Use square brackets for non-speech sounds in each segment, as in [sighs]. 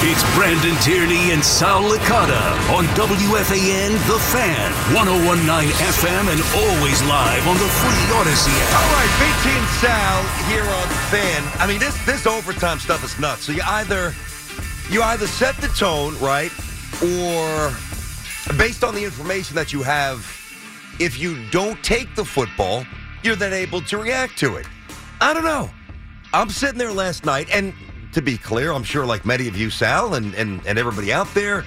It's Brandon Tierney and Sal Licata on WFAN The Fan, 1019 FM, and always live on the free Audacy app. All right, Big and Sal here on the fan. I mean, this this overtime stuff is nuts. So you either you either set the tone right, or based on the information that you have, if you don't take the football, you're then able to react to it. I don't know. I'm sitting there last night, and to be clear, I'm sure like many of you, Sal, and and, and everybody out there,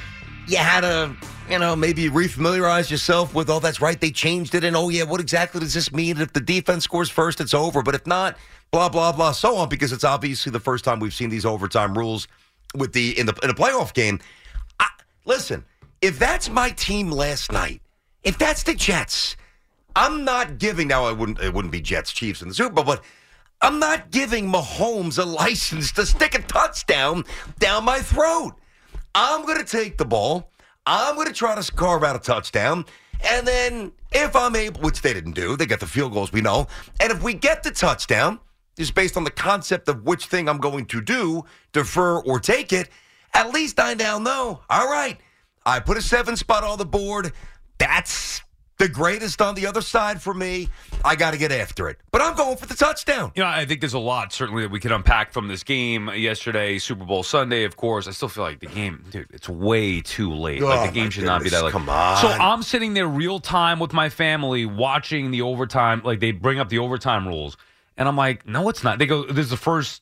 you had to, you know, maybe refamiliarize yourself with, oh, that's right, they changed it, and oh yeah, what exactly does this mean? If the defense scores first, it's over, but if not, blah blah blah, so on, because it's obviously the first time we've seen these overtime rules with the in the in a playoff game. I, listen, if that's my team last night, if that's the Jets, I'm not giving now. I wouldn't. It wouldn't be Jets Chiefs in the Super Bowl, but I'm not giving Mahomes a license to stick a touchdown down my throat. I'm going to take the ball. I'm going to try to carve out a touchdown. And then if I'm able, which they didn't do, they got the field goals, we know. And if we get the touchdown, just based on the concept of which thing I'm going to do, defer or take it, at least I now know. All right, I put a seven spot on the board. That's the greatest on the other side for me. I got to get after it. But I'm going for the touchdown. You know, I think there's a lot certainly that we can unpack from this game yesterday, Super Bowl Sunday. Of course, I still feel like the game, dude, it's way too late. Oh, like the oh, game should not be that late. come on. So I'm sitting there real time with my family watching the overtime. Like they bring up the overtime rules, and I'm like, no, it's not. They go, this is the first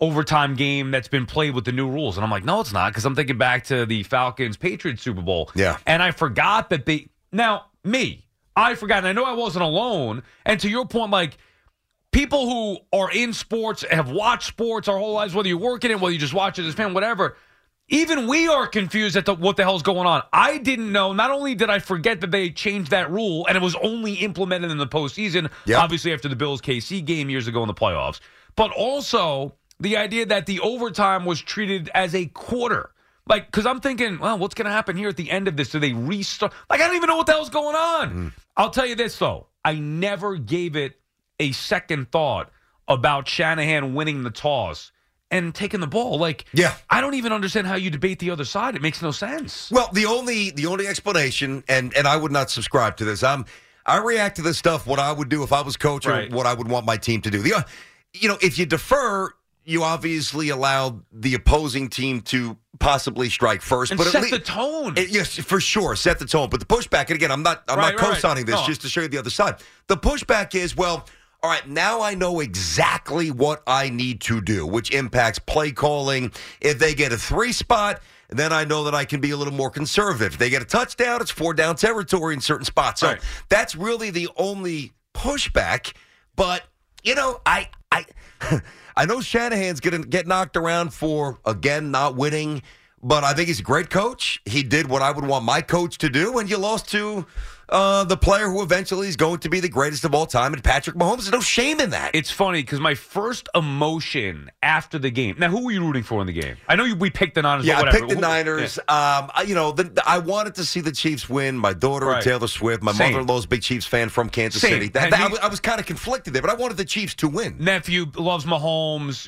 overtime game that's been played with the new rules, and I'm like, no, it's not, because I'm thinking back to the Falcons Patriots Super Bowl. Yeah. and I forgot that they now me. I forgot. And I know I wasn't alone. And to your point, like people who are in sports, have watched sports our whole lives, whether you work in it, whether you just watch it as a fan, whatever. Even we are confused at the, what the hell's going on. I didn't know. Not only did I forget that they changed that rule, and it was only implemented in the postseason, Yep. obviously after the Bills KC game years ago in the playoffs, but also the idea that the overtime was treated as a quarter. Like, because I'm thinking, well, what's going to happen here at the end of this? Do they restart? Like, I don't even know what the hell's going on. Mm. I'll tell you this, though. I never gave it a second thought about Shanahan winning the toss and taking the ball. Like, Yeah. I don't even understand how you debate the other side. It makes no sense. Well, the only the only explanation, and and I would not subscribe to this. I'm I react to this stuff. What I would do if I was coach, or what I would want my team to do. The, you know, if you defer, you obviously allow the opposing team to possibly strike first, And but set at the tone. Eh, yes, for sure, set the tone. But the pushback, and again, I'm not I'm Right, not right, co-signing this no. just to show you the other side. The pushback is well. All right, now I know exactly what I need to do, which impacts play calling. If they get a three spot, then I know that I can be a little more conservative. If they get a touchdown, it's four down territory in certain spots. So Right. that's really the only pushback. But you know, I I [laughs] I know Shanahan's gonna get knocked around for again not winning, but I think he's a great coach. He did what I would want my coach to do, and you lost to uh, the player who eventually is going to be the greatest of all time, and Patrick Mahomes. There's no shame in that. It's funny because my first emotion after the game. Now, who were you rooting for in the game? I know you, we picked the Niners. Yeah, I picked the Who- Niners. yeah. Um, I- you know, the, the- I wanted to see the Chiefs win. My daughter, Right. Taylor Swift. My Same. mother-in-law's big Chiefs fan from Kansas Same. City. That, that- I he- was, I was kind of conflicted there, but I wanted the Chiefs to win. Nephew loves Mahomes,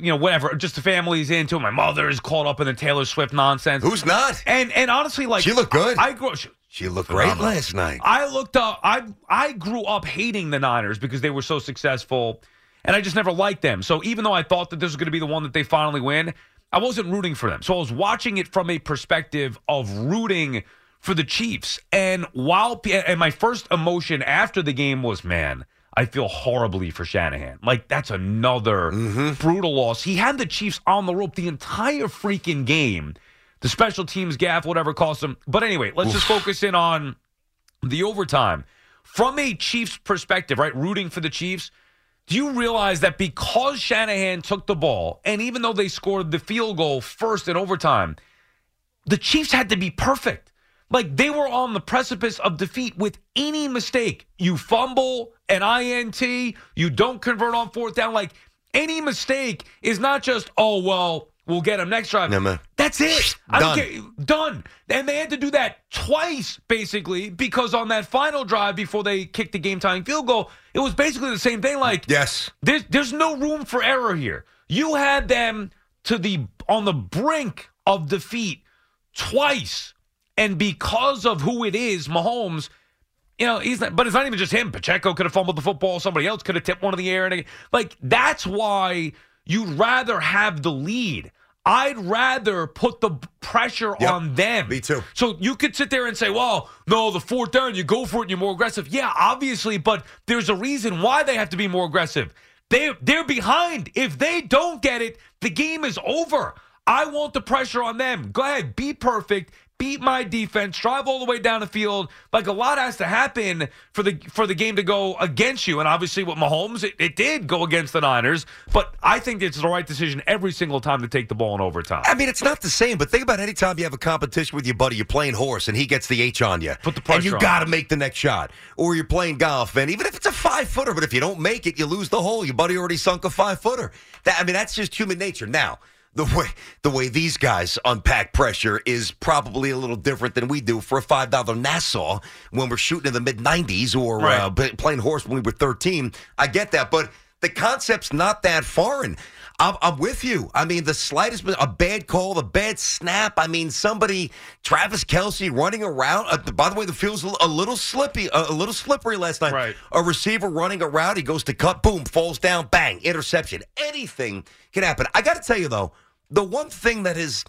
you know, whatever. Just the family's into it. My mother is caught up in the Taylor Swift nonsense. Who's not? And and honestly, like She looked good. I grew. She looked great last night. I looked up. I I grew up hating the Niners because they were so successful, and I just never liked them. So even though I thought that this was going to be the one that they finally win, I wasn't rooting for them. So I was watching it from a perspective of rooting for the Chiefs. And while and my first emotion after the game was, man, I feel horribly for Shanahan. Like that's another mm-hmm. brutal loss. He had the Chiefs on the rope the entire freaking game. The special teams gaffe, whatever cost them. But anyway, let's just focus in on the overtime. From a Chiefs perspective, right, rooting for the Chiefs, do you realize that because Shanahan took the ball, and even though they scored the field goal first in overtime, the Chiefs had to be perfect. Like they were on the precipice of defeat with any mistake. You fumble an INT, you don't convert on fourth down. Like any mistake is not just, oh, well, we'll get them next drive. No, man. That's it. I Done. don't care. Done. And they had to do that twice, basically, because on that final drive before they kicked the game tying field goal, it was basically the same thing. Like, Yes. there's there's no room for error here. You had them to the on the brink of defeat twice, and because of who it is, Mahomes. You know, he's not, but it's not even just him. Pacheco could have fumbled the football. Somebody else could have tipped one in the air. And like, that's why you'd rather have the lead. I'd rather put the pressure Yep, on them. me too. So you could sit there and say, well, no, the fourth down, you go for it and you're more aggressive. Yeah, obviously, but there's a reason why they have to be more aggressive. They, they're behind. If they don't get it, the game is over. I want the pressure on them. Go ahead, be perfect. Beat my defense, drive all the way down the field. Like a lot has to happen for the for the game to go against you. And obviously, with Mahomes, it, it did go against the Niners. But I think it's the right decision every single time to take the ball in overtime. I mean, it's not the same, but think about any time you have a competition with your buddy, you're playing horse, and he gets the H on you. Put the pressure And you on. got to make the next shot. Or you're playing golf, and even if it's a five footer, but if you don't make it, you lose the hole. Your buddy already sunk a five footer. That I mean, that's just human nature. Now, the way the way these guys unpack pressure is probably a little different than we do for a five dollar Nassau when we're shooting in the mid nineties or Right. uh, playing horse when we were thirteen. I get that, but the concept's not that foreign. I'm, I'm with you. I mean, the slightest a bad call, a bad snap. I mean, somebody, Travis Kelce running around. Uh, by the way, the field's a little slippy, a, a little slippery last night. Right. A receiver running around, he goes to cut, boom, falls down, bang, interception. Anything can happen. I got to tell you though, the one thing that is.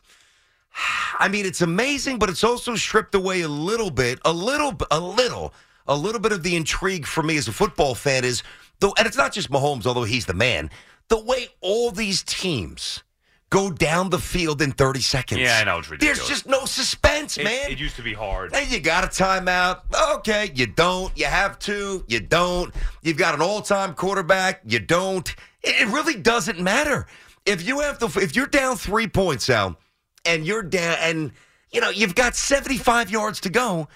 [sighs] I mean, it's amazing, but it's also stripped away a little bit, a little, a little, a little bit of the intrigue for me as a football fan is, though, and it's not just Mahomes, although he's the man. The way all these teams go down the field in 30 seconds. Yeah, I know, it's ridiculous. There's just no suspense, It- man. it used to be hard. Hey, you got a timeout. Okay, you don't. You have to. You don't. You've got an all-time quarterback. You don't. It, it really doesn't matter. If you have to, if you're down three points out, and you're down, and you know you've got 75 yards to go,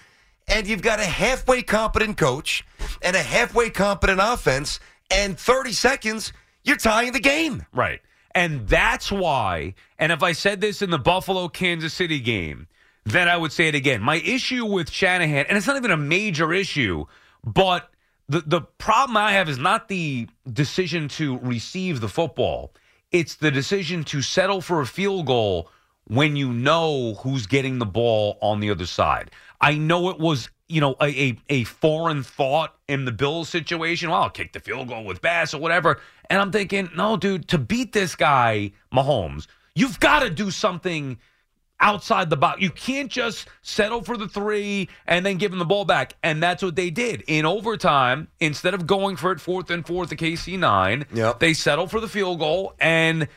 and you've got a halfway competent coach and a halfway competent offense, and 30 seconds, you're tying the game. Right. And that's why, and if I said this in the Buffalo Kansas City game, then I would say it again. My issue with Shanahan, and it's not even a major issue, but the, the problem I have is not the decision to receive the football, it's the decision to settle for a field goal when you know who's getting the ball on the other side. I know it was, you know, a, a, a foreign thought in the Bills situation. Well, I'll kick the field goal with Bass or whatever. And I'm thinking, no, dude, to beat this guy, Mahomes, you've got to do something outside the box. You can't just settle for the three and then give him the ball back. And that's what they did. In overtime, instead of going for it fourth and fourth to KC nine, Yep. they settled for the field goal and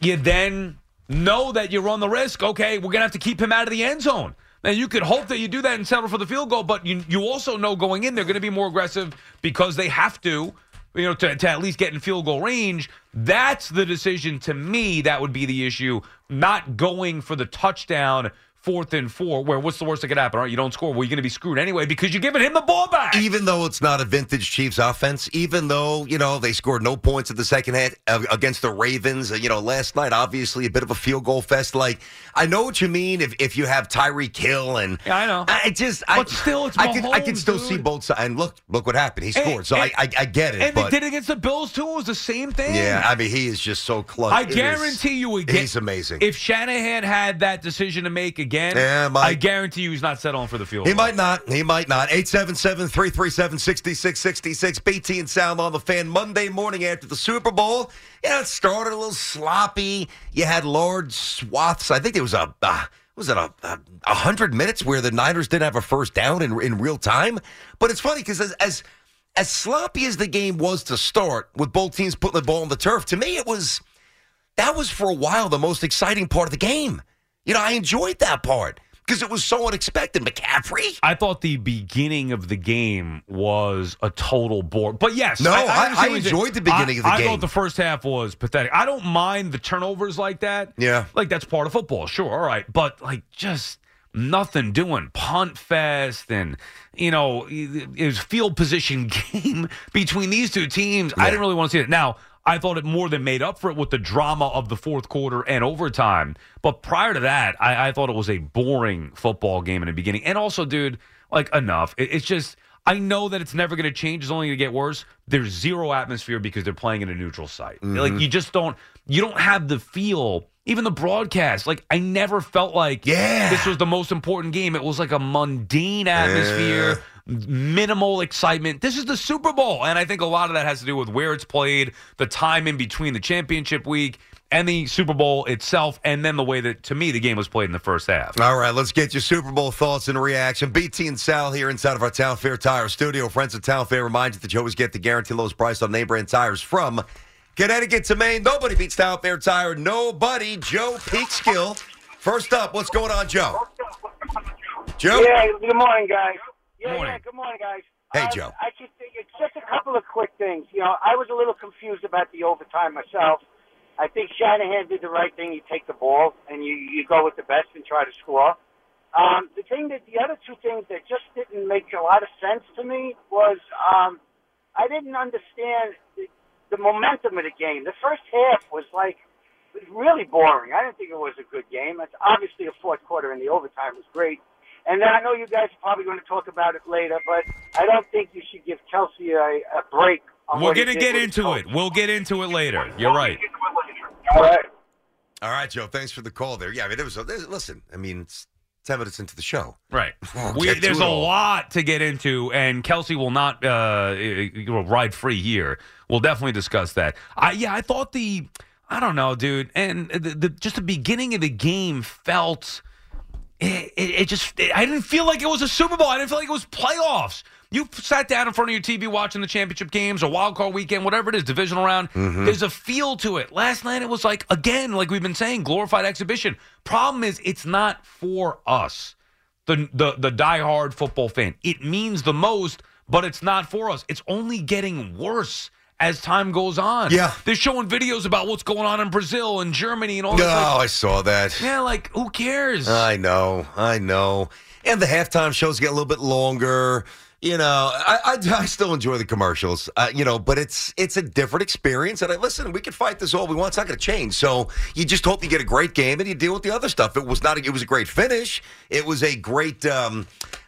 you then know that you run the risk. Okay, we're gonna have to keep him out of the end zone. And you could hope that you do that and settle for the field goal, but you you also know going in they're going to be more aggressive because they have to, you know, to, to at least get in field goal range. That's the decision to me. That would be the issue. Not going for the touchdown fourth and four, where what's the worst that could happen? All right, you don't score. Well, you're going to be screwed anyway because you're giving him the ball back. Even though it's not a vintage Chiefs offense, even though, you know, they scored no points in the second half uh, against the Ravens, uh, you know, last night, obviously a bit of a field goal fest. Like, I know what you mean if, if you have Tyreek Hill and. Yeah, I know. I just. I, But still, it's I can, I can still dude. see both sides. And look, look what happened. He And- scored. so and- I, I, I get it. and but they did it against the Bills too. It was the same thing. Yeah, I mean, he is just so close. I It is- guarantee you again. He's amazing. If Shanahan had that decision to make again again, Yeah. I guarantee you he's not settling for the field. He goal. might not. He might not. 877-337-6666. BT and Sal on the fan Monday morning after the Super Bowl. Yeah, it started a little sloppy. You had large swaths. I think there was a uh, was it a, a, a hundred minutes where the Niners didn't have a first down in in real time. But it's funny because as, as as sloppy as the game was to start, with both teams putting the ball on the turf, to me it was that was for a while the most exciting part of the game. You know, I enjoyed that part because it was so unexpected. McCaffrey. I thought the beginning of the game was a total bore. But yes, No, I- I what enjoyed the beginning I- of the I game. I thought the first half was pathetic. I don't mind the turnovers like that. Yeah. like that's part of football. Sure, all right, but like just nothing doing punt fest and you know it was field position [laughs] game between these two teams. I didn't really want to see it. Now I thought it more than made up for it with the drama of the fourth quarter and overtime. But prior to that, I, I thought it was a boring football game in the beginning. And also, dude, like enough. It, it's just I know that it's never going to change. It's only going to get worse. There's zero atmosphere because they're playing in a neutral site. Like mm-hmm. you just don't you don't have the feel. Even the broadcast, like I never felt like Yeah. this was the most important game. It was like a mundane atmosphere, minimal excitement. This is the Super Bowl, and I think a lot of that has to do with where it's played, the time in between the championship week and the Super Bowl itself, and then the way that to me the game was played in the first half. All right, let's get your Super Bowl thoughts and reaction. BT and Sal here inside of our Town Fair Tire studio. Friends of Town Fair remind you that you always get the guaranteed lowest price on name brand tires from Connecticut to Maine. Nobody beats Town Fair Tire. Nobody. Joe Peekskill. First up, what's going on, Joe? Joe? Yeah, good morning, guys. Yeah, Morning. yeah, good morning, guys. Hey, Um, Joe. I just think it's just a couple of quick things. You know, I was a little confused about the overtime myself. I think Shanahan did the right thing. You take the ball and you you go with the best and try to score. Um, the thing that the other two things that just didn't make a lot of sense to me was um, I didn't understand the, the momentum of the game. The first half was like was really boring. I didn't think it was a good game. It's obviously the fourth quarter and the overtime was great. And then I know you guys are probably going to talk about it later, but I don't think you should give Kelce a, a break. On We're gonna get with into coach. it. We'll get into it later. You're right. All right. All right, Joe. Thanks for the call there. Yeah, I mean, there was a, there's, listen, I mean, it's 10 minutes into the show. Right. [laughs] We'll We, there's a all. lot to get into, and Kelce will not uh, ride free here. We'll definitely discuss that. I, yeah, I thought the, I don't know, dude, and the, the, just the beginning of the game felt. It, it, it just, it, I didn't feel like it was a Super Bowl. I didn't feel like it was playoffs. You sat down in front of your TV watching the championship games or wild card weekend, whatever it is, divisional round. Mm-hmm. There's a feel to it. Last night it was like, again, like we've been saying, glorified exhibition. Problem is, it's not for us the the the diehard football fan. It means the most, but it's not for us. It's only getting worse as time goes on. Yeah. they're showing videos about what's going on in Brazil and Germany and all No, this. Like, I saw that. yeah, like who cares? I know, I know. And the halftime shows get a little bit longer. You know, I, I, I still enjoy the commercials. Uh, you know, but it's it's a different experience. And I listen, we can fight this all we want. It's not going to change. So you just hope you get a great game and you deal with the other stuff. It was not. A, it was a great finish. It was a great. Um,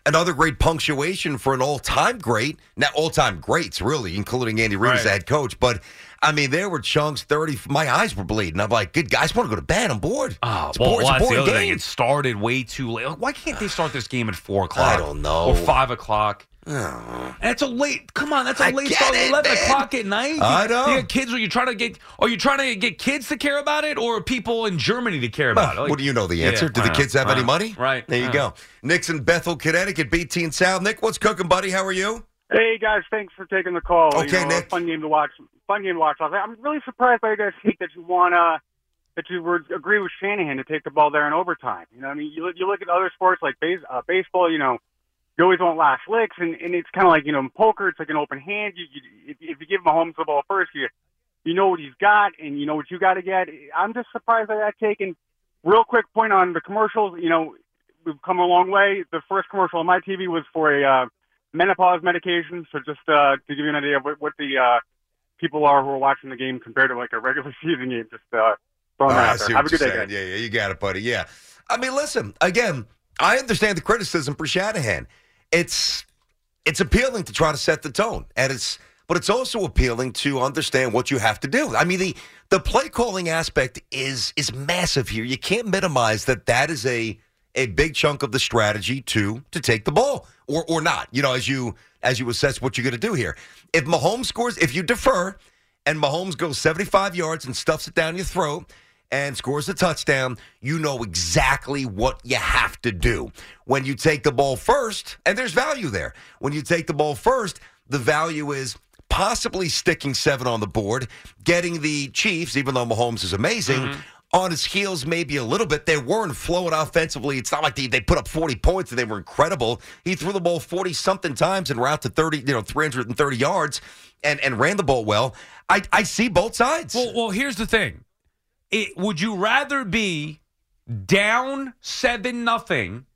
Another great punctuation for an all-time great, not all-time greats, really, including Andy Reid as head coach. But I mean, there were chunks. Thirty, my eyes were bleeding. I'm like, good guys, want to go to bed. I'm bored. Oh, It's well, boring- it's a that's the other thing. game. It started way too late. Like, why can't they start this game at four o'clock? I don't know. Or five o'clock. Oh. And it's a late. Come on, that's a I late start. it, Eleven man. o'clock at night. I You- know. You got kids. Are you trying to get? Are you trying to get kids to care about it, or people in Germany to care about it? Like- what do you know the answer? Yeah, do the uh, kids have any uh, money? Right. There you uh. go. Nick's in Bethel, Connecticut, BT and Sal. Nick, what's cooking, buddy? How are you? Hey guys, thanks for taking the call. Okay, you know, Nick. Fun game to watch. Fun game to watch. I'm really surprised by you guys hate that you wanna that you would agree with Shanahan to take the ball there in overtime. You know, I mean, you look, you look at other sports like base, uh, baseball. You know, you always want last licks, and, and it's kind of like you know in poker, it's like an open hand. You, you if, if you give Mahomes the ball first, you you know what he's got, and you know what you got to get. I'm just surprised by that taken. Real quick point on the commercials. You know, we've come a long way. The first commercial on my TV was for a uh, menopause medication. So just uh, to give you an idea of what, what the uh, people are who are watching the game compared to like a regular [laughs] season game, just uh, throwing that I out there. Have a good day, saying. guys. Yeah, yeah, you got it, buddy. Yeah. I mean, listen, again, I understand the criticism for Shanahan. It's it's appealing to try to set the tone. And it's but it's also appealing to understand what you have to do. I mean, the the play calling aspect is is massive here. You can't minimize that that is a a big chunk of the strategy to to take the ball or or not. You know, as you as you assess what you're going to do here. If Mahomes scores, if you defer and Mahomes goes 75 yards and stuffs it down your throat and scores a touchdown, you know exactly what you have to do. When you take the ball first, and there's value there. When you take the ball first, the value is possibly sticking seven on the board, getting the Chiefs, even though Mahomes is amazing. Mm-hmm. On his heels, maybe a little bit. They weren't flowing offensively. It's not like they, they put up 40 points and they were incredible. He threw the ball 40 something times and route to 30, you know, 330 yards and, and ran the ball well. I, I see both sides. Well, well, here's the thing. It, would you rather be down seven nothing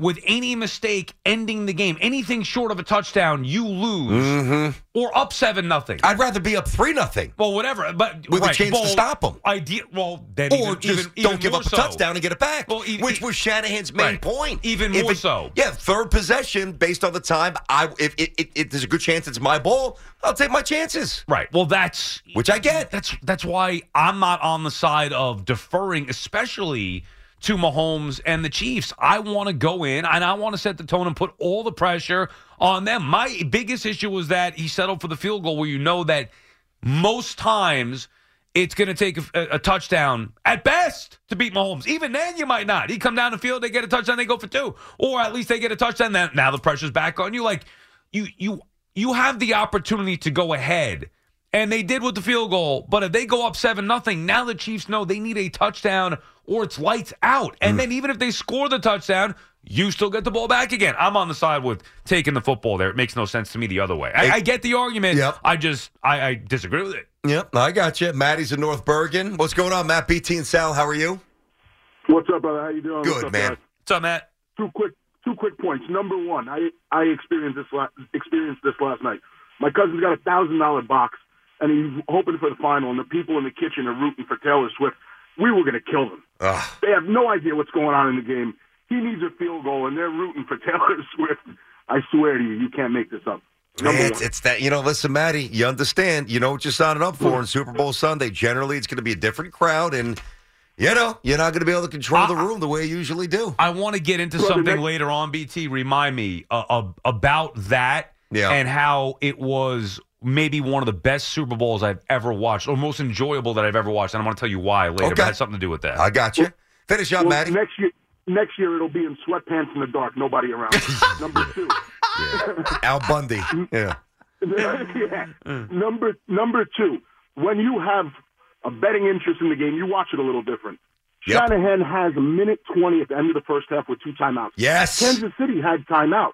with any mistake ending the game, anything short of a touchdown, you lose, or up seven nothing? Mm-hmm. I'd rather be up 3 nothing. well, whatever, but With a right, chance to well, stop 'em. Idea, well, then Or even, just even, don't even give up a touchdown and get it back, Well, e- which was Shanahan's main Right. point. Even If more it- so. Yeah, third possession based on the time. I if it, it, it, there's a good chance it's my ball, I'll take my chances, Right. Well, that's which I get. That's that's why I'm not on the side of deferring, especially to Mahomes and the Chiefs. I want to go in and I want to set the tone and put all the pressure on them. My biggest issue was that he settled for the field goal, where you know that most times it's going to take a, a touchdown at best to beat Mahomes. Even then, you might not. He come down the field, they get a touchdown, they go for two, or at least they get a touchdown. Then now the pressure's back on you. Like you, you, you have the opportunity to go ahead. And they did with the field goal, but if they go up seven nothing, now the Chiefs know they need a touchdown or it's lights out. And mm. then even if they score the touchdown, you still get the ball back again. I'm on the side with taking the football there. It makes no sense to me the other way. I, I get the argument. Yep. I just I, I disagree with it. Yep, I got you. Maddie's in North Bergen. What's going on, Matt? BT and Sal, how are you? What's up, brother? How you doing? What's Good, up, man. guys? What's up, Matt? Two quick, two quick points. Number one, I I experienced this la- experienced this last night. My cousin's got a thousand dollar box, and he's hoping for the final. And the people in the kitchen are rooting for Taylor Swift. We were going to kill them. Ugh. They have no idea what's going on in the game. He needs a field goal, and they're rooting for [laughs] Taylor Swift. I swear to you, you can't make this up. Man, it's, it's that you know. Listen, Maddie, you understand. You know what you're signing up for in Super Bowl Sunday. Generally, it's going to be a different crowd, and you know you're not going to be able to control the room the way you usually do. I want to get into Brother, something next- later on. BT, remind me uh, uh, about that Yeah. and how it was maybe one of the best Super Bowls I've ever watched, or most enjoyable that I've ever watched. And I want to tell you why later. But it has something to do with that. I got you. Finish up, Well, Maddie. next year, next year it'll be in sweatpants in the dark, nobody around. [laughs] Number two. Al Bundy. Yeah. [laughs] yeah. Number number two, when you have a betting interest in the game, you watch it a little different. Yep. Shanahan has a minute twenty at the end of the first half with two timeouts. Yes. Kansas City had timeouts.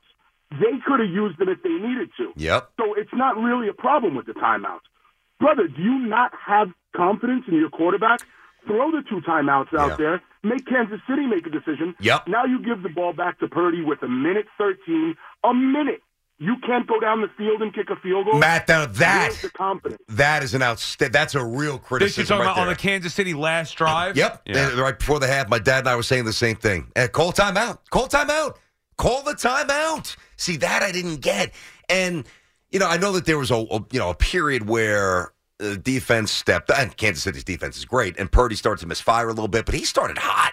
They could have used them if they needed to. Yep. So it's not really a problem with the timeouts. Brother, do you not have confidence in your quarterback? Throw the two timeouts out Yeah. there. Make Kansas City make a decision. Yep. Now you give the ball back to Purdy with a minute 13. A minute. You can't go down the field and kick a field goal. Matt, now that confidence? that is an outstanding. That's a real This criticism. you're talking right about on the Kansas City last drive? Yep. Yeah. Right before the half, my dad and I were saying the same thing. Uh, call timeout. Call timeout. Call the timeout. See that I didn't get. And you know, I know that there was a, a you know a period where the defense stepped. And Kansas City's defense is great, and Purdy started to misfire a little bit, but he started hot.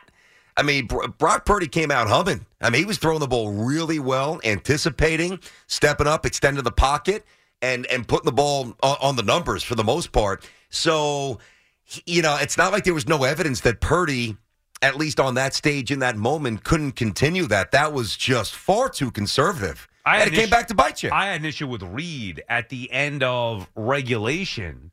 I mean, Brock Purdy came out humming. I mean, he was throwing the ball really well, anticipating, stepping up, extending the pocket, and and putting the ball on the numbers for the most part. So, you know, it's not like there was no evidence that Purdy, at least on that stage in that moment, couldn't continue that. That was just far too conservative. I had and it came issue- back to bite you. I had an issue with Reid at the end of regulation,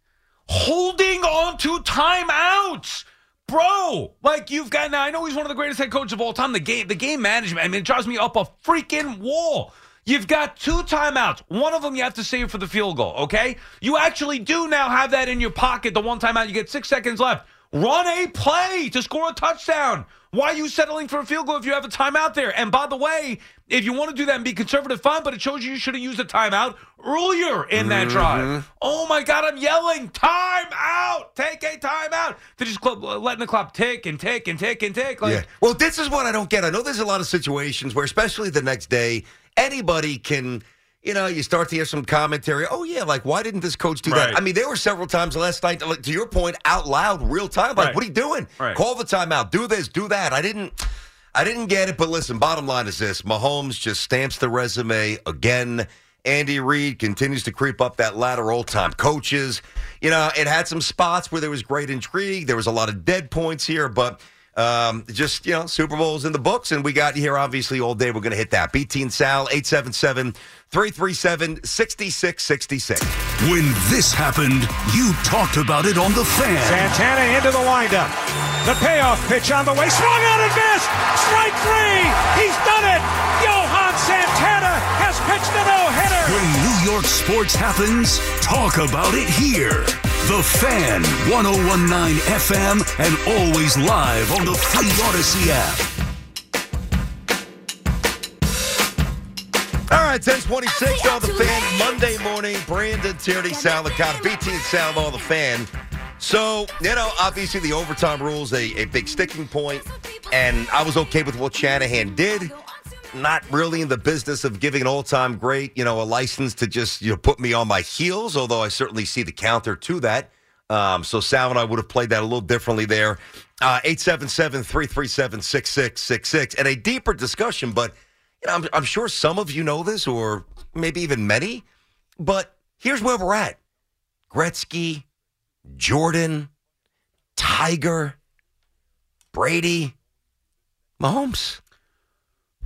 holding on to timeouts. Bro, like you've got now. I know he's one of the greatest head coaches of all time. The game, the game management. I mean, it drives me up a freaking wall. You've got two timeouts. One of them you have to save for the field goal. Okay, you actually do now have that in your pocket. The one timeout, you get six seconds left. Run a play to score a touchdown. Why are you settling for a field goal if you have a timeout there? And by the way, if you want to do that and be conservative, fine, but it shows you you should have used a timeout earlier in that mm-hmm. drive. Oh my God, I'm yelling, time out, take a timeout. They're just cl- uh, letting the clock tick and tick and tick and tick. Like, yeah. Well, this is what I don't get. I know there's a lot of situations where, especially the next day, anybody can, you know, you start to hear some commentary. Oh, yeah, like, why didn't this coach do Right. that? I mean, there were several times last night, like, to your point, out loud, real time. Like, Right. what are you doing? Right. Call the timeout. Do this, do that. I didn't. I didn't get it, but listen, bottom line is this Mahomes just stamps the resume again. Andy Reid continues to creep up that ladder, old time coaches. You know, it had some spots where there was great intrigue. There was a lot of dead points here, but um, just, you know, Super Bowl's in the books, and we got here obviously all day. We're going to hit that. BT and Sal, 877 337 6666. When this happened, you talked about it on The Fan. Santana into the windup. The payoff pitch on the way. Swung out and missed. Strike three. He's done it. Johan Santana has pitched a no-hitter. When New York sports happens, talk about it here. The Fan, 1019 FM, and always live on the free Audacy app. All right, 1026 on the fan. Monday morning, Brandon Tierney, Sal Licata, BT and Sal on the fan. So, you know, obviously the overtime rules a, a big sticking point, and I was okay with what Shanahan did. Not really in the business of giving an all-time great, you know, a license to just you know put me on my heels. Although I certainly see the counter to that. Um, so Sal and I would have played that a little differently there. Uh, 877-337-6666. And a deeper discussion, but you know, I'm, I'm sure some of you know this, or maybe even many. But here's where we're at: Gretzky, Jordan, Tiger, Brady, Mahomes.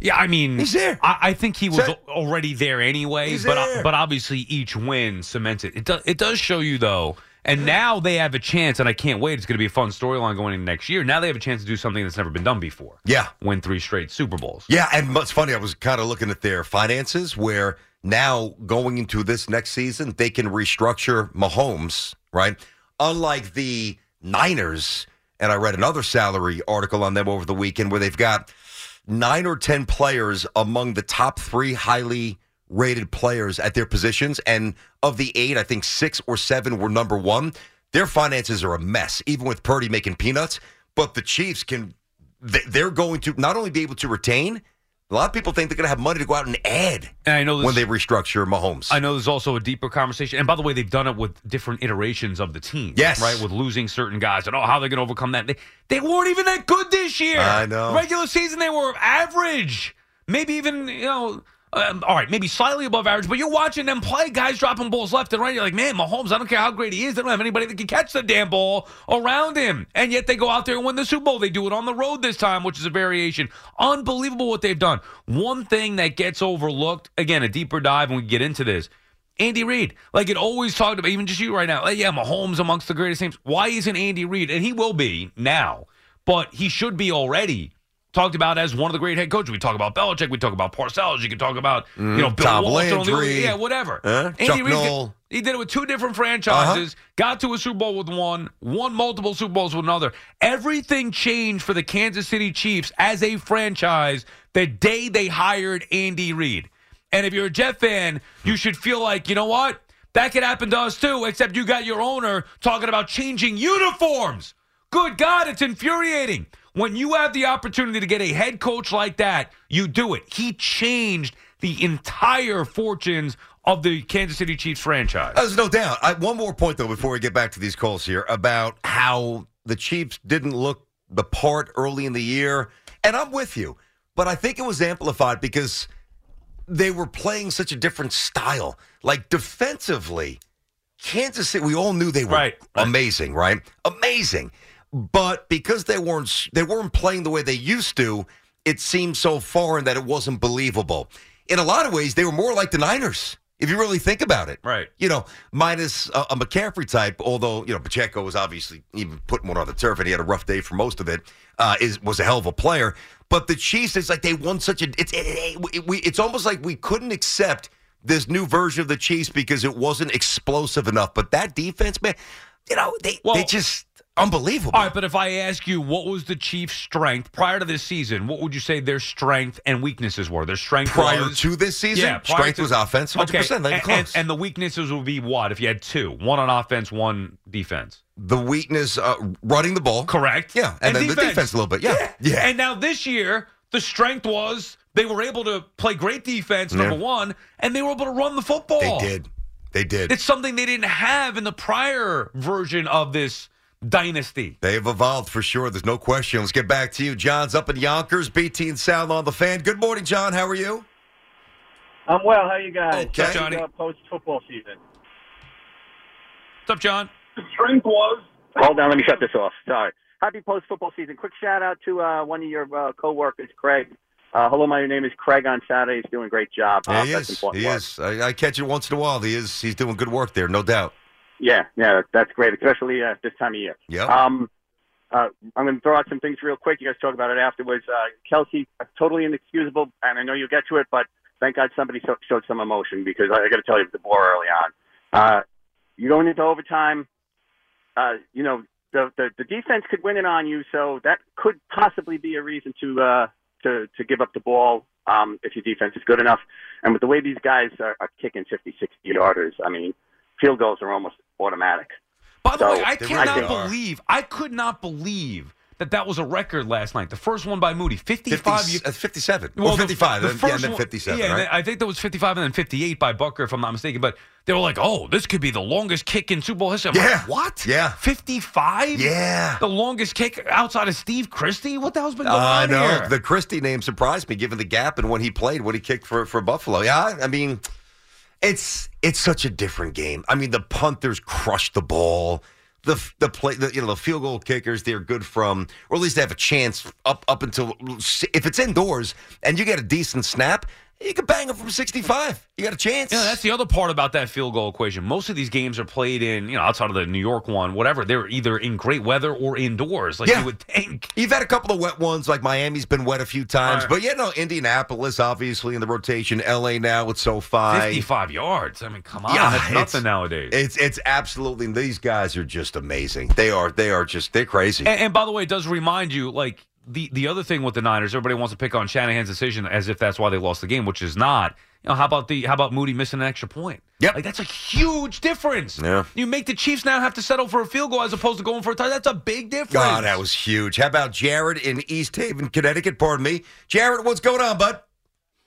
Yeah, I mean, He's there. I, I think he was So- already there anyway. He's but there. but obviously each win cements it. It does it does show you though, and now they have a chance, and I can't wait. It's going to be a fun storyline going into next year. Now they have a chance to do something that's never been done before. Yeah. win three straight Super Bowls. Yeah, and what's funny, I was kind of looking at their finances where now going into this next season, they can restructure Mahomes, right? Unlike the Niners, and I read another salary article on them over the weekend where they've got nine or 10 players among the top three highly rated players at their positions. And of the eight, I think six or seven were number one. Their finances are a mess, even with Purdy making peanuts. But the Chiefs can, they- they're going to not only be able to retain, a lot of people think they're going to have money to go out and add And I know when they restructure Mahomes. I know there's also a deeper conversation. And by the way, they've done it with different iterations of the team. Yes. Right? With losing certain guys and oh, how they're going to overcome that. They, they weren't even that good this year. I know. Regular season, they were average. Maybe even, you know, um, all right, maybe slightly above average, but you're watching them play, guys dropping balls left and right. You're like, man, Mahomes, I don't care how great he is. They don't have anybody that can catch the damn ball around him. And yet they go out there and win the Super Bowl. They do it on the road this time, which is a variation. Unbelievable what they've done. One thing that gets overlooked, again, a deeper dive when we get into this. Andy Reid, like it always talked about, even just you right now. Like, yeah, Mahomes amongst the greatest names. Why isn't Andy Reid? And he will be now, but he should be already talked about as one of the great head coaches. We talk about Belichick, we talk about Parcells, you can talk about you know Bill Tom Walsh, Landry. yeah, whatever. Huh? Andy Chuck Uh-huh. he did it with two different franchises, got to a Super Bowl with one, won multiple Super Bowls with another. Everything changed for the Kansas City Chiefs as a franchise the day they hired Andy Reid. And if you're a Jet fan, you should feel like, you know what? That could happen to us too, except you got your owner talking about changing uniforms. Good God, it's infuriating. When you have the opportunity to get a head coach like that, you do it. He changed the entire fortunes of the Kansas City Chiefs franchise. There's no doubt. I, one more point, though, before we get back to these calls here about how the Chiefs didn't look the part early in the year. And I'm with you, but I think it was amplified because they were playing such a different style. Like defensively, Kansas City, we all knew they were Right, right. amazing, right? Amazing. But because they weren't they weren't playing the way they used to, it seemed so foreign that it wasn't believable. In a lot of ways, they were more like the Niners, if you really think about it. Right. You know, minus a, a McCaffrey type, although, you know, Pacheco was obviously even putting one on the turf and he had a rough day for most of it, uh, is was a hell of a player. But the Chiefs, it's like they won such a it's it, it, we, it's almost like we couldn't accept this new version of the Chiefs because it wasn't explosive enough. But that defense, man, you know, they Well- they just unbelievable. All right, but if I ask you what was the Chiefs' strength prior to this season, what would you say their strength and weaknesses were? Their strength Prior was to this season, yeah, strength to- was offense, 100%, Okay, not and, and, and the weaknesses would be what if you had two, one on offense, one defense. the weakness, uh, running the ball. Correct. Yeah, and, then the defense a little bit. Yeah, yeah. And now this year, the strength was they were able to play great defense, number Yeah. one, and they were able to run the football. they did. They did. It's something they didn't have in the prior version of this dynasty. They've evolved for sure. There's no question. Let's get back to you. John's up in Yonkers, BT and Sal on the fan. Good morning, John. How are you? I'm well. How are you guys? Okay. Happy, Johnny. uh, post football season. What's up, John? The Strength was. Hold on. Let me shut this off. Sorry. Happy post football season. Quick shout out to uh, one of your uh, coworkers, Craig. Uh, hello, my name is Craig on Saturday. He's doing a great job. Yeah, Uh, he is. He work. is. I, I catch it once in a while. He is. He's doing good work there, no doubt. Yeah, yeah, that's great, especially uh, this time of year. Yeah. Um, uh, I'm going to throw out some things real quick. You guys talk about it afterwards. Uh, Kelce, uh, totally inexcusable, and I know you'll get to it, but thank God somebody so- showed some emotion because I, I got to tell you, the bore early on. Uh, you're going into overtime. Uh, you know, the, the the defense could win it on you, so that could possibly be a reason to uh, to to give up the ball um, if your defense is good enough. And with the way these guys are, are kicking 50, 60 yarders, I mean, field goals are almost automatic. By the So, way, I cannot really believe, I could not believe that that was a record last night. The first one by Moody, 55 50, uh, 57 Well, or 55. The, and- first yeah, and then 57, Yeah, and right? then I think that was 55 and then 58 by Butker, if I'm not mistaken. But they were like, "Oh, this could be the longest kick in Super Bowl history." I'm Yeah. like, what? Yeah. 55? Yeah. The longest kick outside of Steve Christie? What the hell's been going on? I on know. here? The Christie name surprised me, given the gap and when he played, when he kicked for, for Buffalo. Yeah, I mean, it's it's such a different game. I mean, the punters crush the ball. The the play, the, you know, the field goal kickers, they're good from, or at least they have a chance up up until if it's indoors and you get a decent snap, you can bang them from sixty five. You got a chance. Yeah, that's the other part about that field goal equation. Most of these games are played in, you know, outside of the New York one, whatever. They're either in great weather or indoors, like Yeah. you would think. You've had a couple of wet ones, like Miami's been wet a few times, Right. but yeah, no, Indianapolis obviously in the rotation. LA now with SoFi. 55 yards. I mean, come on. Yeah, that's it's- nothing nowadays. It's it's absolutely these guys are just amazing. They are they are just they're crazy. And, and by the way, it does remind you, like the the other thing with the Niners, everybody wants to pick on Shanahan's decision as if that's why they lost the game, which is not. You know, how about the how about Moody missing an extra point? Yep. like that's a huge difference. Yeah. you make the Chiefs now have to settle for a field goal as opposed to going for a touchdown. That's a big difference. God, that was huge. How about Jared in East Haven, Connecticut? Pardon me, Jared. What's going on, bud?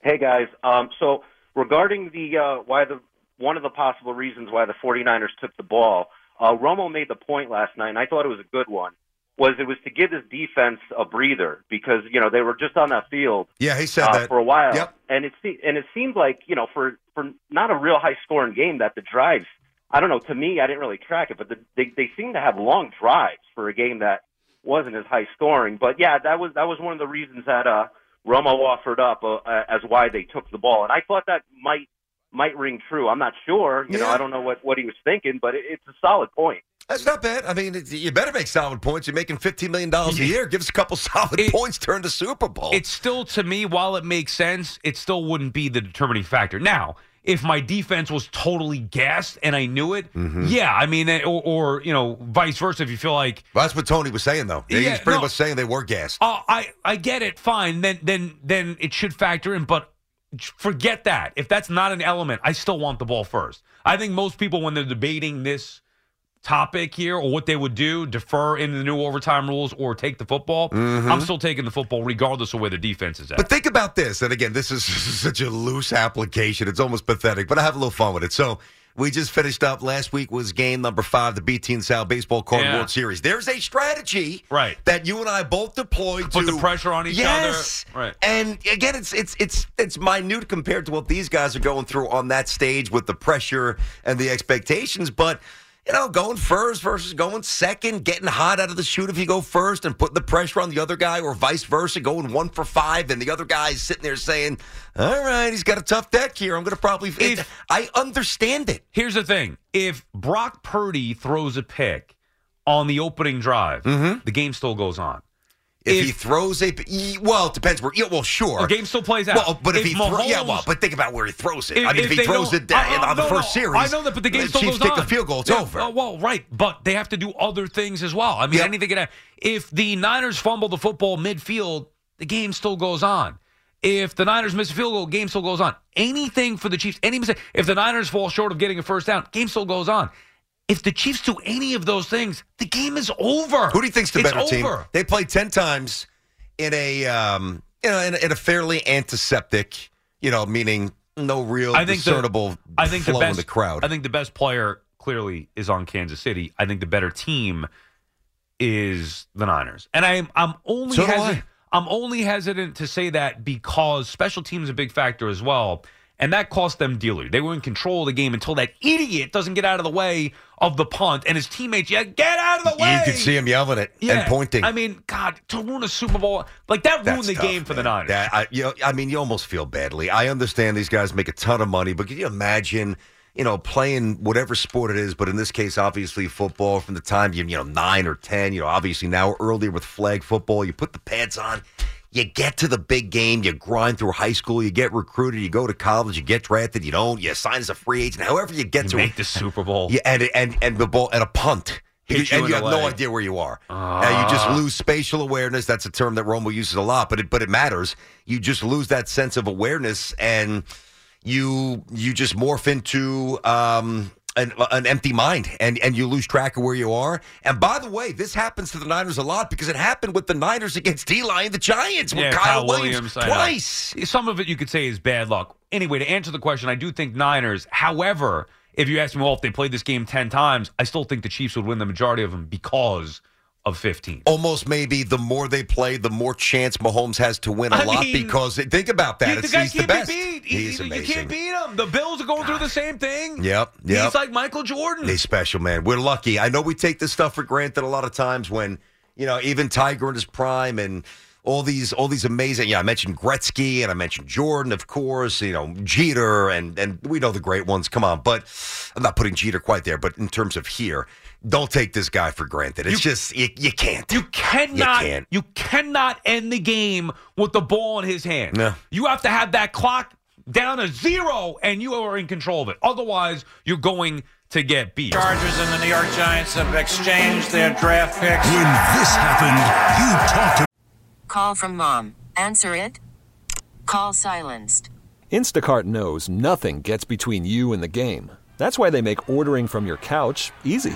Hey guys, um, so regarding the uh, why the one of the possible reasons why the 49ers took the ball, uh, Romo made the point last night, and I thought it was a good one. Was it was to give his defense a breather because you know they were just on that field Yeah, he said uh, that for a while, Yep. and it se- and it seemed like you know for for not a real high scoring game that the drives. I don't know. To me, I didn't really track it, but the, they they seem to have long drives for a game that wasn't as high scoring. But yeah, that was that was one of the reasons that uh, Romo offered up uh, as why they took the ball, and I thought that might might ring true. I'm not sure. You know, I don't know what what he was thinking, but it, it's a solid point. That's not bad. I mean, you better make solid points. You're making fifteen million dollars a year. Give us a couple [laughs] solid points. Turn to Super Bowl. It's still to me, while it makes sense, it still wouldn't be the determining factor. Now, if my defense was totally gassed and I knew it, Mm-hmm. yeah, I mean, or, or you know, vice versa. If you feel like Well, that's what Tony was saying, though. He Yeah, was pretty no. much saying they were gassed. Oh, I I get it. Fine. Then then then it should factor in. But forget that. If that's not an element, I still want the ball first. I think most people, when they're debating this topic here or what they would do, defer in the new overtime rules or take the football. Mhm. I'm still taking the football regardless of where the defense is at. But think about this, and again, this is [laughs] such a loose application. It's almost pathetic, but I have a little fun with it. So we just finished up. Last week was game number five, the BT and Sal Baseball Card Yeah. World Series. There's a strategy right. that you and I both deployed to Put to the pressure on each yes. other. Right. And again, it's it's it's it's minute compared to what these guys are going through on that stage with the pressure and the expectations, but. You know, going first versus going second, getting hot out of the chute if you go first and putting the pressure on the other guy, or vice versa, going one for five, and the other guy's sitting there saying, All right, he's got a tough deck here. I'm going to probably. It, I understand it. Here's the thing: if Brock Purdy throws a pick on the opening drive, mm-hmm. the game still goes on. If, he throws a, well, it depends where. Yeah, well, sure. The game still plays out. Well, but if, If he, thro- yeah, well, but think about where he throws it. If- I mean, if, if he throws it down Uh, uh, on the first no, series, I know that, but the game the still Chiefs goes take on. the field goal. It's Yeah, over. uh, well, right, but they have to do other things as well. I mean, anything can happen. If the Niners fumble the football midfield, the game still goes on. If the Niners miss a field goal, game still goes on. Anything for the Chiefs, any mistake. If the Niners fall short of getting a first down, game still goes on. If the Chiefs do any of those things, the game is over. Who do you think's the It's better team? over. They played ten times in a, um, you know, in a, in a fairly antiseptic, you know, meaning no real I think the- discernible I think flow the best, in the crowd. I think the best player clearly is on Kansas City. I think the better team is the Niners, and I'm I'm only So hesitant, I'm only hesitant to say that because special teams a big factor as well, and that cost them dearly. They were in control of the game until that idiot doesn't get out of the way of the punt, and his teammates, yeah, get out of the way. You could see him yelling it Yeah. and pointing. I mean, God, to ruin a Super Bowl like that ruined That's the tough, game for the Niners. Yeah, I, you know, I mean, you almost feel badly. I understand these guys make a ton of money, but can you imagine, you know, playing whatever sport it is, but in this case, obviously football from the time you, you know, nine or 10, you know, obviously now earlier with flag football, you put the pads on, you get to the big game, you grind through high school, you get recruited, you go to college, you get drafted, you don't, you sign as a free agent, however you get You to make the Super Bowl. Yeah, and, and, and the ball, and a punt. Because- you and you have no idea where you are. Uh, you just lose spatial awareness. That's a term that Romo uses a lot, but it but it matters. You just lose that sense of awareness, and you you just morph into um, an, an empty mind, and and you lose track of where you are. And by the way, this happens to the Niners a lot because it happened with the Niners against Eli and the Giants with Yeah, Kyle, Kyle Williams, Williams, twice. Some of it you could say is bad luck. Anyway, to answer the question, I do think Niners. However, if you ask me, well, if they played this game 10 times, I still think the Chiefs would win the majority of them because of 15. Almost maybe the more they play, the more chance Mahomes has to win a I lot mean, because think about that. the It's, guy he's the best. be beat. He's amazing. You can't beat him. The Bills are going through the same thing. Yep, yep. He's like Michael Jordan. He's special, man. We're lucky. I know we take this stuff for granted a lot of times when, you know, even Tiger in his prime and all these all these amazing yeah, I mentioned Gretzky and I mentioned Jordan, of course, you know, Jeter and and we know the great ones. Come on, but I'm not putting Jeter quite there, but in terms of here, don't take this guy for granted. It's just you, you can't. You cannot. You can't. You cannot end the game with the ball in his hand. No. You have to have that clock down to zero, and you are in control of it. Otherwise, you're going to get beat. Chargers and the New York Giants have exchanged their draft picks. When this happened, you talked To- Call from mom. Answer it. Call silenced. Instacart knows nothing gets between you and the game. That's why they make ordering from your couch easy.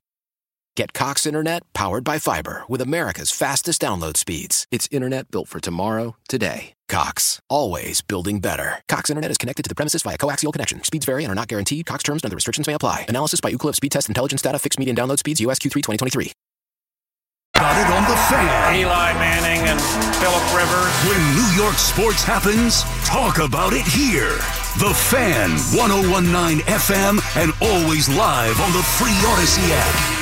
Get Cox Internet powered by fiber with America's fastest download speeds. It's internet built for tomorrow, today. Cox, always building better. Cox Internet is connected to the premises via coaxial connection. Speeds vary and are not guaranteed. Cox terms and other restrictions may apply. Analysis by Ookla Speed Test Intelligence Data. Fixed median download speeds. US Q3 2023. Got it on the fan. Eli Manning and Philip Rivers. When New York sports happens, talk about it here. The Fan, 1019 FM, and always live on the free Audacy app.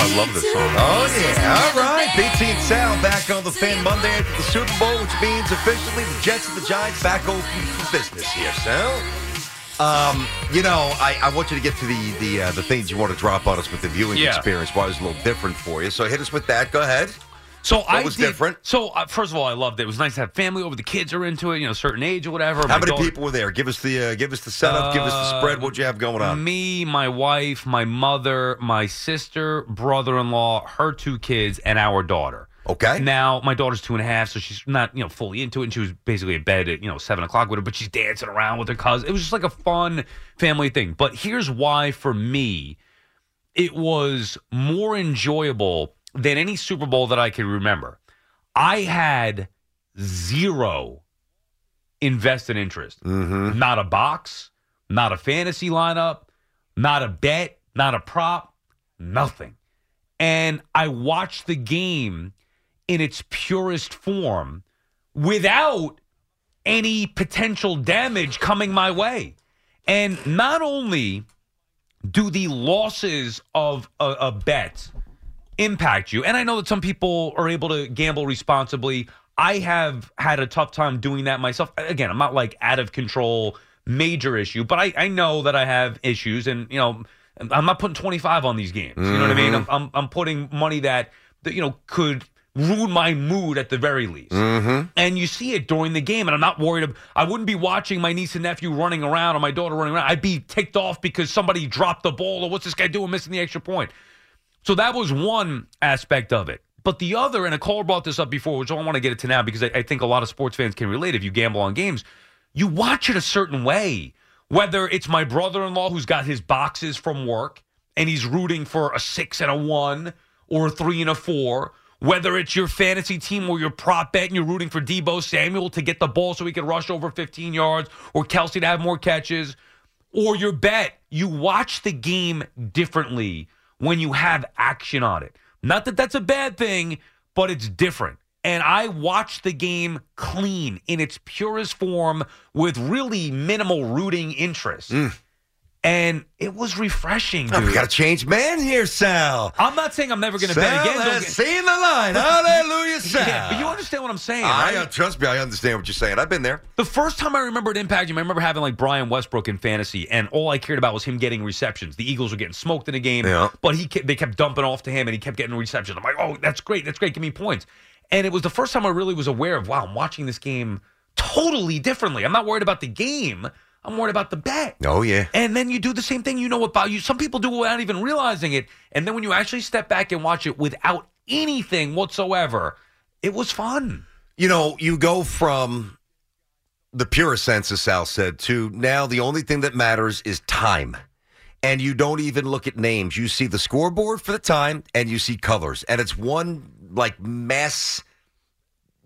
I love this song. Oh, yeah. All right. BT and Sal back on the fan Monday after the Super Bowl, which means officially the Jets and the Giants back open for business here, Sal. Um, you know, I, I want you to get to the the uh, the things you want to drop on us with the viewing Yeah. experience. Why it was a little different for you. So hit us with that. Go ahead. So What I was did- different? So uh, first of all, I loved it. It was nice to have family over. The kids are into it. You know, certain age or whatever. How My many daughter- people were there? Give us the uh, give us the setup. give us the spread. What'd you have going on? Me, my wife, my mother, my sister, brother-in-law, her two kids, and our daughter. Okay. Now my daughter's two and a half, so she's not you know fully into it. And she was basically in bed at you know seven o'clock with her, but she's dancing around with her cousin. It was just like a fun family thing. But here's why for me, it was more enjoyable than any Super Bowl that I can remember. I had zero invested interest. Mm-hmm. Not a box, not a fantasy lineup, not a bet, not a prop, nothing. And I watched the game in its purest form without any potential damage coming my way. And not only do the losses of a, a bet impact you, and I know that some people are able to gamble responsibly. I have had a tough time doing that myself. Again, I'm not like out of control, major issue, but I, I know that I have issues, and you know, I'm not putting 25 on these games. You know what I mean? I'm, I'm, I'm putting money that, that you know could ruin my mood at the very least. Mm-hmm. And you see it during the game, and I'm not worried. Of, I wouldn't be watching my niece and nephew running around or my daughter running around. I'd be ticked off because somebody dropped the ball or what's this guy doing missing the extra point. So that was one aspect of it. But the other, and a caller brought this up before, which I want to get it to now because I, I think a lot of sports fans can relate if you gamble on games. You watch it a certain way. Whether it's my brother in law who's got his boxes from work and he's rooting for a six and a one or a three and a four, whether it's your fantasy team or you're prop bet and you're rooting for Deebo Samuel to get the ball so he can rush over 15 yards or Kelce to have more catches, or your bet, you watch the game differently when you have action on it. Not that that's a bad thing, but it's different. And I watched the game clean in its purest form with really minimal rooting interest. Mm. And it was refreshing, dude. Oh, we got to change man here, Sal. I'm not saying I'm never going to bet again. Has get- seen the line. Hallelujah, [laughs] Sal. Yeah, but you understand what I'm saying, I, right? uh, trust me, I understand what you're saying. I've been there. The first time I remember it impacting, I remember having like Brian Westbrook in fantasy, and all I cared about was him getting receptions. The Eagles were getting smoked in a game, Yeah. but he kept, they kept dumping off to him, and he kept getting receptions. I'm like, oh, that's great, that's great, give me points. And it was the first time I really was aware of, wow, I'm watching this game totally differently. I'm not worried about the game. I'm worried about the bet. Oh, yeah. And then you do the same thing. You know about you. Some people do without even realizing it. And then when you actually step back and watch it without anything whatsoever, it was fun. You know, you go from the purest sense, as Sal said, to now the only thing that matters is time. And you don't even look at names. You see the scoreboard for the time and you see colors. And it's one like mass,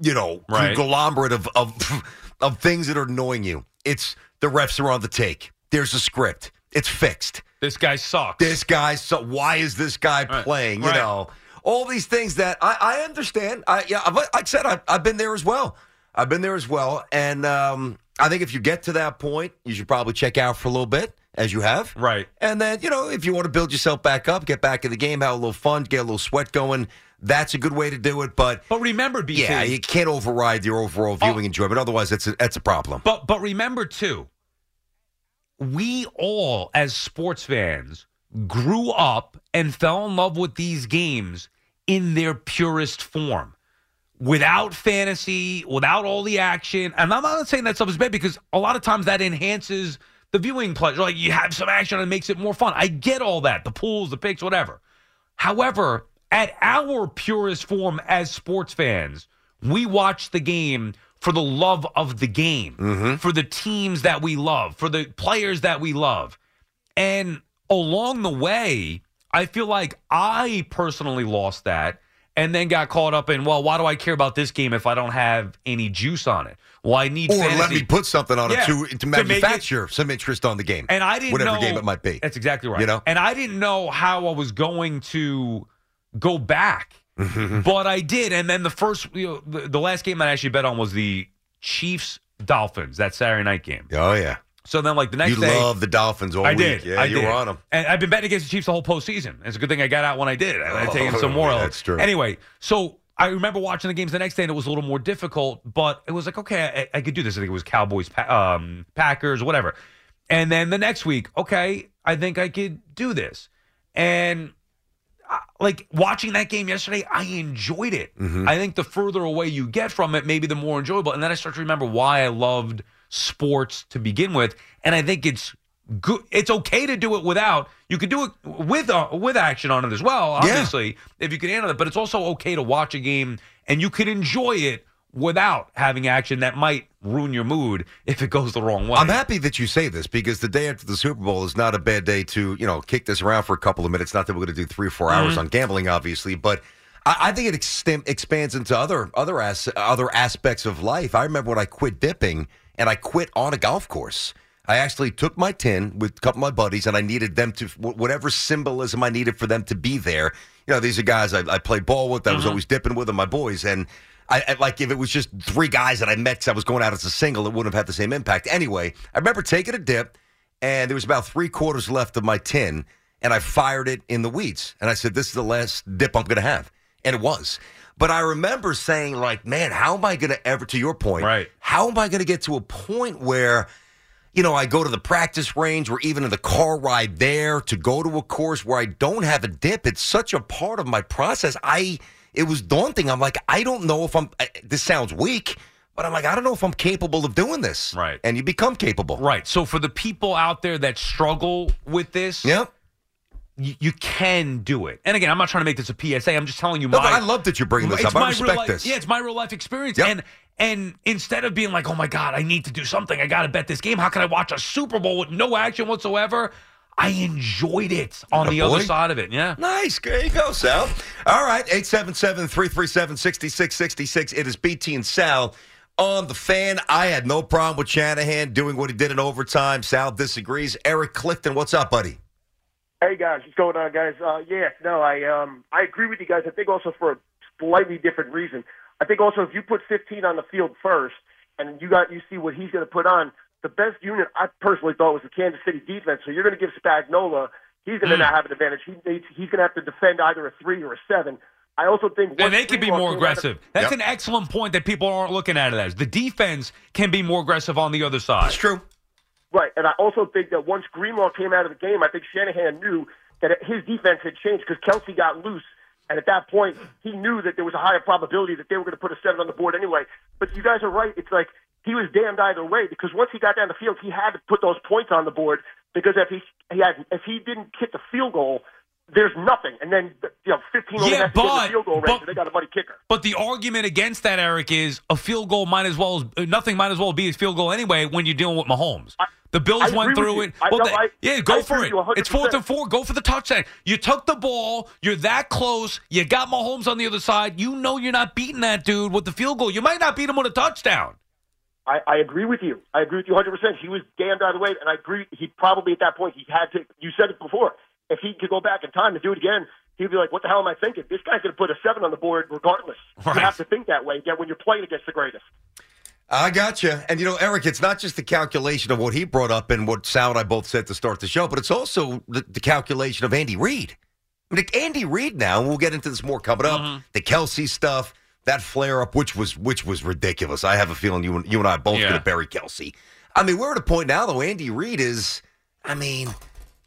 you know, Right. conglomerate of, of [laughs] of things that are annoying you. It's the refs are on the take. There's a script. It's fixed. This guy sucks. This guy so why is this guy Right. playing? You Right. know, all these things that I, I understand. I yeah, I've- like I said, I've, I've been there as well. I've been there as well, and um, I think if you get to that point, you should probably check out for a little bit, as you have, right? And then you know, if you want to build yourself back up, get back in the game, have a little fun, get a little sweat going. That's a good way to do it. But but remember, BT, yeah, you can't override your overall viewing enjoyment. Otherwise, that's a, that's a problem. But but remember too, we all as sports fans grew up and fell in love with these games in their purest form. Without fantasy, without all the action. And I'm not saying that stuff is bad because a lot of times that enhances the viewing pleasure. Like you have some action and it makes it more fun. I get all that. The pools, the picks, whatever. However, at our purest form as sports fans, we watch the game for the love of the game, for the teams that we love, for the players that we love. And along the way, I feel like I personally lost that and then got caught up in, well, why do I care about this game if I don't have any juice on it? Well, I need Or fantasy. let me put something on Yeah, it to, to to it- manufacture some interest on the game. And I didn't whatever know game it might be. That's exactly right. You know? and I didn't know how I was going to go back, Mm-hmm. But I did. And then the first, you know, the, the last game I actually bet on was the Chiefs Dolphins that Saturday night game. Oh yeah. So then, like the next day. you day, love the Dolphins all I week. did. Yeah, I you did. were on them. And I've been betting against the Chiefs the whole postseason. It's a good thing I got out when I did. I had Oh, taken some more. that's true. Anyway, so I remember watching the games the next day, and it was a little more difficult, but it was like, okay, I, I could do this. I think it was Cowboys, Pa- um, Packers, whatever. And then the next week, okay, I think I could do this. And like watching that game yesterday, I enjoyed it. Mhm. I think the further away you get from it, maybe the more enjoyable. And then I start to remember why I loved sports to begin with. And I think it's good. It's okay to do it without. You could do it with uh, with action on it as well. Obviously, if you can handle it. But it's also okay to watch a game and you can enjoy it without having action that might ruin your mood if it goes the wrong way. I'm happy that you say this because the day after the Super Bowl is not a bad day to, you know, kick this around for a couple of minutes. Not that we're going to do three or 4 hours Mhm. on gambling, obviously, but I, I think it extem- expands into other other as- other aspects of life. I remember when I quit dipping and I quit on a golf course. I actually took my tin with a couple of my buddies, and I needed them to whatever symbolism I needed for them to be there. You know, these are guys I, I played ball with. I was Mhm. always dipping with them, my boys, and I, I like if it was just three guys that I met because I was going out as a single, it wouldn't have had the same impact. Anyway, I remember taking a dip, and there was about three quarters left of my tin, and I fired it in the weeds, and I said, "This is the last dip I'm going to have," and it was. But I remember saying, like, man, how am I going to ever, to your point, right? How am I going to get to a point where you know, I go to the practice range or even in the car ride there to go to a course where I don't have a dip. It's such a part of my process. I it was daunting. I'm like, I don't know if I'm I- this sounds weak, but I'm like, I don't know if I'm capable of doing this. Right. And you become capable. Right. So for the people out there that struggle with this, yep. You, you can do it. And again, I'm not trying to make this a PSA. I'm just telling you No, my. I love that you're bringing this up. I respect life, this. Yeah, it's my real life experience. And and instead of being like, oh my god, I need to do something. I got to bet this game. How can I watch a Super Bowl with no action whatsoever? I enjoyed it on the other side of it. Yeah. Nice. There you go, Sal. All right. 877 337 6666. It is BT and Sal on the fan. I had no problem with Shanahan doing what he did in overtime. Sal disagrees. Eric Clifton, what's up, buddy? Hey guys, what's going on, guys? Uh, yeah, no, I um, I agree with you guys. I think also for a slightly different reason. I think also if you put 15 on the field first, and you got you see what he's going to put on, the best unit I personally thought was the Kansas City defense. So you're going to give Spagnuolo, he's going to hmm. not have an advantage. He needs, he's going to have to defend either a three or a seven. I also think And they can be more came of- aggressive. That's an excellent point that people aren't looking at it as. The defense can be more aggressive on the other side. That's true. Right, and I also think that once Greenlaw came out of the game, I think Shanahan knew that his defense had changed because Kelce got loose, and at that point, he knew that there was a higher probability that they were going to put a seven on the board anyway. But you guys are right. It's like he was damned either way because once he got down the field, he had to put those points on the board because if he he had if he didn't hit the field goal, there's nothing, and then you know 15 only Yeah, has but- the field goal range, but- and they got a buddy kicker. But the argument against that, Eric, is a field goal might as well as nothing might as well be a field goal anyway when you're dealing with Mahomes. The Bills I went through it. I- no, they- I- yeah, go for it. It's fourth and four. Go for the touchdown. You took the ball. You're that close. You got Mahomes on the other side. You know you're not beating that dude with the field goal. You might not beat him with a touchdown. I, I agree with you. I agree with you 100%. He was damned out of the way, and I agree. He probably at that point he had to. You said it before. If he could go back in time and do it again, he'd be like, "What the hell am I thinking? This guy's going to put a seven on the board regardless." You have to think that way. Again, when you're playing against the greatest. I got you. And, you know, Eric, it's not just the calculation of what he brought up and what Sal and I both said to start the show, but it's also the, the calculation of Andy Reid. I mean, Andy Reid now, and we'll get into this more coming up, mm-hmm. the Kelce stuff, that flare up, which was which was ridiculous. I have a feeling you and, you and I are both Yeah. going to bury Kelce. I mean, we're at a point now, though, Andy Reid is, I mean, this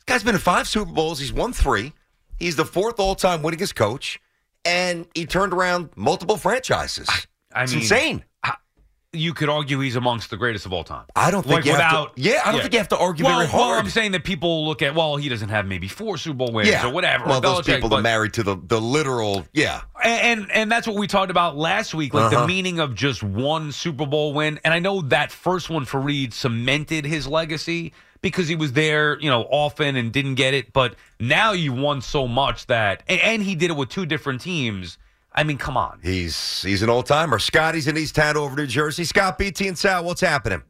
guy's been in five Super Bowls. He's won three. He's the fourth all time winningest coach, and he turned around multiple franchises. I it's mean, insane. You could argue he's amongst the greatest of all time. I don't think Like you have to- without, yeah, I don't think you have to argue well, very Well. I'm saying that people look at well, he doesn't have maybe four Super Bowl wins yeah, or whatever. Well, those Belichick, people but- are married to the the literal. Yeah, and, and and that's what we talked about last week, like Uh-huh. the meaning of just one Super Bowl win. And I know that first one for Reid cemented his legacy because he was there, you know, often and didn't get it. But now you won so much that, and, and he did it with two different teams. I mean, come on. he's he's an old timer. Scotty's in East Hanover, New Jersey. Scott, BT, and Sal, what's happening?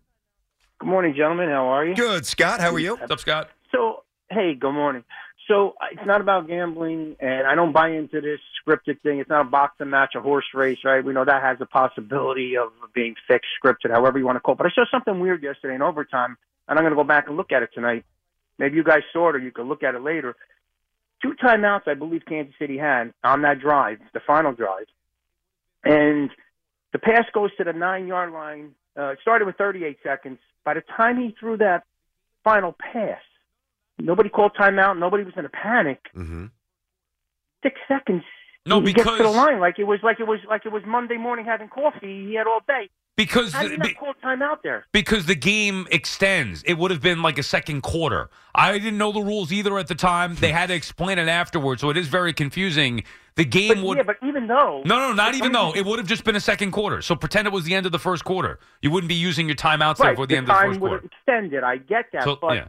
Good morning, gentlemen. How are you? Good, Scott. How are you? What's up, Scott? So, hey, good morning. So, it's not about gambling, and I don't buy into this scripted thing. It's not a boxing match, a horse race, right? We know that has a possibility of being fixed, scripted, however you want to call it. But I saw something weird yesterday in overtime, and I'm going to go back and look at it tonight. Maybe you guys saw it, or you could look at it later. Two timeouts, I believe Kansas City had on that drive, the final drive, and the pass goes to the nine yard line. Uh, it started with 38 seconds. By the time he threw that final pass, nobody called timeout. Nobody was in a panic. Mm-hmm. Six seconds. No, he gets to the line like it was like it was like it was Monday morning having coffee. He had all day. Because How do you not call timeout there? because the game extends. It would have been like a second quarter. I didn't know the rules either at the time. They had to explain it afterwards, so it is very confusing. The game But, would yeah, but even though No, no, not even though. It would have just been a second quarter. So pretend it was the end of the first quarter. You wouldn't be using your timeouts there right, for the, end of the time first would quarter. have extended. I get that, So, but yeah.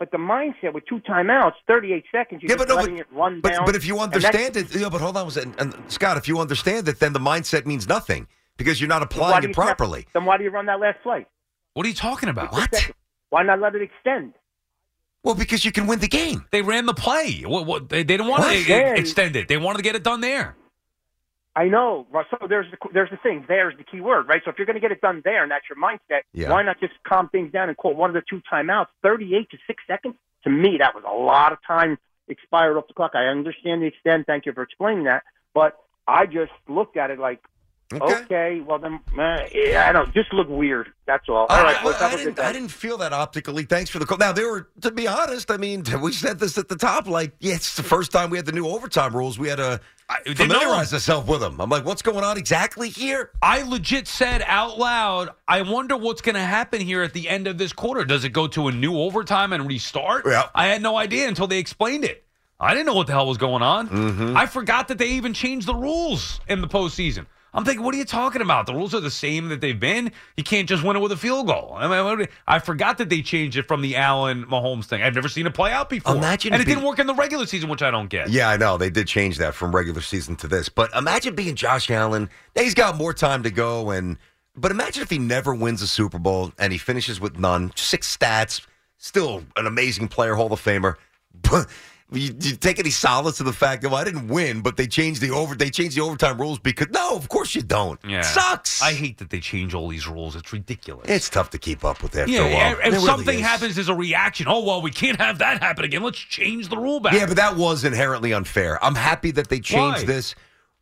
but the mindset with two timeouts, 38 seconds, you're Yeah, just but no, letting it run But, down. but if you understand it, yeah, but hold on a second. And, Scott, if you understand it, then the mindset means nothing because you're not applying do it you snap- properly. then why do you run that last play? What are you talking about? What? Why not let it extend? Well, because you can win the game. They ran the play. What, what, they, they didn't want What? to Then- extend it. They wanted to get it done there. I know. So there's the there's the thing. There's the key word, right? So if you're going to get it done there, and that's your mindset, Yeah. why not just calm things down and call one of the two timeouts? 38 to six seconds. To me, that was a lot of time expired off the clock. I understand the extent. Thank you for explaining that. But I just looked at it like, okay, well then, uh, yeah, I don't just look weird. That's all. All right, I, well, I have a good didn't. I didn't feel that optically. Thanks for the call. Now, they were, to be honest, I mean, [laughs] we said this at the top. Like, yeah, it's the first time we had the new overtime rules. We had to didn't familiarize know. ourselves with them. I'm like, what's going on exactly here? I legit said out loud, I wonder what's going to happen here at the end of this quarter. Does it go to a new overtime and restart? Yeah. I had no idea until they explained it. I didn't know what the hell was going on. Mm-hmm. I forgot that they even changed the rules in the postseason. I'm thinking, what are you talking about? The rules are the same that they've been. You can't just win it with a field goal. I mean, I forgot that they changed it from the Allen Mahomes thing. I've never seen it play out before. Imagine and it being- didn't work in the regular season, which I don't get. Yeah, I know. They did change that from regular season to this. But imagine being Josh Allen. He's got more time to go. and But imagine if he never wins a Super Bowl and he finishes with none, six stats, still an amazing player, Hall of Famer. [laughs] You, you take any solace to the fact that well, I didn't win, but they changed the over they changed the overtime rules because no, of course you don't. Yeah. It Sucks. I hate that they change all these rules. It's ridiculous. It's tough to keep up with after Yeah, a while. if really something happens as a reaction, oh well, we can't have that happen again. Let's change the rule back. Yeah, but that was inherently unfair. I'm happy that they changed Why? this.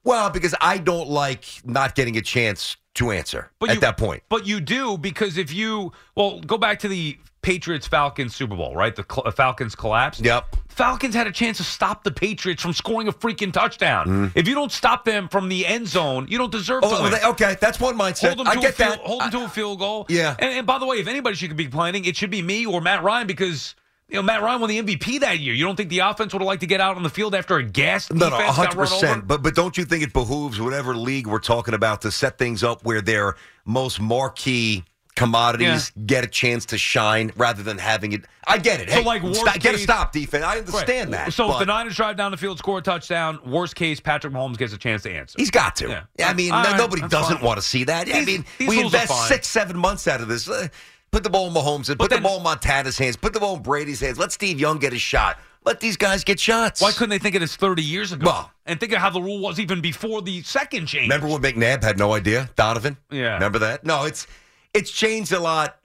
Well, because I don't like not getting a chance to answer But at you- that point. But you do because if you well go back to the Patriots Falcons Super Bowl, right? The cl- Falcons collapsed. Yep. Falcons had a chance to stop the Patriots from scoring a freaking touchdown. Mm. If you don't stop them from the end zone, you don't deserve Oh, to win. they- okay, that's one mindset. Hold them I to get a field, that. Hold them to a field goal. Yeah. And, and by the way, if anybody should be planning, it should be me or Matt Ryan because you know Matt Ryan won the MVP that year. You don't think the offense would have liked to get out on the field after a gas No, defense no, got hundred run over? percent. But but don't you think it behooves whatever league we're talking about to set things up where their most marquee commodities get a chance to shine rather than having it? I get it. So, Hey, like, worst stop, get a stop defense. I understand Right. that. So if but the Niners drive down the field, score a touchdown, worst case, Patrick Mahomes gets a chance to answer. He's got to. Yeah. I mean, no- right, nobody doesn't fine. want to see that. I mean, we invest six, seven months out of this. Uh, put the ball in Mahomes' hands. Put the ball in Montana's hands. Put the ball in Brady's hands. Let Steve Young get a shot. Let these guys get shots. Why couldn't they think of this 30 years ago? and think of how the rule was even before the second change. Remember when McNabb had no idea? Donovan? Yeah. Remember that? No, it's it's changed a lot.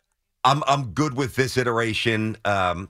I'm I'm good with this iteration. Um,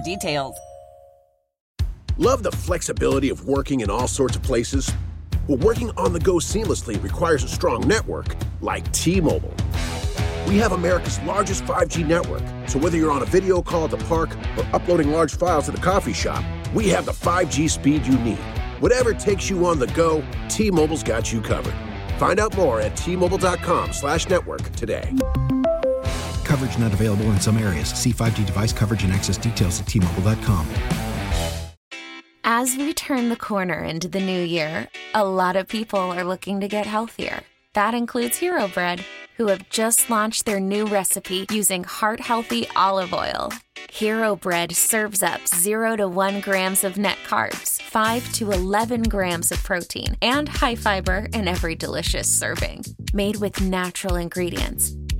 details. Love the flexibility of working in all sorts of places? Well, working on the go seamlessly requires a strong network like T Mobile. We have America's largest 5G network, so whether you're on a video call at the park or uploading large files at the coffee shop, we have the 5G speed you need. Whatever takes you on the go, T Mobile's got you covered. Find out more at T-Mobile.com slash network today. Coverage not available in some areas. See 5G device coverage and access details at tmobile.com. As we turn the corner into the new year, a lot of people are looking to get healthier. That includes Hero Bread, who have just launched their new recipe using heart healthy olive oil. Hero Bread serves up 0 to 1 grams of net carbs, 5 to 11 grams of protein, and high fiber in every delicious serving. Made with natural ingredients.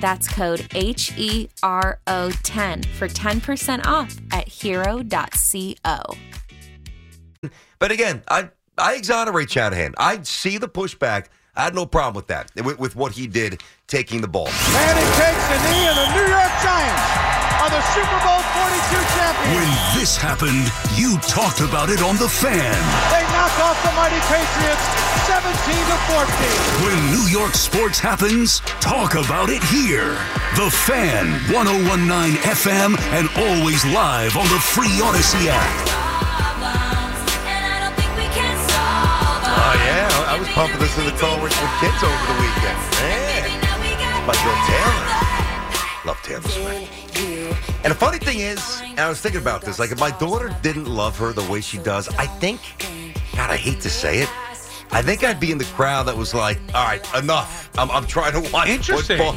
That's code H E R O 10 for 10% off at hero.co. But again, I I exonerate Shanahan. I see the pushback. I had no problem with that, with, with what he did taking the ball. Manning takes the knee, and the New York Giants are the Super Bowl 42 champions. When this happened, you talked about it on The Fan. They knock off the mighty Patriots 17 to 14. When New York sports happens, talk about it here. The Fan, 1019 FM, and always live on the free Audacy app. Oh yeah, I I was pumping this in the car with, with kids over the weekend. Man, my girl Taylor, love Taylor Swift. And the funny thing is, and I was thinking about this, like if my daughter didn't love her the way she does, I think, God, I hate to say it, I think I'd be in the crowd that was like, all right, enough. I'm, I'm trying to watch Interesting. football.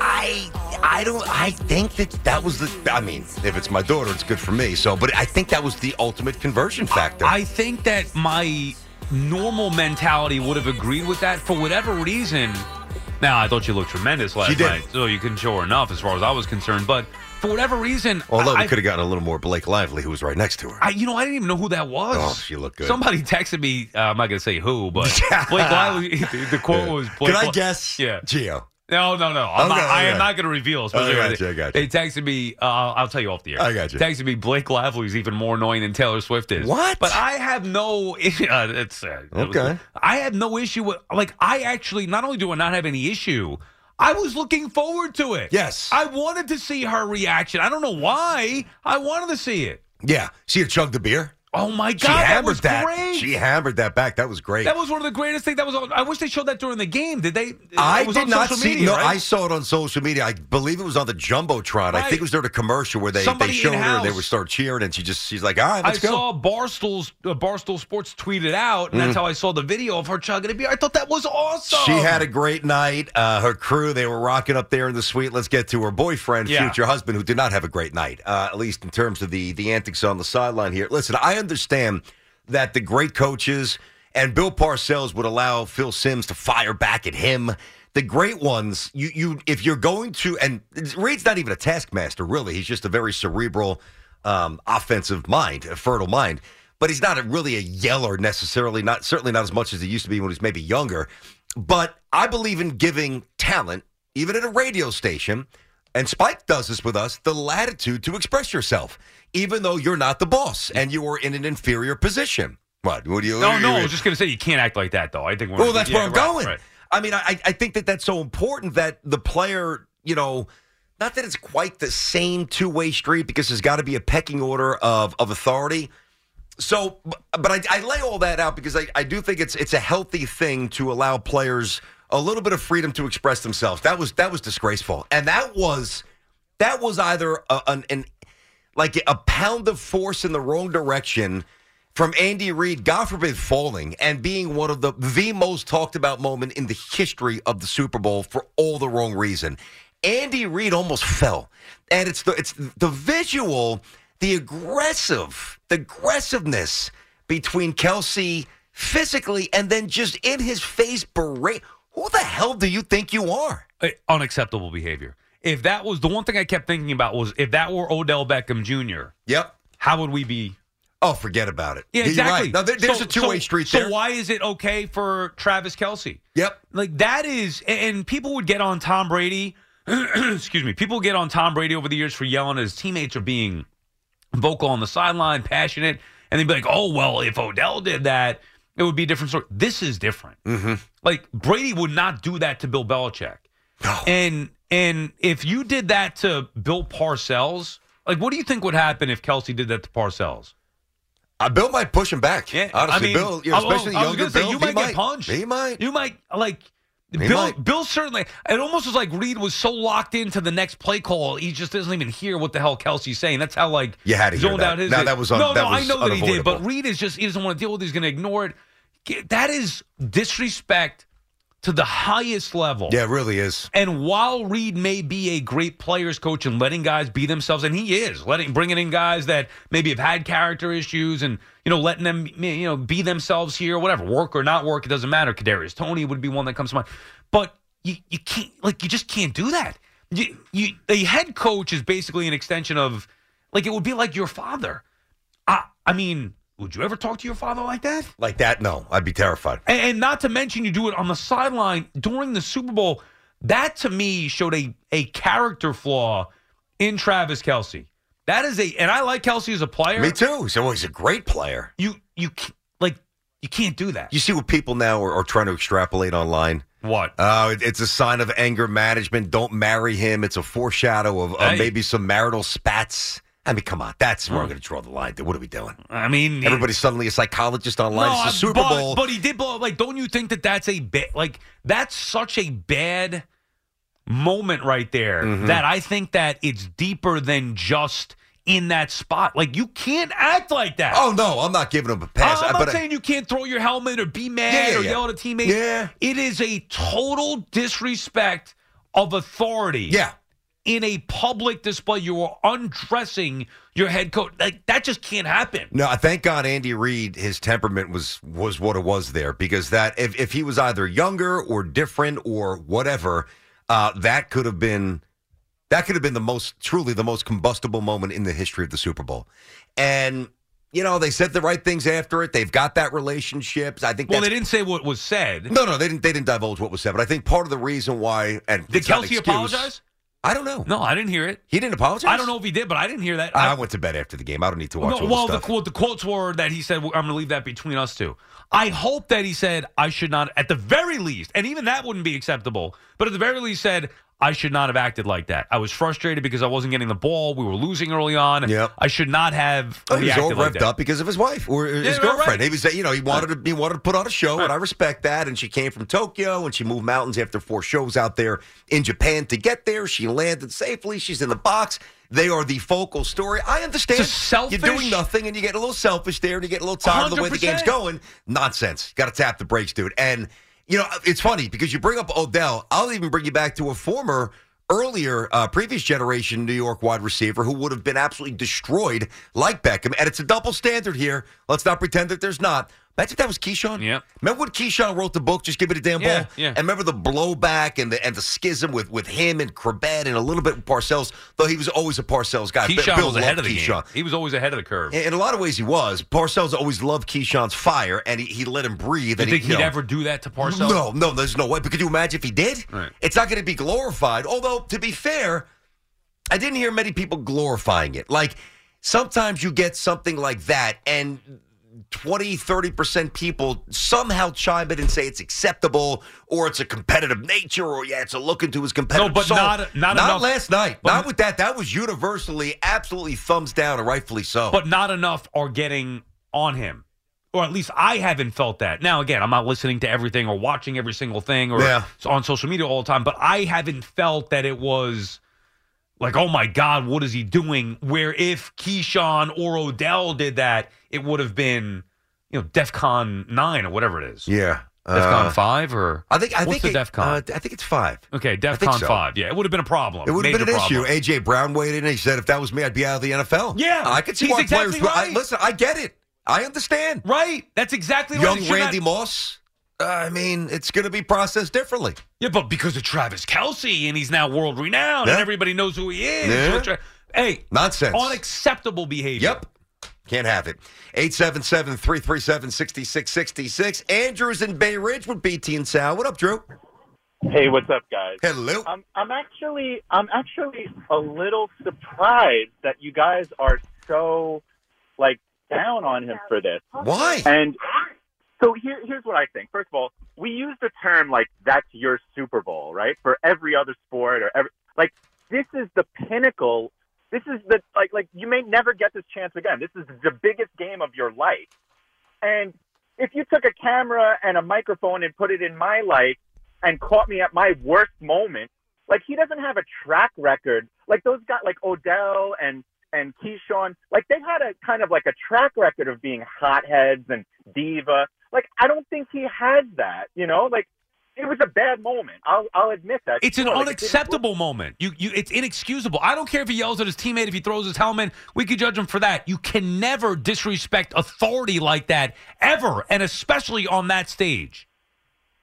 I I don't I think that that was the I mean if it's my daughter it's good for me so but I think that was the ultimate conversion factor. I think that my normal mentality would have agreed with that for whatever reason. Now, I thought you looked tremendous last She did. night, so you couldn't show her enough as far as I was concerned. But for whatever reason, Although I, we could have gotten a little more Blake Lively who was right next to her. I, you know, I didn't even know who that was. Oh, she looked good. Somebody texted me. Uh, I'm not going to say who, but [laughs] Blake Lively. [laughs] The, quote Yeah. was. Blake Can I guess? Yeah. Gio. No, no, no. I'm Okay, not, I am okay. not going to reveal. I especially got you, I they- got They texted me. Uh, I'll tell you off the air. I got you. Texted me. Blake Lively is even more annoying than Taylor Swift is. What? But I have no. Uh, it's uh, it was- Okay. I have no issue with. Like I actually not only do I not have any issue. I was looking forward to it. Yes. I wanted to see her reaction. I don't know why. I wanted to see it. Yeah, she had chugged the beer. Oh my god, she that hammered was that. great. She hammered that back. That was great. That was one of the greatest things. That was. I wish they showed that during the game. Did they? I was did on not see. Media, no, right? I saw it on social media. I believe it was on the jumbotron. I think it was during a commercial where they, Somebody they showed her and they would start cheering, and she just she's like, "All right, I let's go." I saw Barstool's uh, Barstool Sports tweeted out, and that's Mhm. how I saw the video of her chugging a beer. I thought that was awesome. She had a great night. Uh, her crew, they were rocking up there in the suite. Let's get to her boyfriend, Yeah. future husband, who did not have a great night, uh, at least in terms of the the antics on the sideline here. Listen, I understand that the great coaches and Bill Parcells would allow Phil Simms to fire back at him. The great ones, you you if you're going to, and Reid's not even a taskmaster, really. He's just a very cerebral, um, offensive mind, a fertile mind. But he's not a, really a yeller necessarily. Not certainly not as much as he used to be when he was maybe younger. But I believe in giving talent, even at a radio station, and Spike does this with us, the latitude to express yourself, even though you're not the boss and you are in an inferior position. What? What do you? No, no. I was just gonna say you can't act like that, though. I think. we're- Well, that's yeah, where I'm right, going. right. I mean, I, I think that that's so important that the player, you know, not that it's quite the same two way street because there's got to be a pecking order of of authority. So, but I, I lay all that out because I, I do think it's it's a healthy thing to allow players a little bit of freedom to express themselves. That was that was disgraceful, and that was that was either a, an, an like a pound of force in the wrong direction from Andy Reid, God forbid, falling and being one of the the most talked about moment in the history of the Super Bowl for all the wrong reason. Andy Reid almost fell, and it's the it's the visual, the aggressive, the aggressiveness between Kelce physically and then just in his face berate. Who the hell do you think you are? Unacceptable behavior. If that was the one thing I kept thinking about was if that were Odell Beckham Jr. Yep. How would we be? Oh, forget about it. Yeah, exactly. right. There- there's So- a two-way so- street so why is it okay for Travis Kelce? Yep. Like that is, and people would get on Tom Brady. [clears throat] excuse me. People get on Tom Brady over the years for yelling at his teammates or being vocal on the sideline, passionate, and they'd be like, "Oh well, if Odell did that, it would be a different story." This is different. Mm-hmm. Like Brady would not do that to Bill Belichick. And and if you did that to Bill Parcells, like what do you think would happen if Kelce did that to Parcells? Uh, Bill might push him back. Yeah, Honestly, I mean, Bill, you know, I- I- especially I younger say, Bill, you he might get punched. He might. You might like He Bill. might. Bill certainly. It almost was like Reid was so locked into the next play call, he just doesn't even hear what the hell Kelce's saying. That's how like You had to hear zoned that. out his. No, that was un- no, that no. I know that he did, but. Reid is just he doesn't want to deal with. it. He's going to ignore it. That is disrespect to the highest level. Yeah, it really is. And while Reid may be a great players coach and letting guys be themselves, and he is letting bringing in guys that maybe have had character issues and you know letting them you know be themselves here, whatever work or not work, it doesn't matter. Kadarius Toney would be one that comes to mind, but you you can't like you just can't do that. You, you a head coach is basically an extension of like it would be like your father. I I mean, would you ever talk to your father like that? Like that? No, I'd be terrified. And, and not to mention, you do it on the sideline during the Super Bowl. That to me showed a a character flaw in Travis Kelce. That is a, and I like Kelce as a player. Me too. He's always a great player. You you like you can't do that. You see what people now are, are trying to extrapolate online. What? Uh, it- it's a sign of anger management. Don't marry him. It's a foreshadow of, of Hey. maybe some marital spats. I mean, come on. That's where I'm going to draw the line. What are we doing? I mean, Everybody's suddenly a psychologist online. No, it's the Super but, Bowl. But he did blow. Like, don't you think that that's a bad? Like, that's such a bad moment right there. Mhm. That I think that it's deeper than just in that spot. Like, you can't act like that. oh, no. I'm not giving him a pass. I'm not but I- saying you can't throw your helmet or be mad Yeah, yeah, or yeah. yell at a teammate. Yeah. It is a total disrespect of authority. Yeah. In a public display, you are undressing your head coach. Like that just can't happen. No, I thank God Andy Reid, his temperament was was what it was there because that if, if he was either younger or different or whatever, uh, that could have been that could have been the most truly the most combustible moment in the history of the Super Bowl. And you know, they said the right things after it. They've got that relationship. I think Well, they didn't say what was said. No, no, they didn't they didn't divulge what was said, but I think part of the reason why and Did it's not an Kelce excuse- apologize? I don't know. No, I didn't hear it. He didn't apologize? I don't know if he did, but I didn't hear that. I, went to bed after the game. I don't need to watch No, all well, the the, the quotes were that he said, "I'm going to leave that between us two. I hope that he said, "I should not," at the very least, and even that wouldn't be acceptable. But at the very least, said, "I should not have acted like that. I was frustrated because I wasn't getting the ball. We were losing early on. Yep. I should not have Oh, he was all reacted like revved up because of his wife or his Yeah, girlfriend. right. He was, you know, he wanted to he wanted to put on a show, and I respect that. And she came from Tokyo, and she moved mountains after four shows out there in Japan to get there. She landed safely. She's in the box. They are the focal story. I understand. You're doing nothing, and you get a little selfish there, and you get a little tired of the way the game's going. Nonsense. Got to tap the brakes, dude. And you know, it's funny because you bring up Odell. I'll even bring you back to a former earlier uh, previous generation New York wide receiver who would have been absolutely destroyed like Beckham. And it's a double standard here. Let's not pretend that there's not. Imagine if that was Keyshawn. Yeah. Remember when Keyshawn wrote the book, Just Give It a Damn Ball? yeah. yeah. And remember the blowback and the and the schism with, with him and Chrebet and a little bit with Parcells, though he was always a Parcells guy. Keyshawn Bill was ahead of the Keyshawn. game. He was always ahead of the curve. In in a lot of ways, he was. Parcells always loved Keyshawn's fire, and he, he let him breathe. You and think he, he'd know, ever do that to Parcells? no, no, there's no way. But could you imagine if he did? Right. It's not going to be glorified. Although, to be fair, I didn't hear many people glorifying it. Like, sometimes you get something like that, and 20, 30% people somehow chime in and say it's acceptable, or it's a competitive nature, or yeah, it's a look into his competitive No, but soul. not- not enough- last night. but- not with that. That was universally, absolutely thumbs down, and rightfully so. but not enough are getting on him. Or at least I haven't felt that. Now, again, I'm not listening to everything or watching every single thing or Yeah. on social media all the time, but I haven't felt that it was like, oh my God, what is he doing? Where if Keyshawn or Odell did that, it would have been, you know, DEFCON 9 or whatever it is. yeah. DEFCON Uh, 5 or I think I what's think the it- DEFCON? uh, I think it's five. okay, DEFCON so. 5. Yeah, it would have been a problem. It would have been an Major issue. AJ Brown weighed in. and He said, "If that was me, I'd be out of the NFL." Yeah, I could see why exactly players. I, listen, I get it. I understand. Right. That's exactly right. Young should Randy not- Moss. Uh, I mean, it's going to be processed differently. Yeah, but because of Travis Kelce and he's now world renowned and everybody knows who he is. Yeah. Tra- hey, Nonsense. unacceptable behavior. Yep. Can't have it. 877 337 6666. Andrew's in Bay Ridge with BT and Sal. What up, Drew? Hey, what's up, guys? Hello. I'm I'm actually I'm actually a little surprised that you guys are so like down on him for this. Why? And so here here's what I think. First of all, we use the term like that's your Super Bowl, right? For every other sport or every like this is the pinnacle. This is the like like you may never get this chance again. This is the biggest game of your life. And if you took a camera and a microphone and put it in my life and caught me at my worst moment, like he doesn't have a track record. Like those guys, like Odell and and Keyshawn, like they had a kind of like a track record of being hotheads and diva. Like I don't think he had that. You know, like it was a bad moment. I'll I'll admit that. It's an like, it unacceptable moment. You, you, it's inexcusable. I don't care if he yells at his teammate, if he throws his helmet. We could judge him for that. You can never disrespect authority like that ever, and especially on that stage.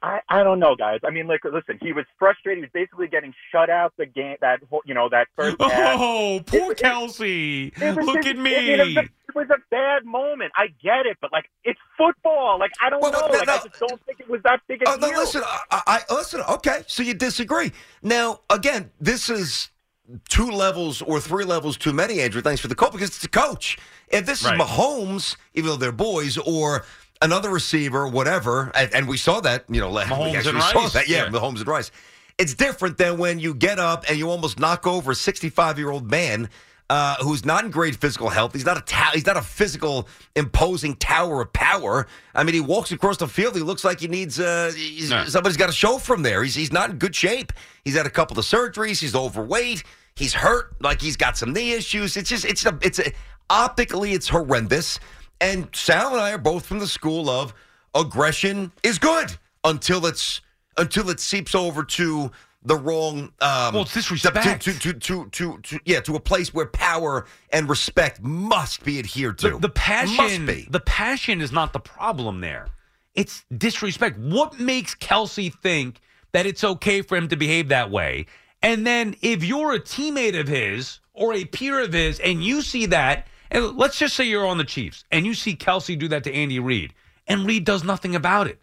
I, I don't know, guys. I mean, like, listen, he was frustrated. He was basically getting shut out the game. That whole, you know, that first oh, half. Oh, poor Kelce! It was Look just- at I mean, it was, me. a, it was a bad moment. I get it, but like, it's football. Like, I don't Well, know. but like, no- I just don't think it was that big a Oh, no, deal. listen, I, I listen. Okay, so you disagree. Now, again, this is two levels or three levels too many. Andrew, thanks for the call because it's a coach. If this Right. is Mahomes, even though they're boys, or another receiver, whatever, and, and we saw that, you know, we Mahomes and Rice, that, yeah, yeah. Mahomes and Rice. It's different than when you get up and you almost knock over a 65 year old man. Uh, who's not in great physical health? He's not a ta- he's not a physical imposing tower of power. I mean, he walks across the field. He looks like he needs uh, No. somebody's got to show from there. He's he's not in good shape. He's had a couple of surgeries. He's overweight. He's hurt. Like he's got some knee issues. It's just it's a it's a, optically it's horrendous. And Sal and I are both from the school of aggression is good until it's until it seeps over to the wrong um Well, it's disrespect. to, to, to, to, to, to yeah to a place where power and respect must be adhered to The, the passion, must be the passion is not the problem there. It's disrespect. What makes Kelce think that it's okay for him to behave that way? And then if you're a teammate of his or a peer of his and you see that, and let's just say you're on the Chiefs and you see Kelce do that to Andy Reid and Reid does nothing about it.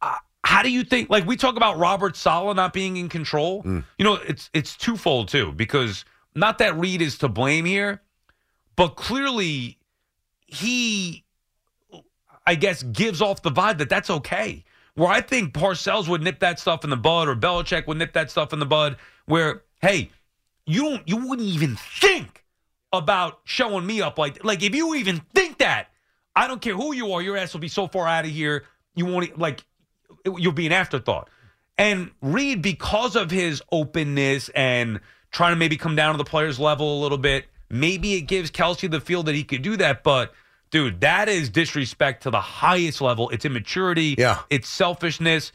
Uh, how do you think like we talk about Robert Saleh not being in control? Mm. You know, it's it's twofold too because not that Reid is to blame here, but clearly he I guess gives off the vibe that that's okay. Where I think Parcells would nip that stuff in the bud, or Belichick would nip that stuff in the bud. Where hey, you don't, you wouldn't even think about showing me up like like if you even think that, I don't care who you are, your ass will be so far out of here. You won't like you'll be an afterthought. And Reid, because of his openness and trying to maybe come down to the players' level a little bit, maybe it gives Kelce the feel that he could do that. But dude, that is disrespect to the highest level. It's immaturity. Yeah. It's selfishness.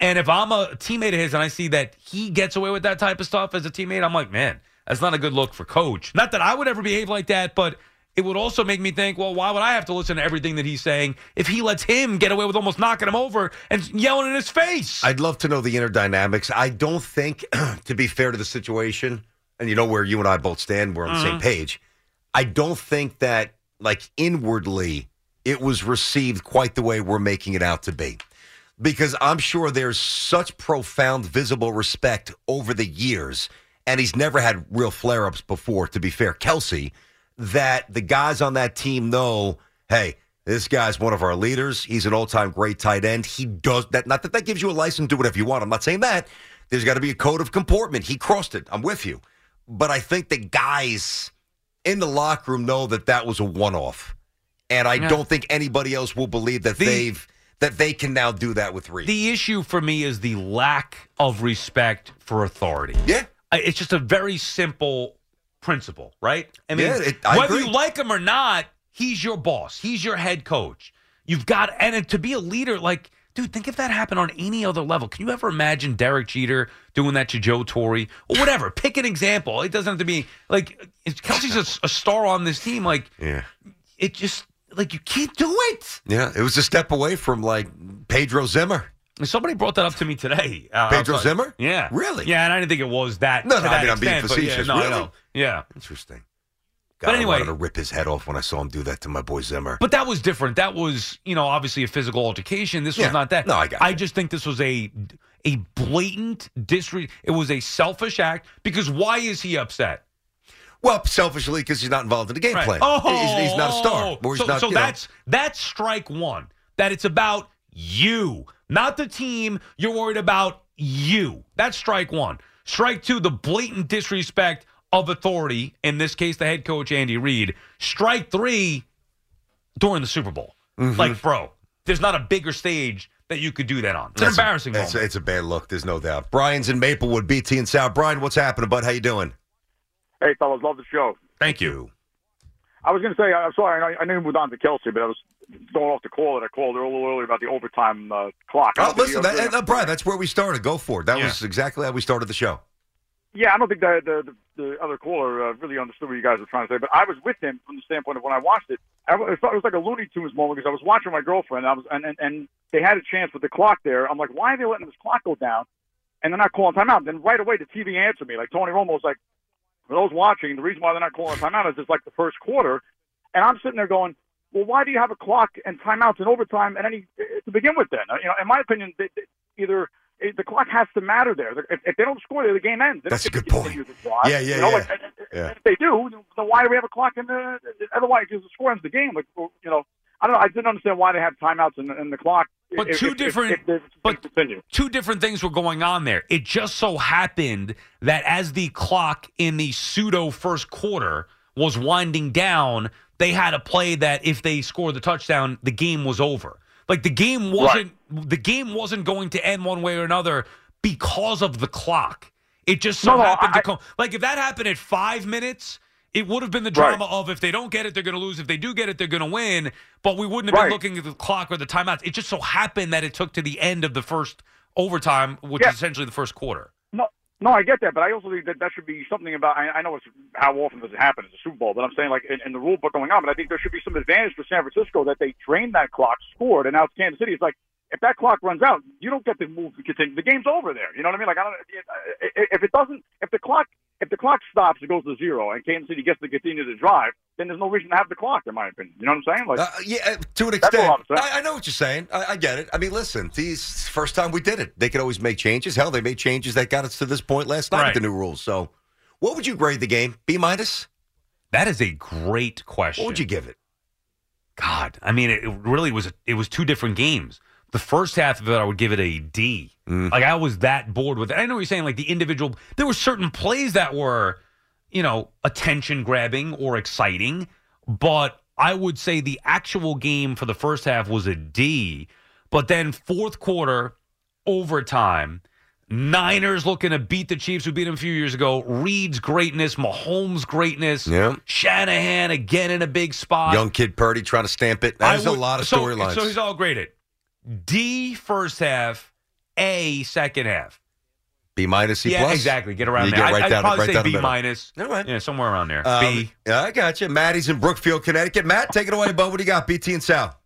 And if I'm a teammate of his and I see that he gets away with that type of stuff as a teammate, I'm like, man, that's not a good look for coach. Not that I would ever behave like that, but it would also make me think, well, why would I have to listen to everything that he's saying if he lets him get away with almost knocking him over and yelling in his face? I'd love to know the inner dynamics. I don't think, [clears throat] to be fair to the situation, and you know where you and I both stand, we're on the same Mhm. page. I don't think that, like, inwardly, it was received quite the way we're making it out to be. Because I'm sure there's such profound, visible respect over the years, and he's never had real flare ups before, to be fair. Kelce, that the guys on that team know, hey, this guy's one of our leaders. He's an all-time great tight end. He does that. Not that that gives you a license to do whatever you want. I'm not saying that. There's got to be a code of comportment. He crossed it. I'm with you. But I think the guys in the locker room know that that was a one-off, and I Yeah. don't think anybody else will believe that The- they've that they can now do that with Reid. The issue for me is the lack of respect for authority. Yeah. It's just a very simple principle, right? I mean, Yeah, it- I whether agree. you like him or not, he's your boss. He's your head coach. You've got, and to be a leader, like, dude, think if that happened on any other level. Can you ever imagine Derek Jeter doing that to Joe Torre or whatever? Pick an example. It doesn't have to be like Kelce's a, a star on this team. Like, yeah. it just like you can't do it. Yeah, it was a step away from like Pedro Zimmer. Somebody brought that up to me today. Uh, Pedro outside. Zimmer? Yeah. Really? Yeah, and I didn't think it was that. No, no, I that mean, I'm being extent, but yeah, facetious. no, Really? know. Yeah. Interesting. But anyway- I wanted to rip his head off when I saw him do that to my boy Zimmer. But that was different. That was, you know, obviously a physical altercation. This Yeah. was not that. No, I got I just think this was a a blatant disre. It was a selfish act because why is he upset? Well, selfishly because he's not involved in the game Right. plan. Oh, he's, he's not a star. Or he's so not, so you know. that's that's strike one. That it's about you, not the team. You're worried about you. That's strike one. Strike two, the blatant disrespect of authority. In this case, the head coach Andy Reid. Strike three, during the Super Bowl. Mhm. Like, bro, there's not a bigger stage that you could do that on. It's an That's a- embarrassing it's, moment. it's a bad look. There's no doubt. Brian's in Maplewood, BT and South. Brian, what's happening, bud? How you doing? Hey, fellas, love the show. Thank you. I was going to say, I'm sorry, I know, I know you moved on to Kelce, but I was going off the call that I called a little earlier about the overtime uh, clock. Oh, listen, the- that, uh, Brian, that's where we started. Go for it. That was exactly how we started the show. Yeah, I don't think the the, the, the other caller uh, really understood what you guys were trying to say, but I was with him from the standpoint of when I watched it. I, it it was like a Looney Tunes moment because I was watching my girlfriend. I was and, and and they had a chance with the clock there. I'm like, why are they letting this clock go down? And they're not calling timeout. And then right away the TV answered me. Like Tony Romo was like, for those watching, the reason why they're not calling a timeout is it's like the first quarter. And I'm sitting there going, well, why do you have a clock and timeouts and overtime and any to begin with? Then, you know, in my opinion, they, they, either eh, the clock has to matter there. If, if they don't score there, the game ends. That's a good point. clock. Yeah, yeah, you know, yeah. Like, Yeah. if they do, then why do we have a clock in the? Otherwise, because the score ends the game. Like, you know, I don't know. I didn't understand why they have timeouts and, and the clock. But if- two if- different, if, if, but continue. two different things were going on there. It just so happened that as the clock in the pseudo first quarter was winding down, they had a play that if they scored the touchdown, the game was over. Like the game wasn't the game wasn't going to end one way or another because of the clock. It just so No, happened I- to come. Like if that happened at five minutes. It would have been the Right. drama of if they don't get it, they're going to lose. If they do get it, they're going to win. But we wouldn't have Right. been looking at the clock or the timeouts. It just so happened that it took to the end of the first overtime, which Yeah. is essentially the first quarter. No, no, I get that, but I also think that that should be something about. I, I know it's how often does it happen? It's a Super Bowl, but I'm saying like in, in the rule book going on. But I think there should be some advantage for San Francisco that they drained that clock, scored, and now it's Kansas City. It's like if that clock runs out, you don't get to move to continue. The game's over there. You know what I mean? Like I don't. If it doesn't, if the clock, if the clock stops, it goes to zero, and Kansas City gets to continue to drive, then there's no reason to have the clock, in my opinion. You know what I'm saying? Like, Uh, yeah, uh, to an extent. I'm. I, I know what you're saying. I, I get it. I mean, listen, these first time we did it, they could always make changes. Hell, they made changes that got us to this point last night Right. with the new rules. So, what would you grade the game? B minus? That is a great question. What would you give it? God, I mean, it, it really was. It was two different games. The first half of it, I would give it a D. Mm. Like I was that bored with it. I know what you're saying. Like the individual, there were certain plays that were, you know, attention grabbing or exciting, but I would say the actual game for the first half was a D. But then fourth quarter, overtime. Niners looking to beat the Chiefs who beat them a few years ago. Reid's greatness, Mahomes' greatness. Yeah. Shanahan again in a big spot. Young kid Purdy trying to stamp it. There's I a lot of so- storylines. So, he's all graded. D first half, A second half. B minus, C yeah, plus? exactly. Get around You there. get right I, down, would probably right say down the B middle. minus. All right. Yeah, somewhere around there. Um, B. Yeah, I got you. Maddie's in Brookfield, Connecticut. Matt, take it away, bud. What do you got? BT and Sal.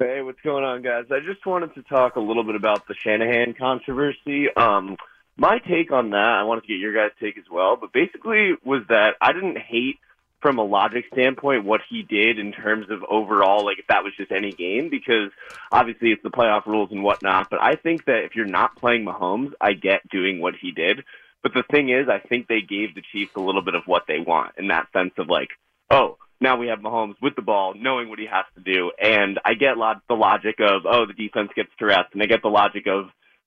Hey, what's going on, guys? I just wanted to talk a little bit about the Shanahan controversy. Um, my take on that, I wanted to get your guys' take as well, but basically was that I didn't hate from a logic standpoint what he did in terms of overall, like if that was just any game, because obviously it's the playoff rules and whatnot. But I think that if you're not playing Mahomes, I get doing what he did. But the thing is, I think they gave the Chiefs a little bit of what they want in that sense of like, oh, now we have Mahomes with the ball, knowing what he has to do. And I get lot the logic of, oh, the defense gets to rest, and I get the logic of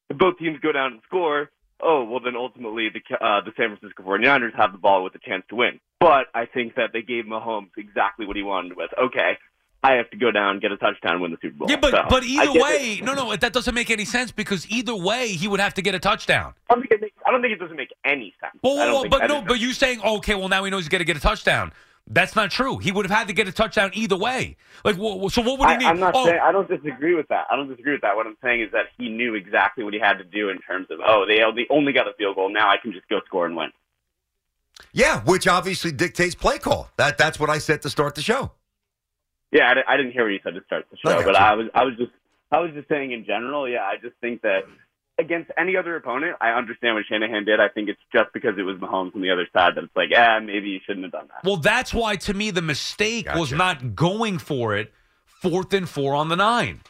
if both teams go down and score, oh, well then ultimately the uh, the San Francisco 49ers have the ball with a chance to win. But I think that they gave Mahomes exactly what he wanted with, okay, I have to go down, get a touchdown, win the Super Bowl. Yeah, but So, but either way, it. no, no, that doesn't make any sense because either way, he would have to get a touchdown. I don't think it, makes, I don't think it doesn't make any sense. Well, I well, but I no, but you saying oh, okay, well now he knows he's going to get a touchdown. That's not true. He would have had to get a touchdown either way. Like, so what would he I, need? I'm not oh, saying I don't disagree with that. I don't disagree with that. What I'm saying is that he knew exactly what he had to do in terms of oh they only got a field goal. Now I can just go score and win. Yeah, which obviously dictates play call. That That's what I said to start the show. Yeah, I, I didn't hear what you said to start the show, got but you. I was I was just I was just saying in general. Yeah, I just think that against any other opponent, I understand what Shanahan did. I think it's just because it was Mahomes on the other side that it's like, eh, maybe you shouldn't have done that. Well, that's why to me the mistake was not going for it fourth and four on the nine.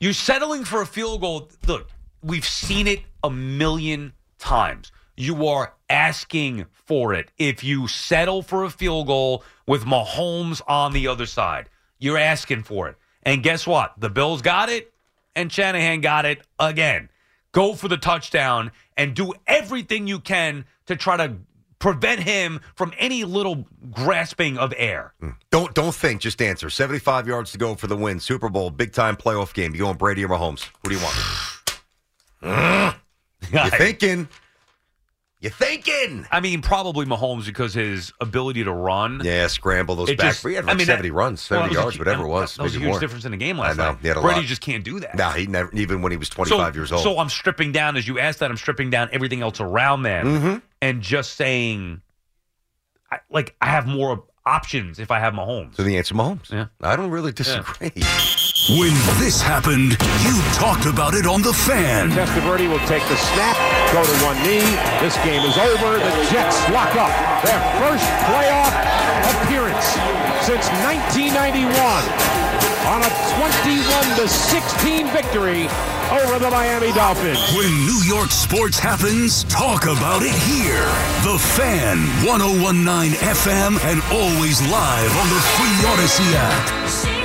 You're settling for a field goal. Look, we've seen it a million times. You are asking for it. If you settle for a field goal with Mahomes on the other side, you're asking for it. And guess what? The Bills got it, and Shanahan got it again. Go for the touchdown and do everything you can to try to prevent him from any little grasping of air. Hmm. Don't don't think, just answer. 75 yards to go for the win. Super Bowl, big time playoff game. You going Brady or Mahomes? What do you want? [sighs] You're thinking. You thinking? I mean, probably Mahomes because his ability to run. Yeah, scramble those It back. just- he had I like mean, that- 70 runs, 70 that was a yards, whatever it was. That was a huge more. difference in the game I last know. night. He had a Brady lot. just can't do that. No, he never, even when he was 25 so, years old. So I'm stripping down, as you asked that, I'm stripping down everything else around them Mm-hmm. and just saying, I, like, I have more options if I have Mahomes. So the answer, Mahomes. Yeah. I don't really disagree. [laughs] When this happened, you talked about it on The Fan. Testaverde will take the snap, go to one knee. This game is over. The Jets lock up their first playoff appearance since 1991 on a 21 to 16 victory over the Miami Dolphins. When New York sports happens, talk about it here. The Fan, 1019 FM, and always live on the Free Audacy app.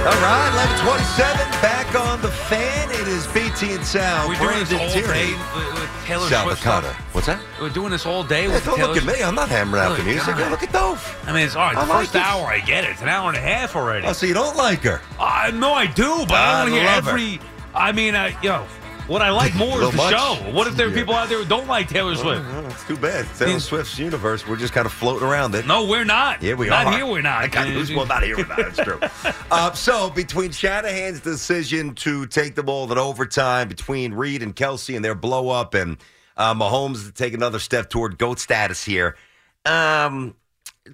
All right, 1127, back on the fan. It is BT and Sal. We're doing this all Tierney. day with, with Taylor Sal Swift stuff. What's that? We're doing this all day with don't Taylor look at me. I'm not hammering out the music. God. Look at Dove. I mean, it's all right. I The like first it. hour, I get it. It's an hour and a half already. Oh, so you don't like her? Uh, no, I do, but I I don't hear love her. every. I mean, I, know, what I like more is the much? show. What if there are Yeah. people out there who don't like Taylor Swift? Oh, it's too bad. Taylor Swift's universe. We're just kind of floating around it. No, we're not. Yeah, we not are. Not here. We're not. I got who's well, not here. We're not. That's true. [laughs] uh, so between Shanahan's decision to take the ball in overtime, between Reid and Kelce and their blow up, and uh, Mahomes to take another step toward goat status here. Um,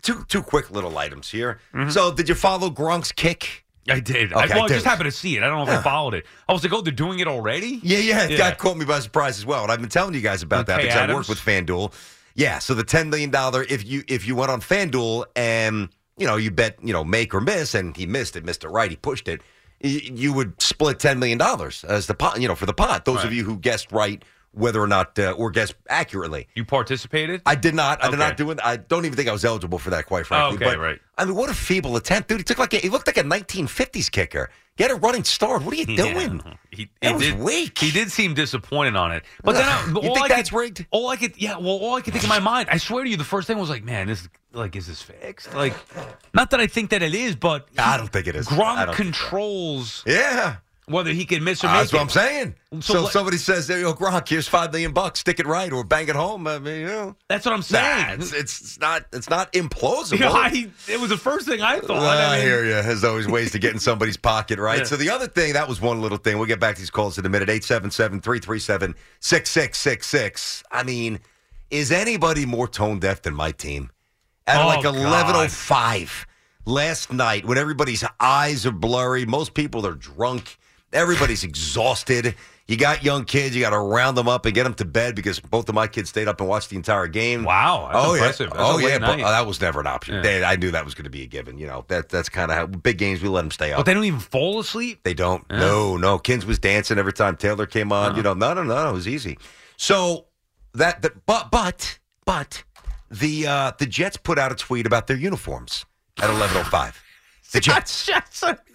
two two quick little items here. So, did you follow Gronk's kick? I did. Okay, I, well, I just happened to see it. I don't know if I followed it. I was like, oh, they're doing it already? Yeah, yeah, it Yeah. got caught me by surprise as well. And I've been telling you guys about With that Kay because I Adams? work with FanDuel. Yeah, so the ten million dollar if you if you went on FanDuel and you know you bet you know make or miss and he missed it, missed it right, he pushed it, you would split ten million dollars as the pot, you know, for the pot. Those of you who guessed right whether or not uh, or guess accurately. You participated? I did not. I did not do it. I don't even think I was eligible for that, quite frankly. okay, but, right. I mean, what a feeble attempt, dude. He took like a, he looked like a 1950s kicker. Get a running start. What are you doing? He, That he was did, weak. He did seem disappointed on it. But then, I, You think I that's could, rigged? All I could, yeah. Well, all I could think in my mind, I swear to you, the first thing was like, man, this is like, is this fixed? Like, not that I think that it is, but I don't think it is. Gronk don't think so. controls Yeah. Whether he can miss or uh, make That's what. I'm saying. So So, let- somebody says, "Yo, Gronk, here's five million bucks. Stick it right or bang it home." I mean, you know, That's what I'm saying. it's, it's it's not it's not implausible. You [laughs] know, I, it was the first thing I thought. I, I mean, hear you. There's always ways to get in somebody's pocket, right? Yeah. So the other thing, that was one little thing. We'll get back to these calls in a minute. 877-337-6666. I mean, is anybody more tone deaf than my team? At Oh, like God. 11.05 last night when everybody's eyes are blurry, most people are drunk, everybody's exhausted. You got young kids, you got to round them up and get them to bed because both of my kids stayed up and watched the entire game. Wow, oh, impressive. Yeah. That's oh, yeah. But, night. uh, that was never an option. Yeah. They- I knew that was going to be a given. You know, that that's kind of how big games we let them stay up. But they don't even fall asleep. They don't. Yeah. No, no. Kins was dancing every time Taylor came on. You know, no, no, no. It was easy. So that, the, but, but, but the uh, the Jets put out a tweet about their uniforms at eleven oh five. The Jets.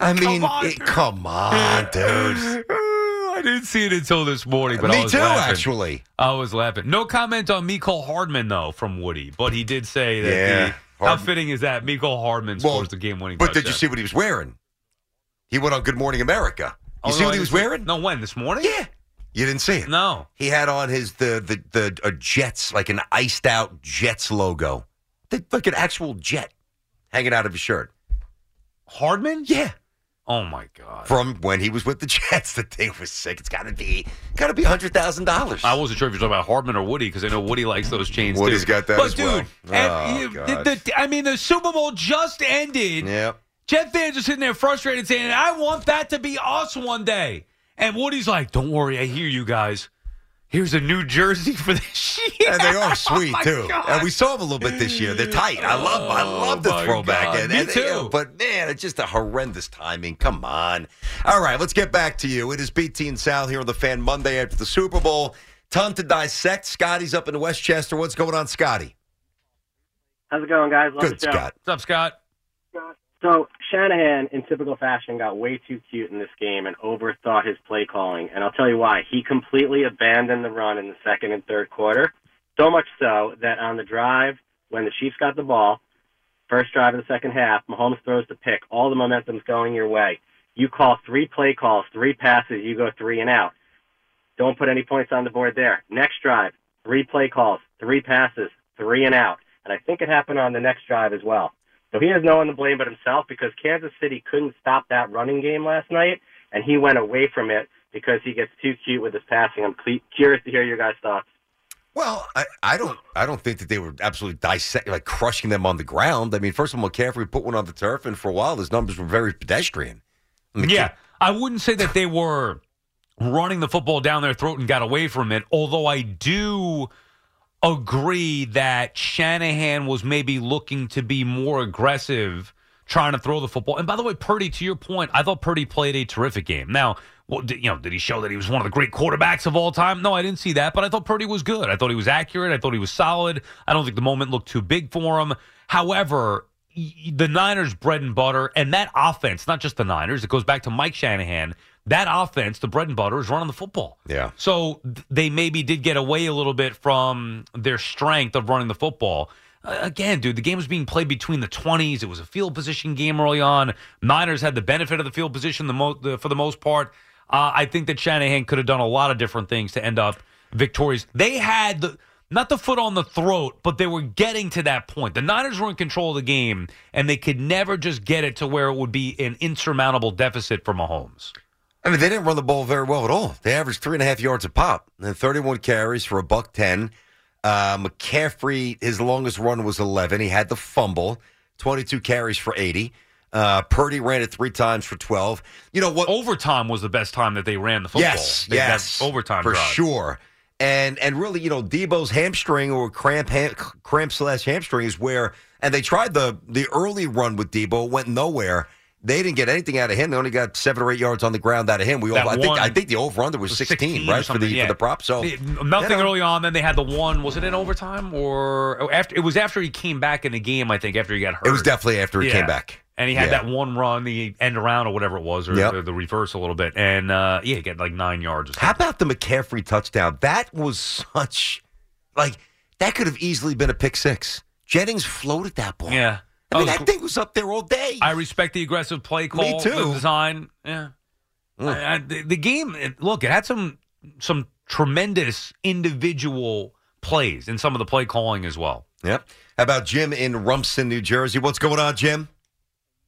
I mean, on. it- come on, dude. [sighs] I didn't see it until this morning, but Me I was too, laughing. actually. I was laughing. No comment on Mecole Hardman though from Woody, but he did say that. Yeah, the, how fitting is that? Mecole Hardman Well, scores the game-winning. But did you see what he was wearing? He went on Good Morning America. You Oh, see no, what he was see- wearing? No, when this morning? Yeah. You didn't see it? No. He had on his the the the a Jets like an iced out Jets logo, the, like an actual jet hanging out of his shirt. Hardman? Yeah, Oh my god. from when he was with the [laughs] Jets. The thing was sick. It's got to be got to be hundred thousand dollars. I wasn't sure if you're talking about Hardman or Woody because I know Woody likes those chains Woody's too. got that but as dude, well. and Oh, the, the, I mean, the Super Bowl just ended. Yep. Jet fans are sitting there frustrated saying, I want that to be us one day. And Woody's like, don't worry, I hear you guys. Here's a new jersey for this [laughs] year. And they are [laughs] Oh, sweet my too. God. And we saw them a little bit this year. They're tight. I love I oh love the Oh, my throwback. God. And, Me and, too. you know, but man, it's just a horrendous timing. Come on. All right, let's get back to you. It is BT and Sal here on the fan Monday after the Super Bowl. Ton to dissect. Scotty's up in Westchester. What's going on, Scotty? How's it going, guys? Love Good, the show. Scott. What's up, Scott? So Shanahan, in typical fashion, got way too cute in this game and overthought his play calling. And I'll tell you why. He completely abandoned the run in the second and third quarter. So much so that on the drive, when the Chiefs got the ball, first drive of the second half, Mahomes throws the pick. All the momentum's going your way. You call three play calls, three passes, you go three and out. Don't put any points on the board there. Next drive, three play calls, three passes, three and out. And I think it happened on the next drive as well. So he has no one to blame but himself because Kansas City couldn't stop that running game last night, and he went away from it because he gets too cute with his passing. I'm curious to hear your guys' thoughts. Well, I, I don't I don't think that they were absolutely dissect like crushing them on the ground. I mean, first of all, McCaffrey put one on the turf, and for a while, his numbers were very pedestrian. Yeah, I wouldn't say that they were running the football down their throat and got away from it. Although I do agree that Shanahan was maybe looking to be more aggressive trying to throw the football. And by the way, Purdy, to your point, I thought Purdy played a terrific game. Now, well, did, you know, did he show that he was one of the great quarterbacks of all time? No, I didn't see that, but I thought Purdy was good. I thought he was accurate. I thought he was solid. I don't think the moment looked too big for him. However, the Niners' bread and butter, and that offense, not just the Niners, it goes back to Mike Shanahan. That offense, the bread and butter, is running the football. Yeah. So th- they maybe did get away a little bit from their strength of running the football. Uh, again, dude, the game was being played between the 20s. It was a field position game early on. Niners had the benefit of the field position the mo- the, for the most part. Uh, I think that Shanahan could have done a lot of different things to end up victorious. They had the not the foot on the throat, but they were getting to that point. The Niners were in control of the game, and they could never just get it to where it would be an insurmountable deficit for Mahomes. I mean, they didn't run the ball very well at all. They averaged three and a half yards a pop, and 31 carries for a buck ten. Uh, McCaffrey, his longest run was 11. He had the fumble, 22 carries for 80. Uh, Purdy ran it three times for 12. You know what? Overtime was the best time that they ran the football. Yes, They- yes, overtime for drive. sure. And and really, you know, Deebo's hamstring or cramp ham, cramp slash hamstring is where. And they tried the the early run with Debo, went nowhere. They didn't get anything out of him. They only got seven or eight yards on the ground out of him. We all, I think I think the over under was 16, or right for the yeah. for the prop. So nothing you know. early on. Then they had the one. Was it in overtime or oh, after? It was after he came back in the game. I think after he got hurt. It was definitely after he Yeah. came back. And he had Yeah. that one run, the end around or whatever it was, or Yep. the, the reverse a little bit. And uh, yeah, he got like nine yards. Or something. How about the McCaffrey touchdown? That was such like that could have easily been a pick six. Jennings floated that ball. Yeah. I mean Oh, that thing was up there all day. I respect the aggressive play call, Me too. the design. Yeah, I- I- the, the game. it- Look, it had some some tremendous individual plays in some of the play calling as well. Yep. How about Jim in Rumson, New Jersey? What's going on, Jim?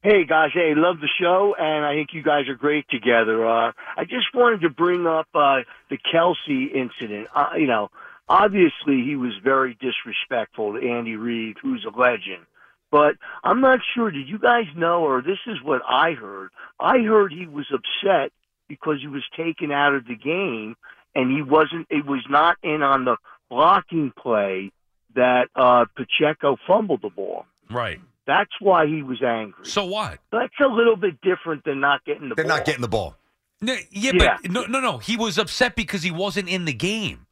Hey guys, hey, love the show, and I think you guys are great together. Uh, I just wanted to bring up uh, the Kelce incident. Uh, you know, obviously he was very disrespectful to Andy Reid, who's a legend. But I'm not sure. Did you guys know, or this is what I heard? I heard he was upset because he was taken out of the game, and he wasn't. It was not in on the blocking play that uh, Pacheco fumbled the ball. Right. That's why he was angry. So what? That's a little bit different than not getting the They're ball. not getting the ball. No, yeah, Yeah. but no, no, no. He was upset because he wasn't in the game.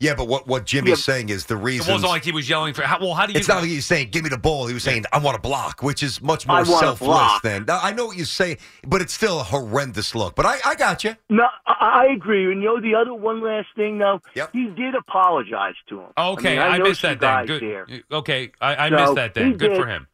Yeah, but what, what Jimmy's saying is the reason. It wasn't like he was yelling for. How, well, how do you? It's not like he's saying, give me the ball. He was saying, I want to block, which is much more I selfless block. than. Now, I know what you say, but it's still a horrendous look. But I, I got you. No, I, I agree. And you know the other one last thing though, Yep. he did apologize to him. Okay, I, I, mean, I know missed that then. Good. there. Okay, I, I So, missed that then. Good did. for him.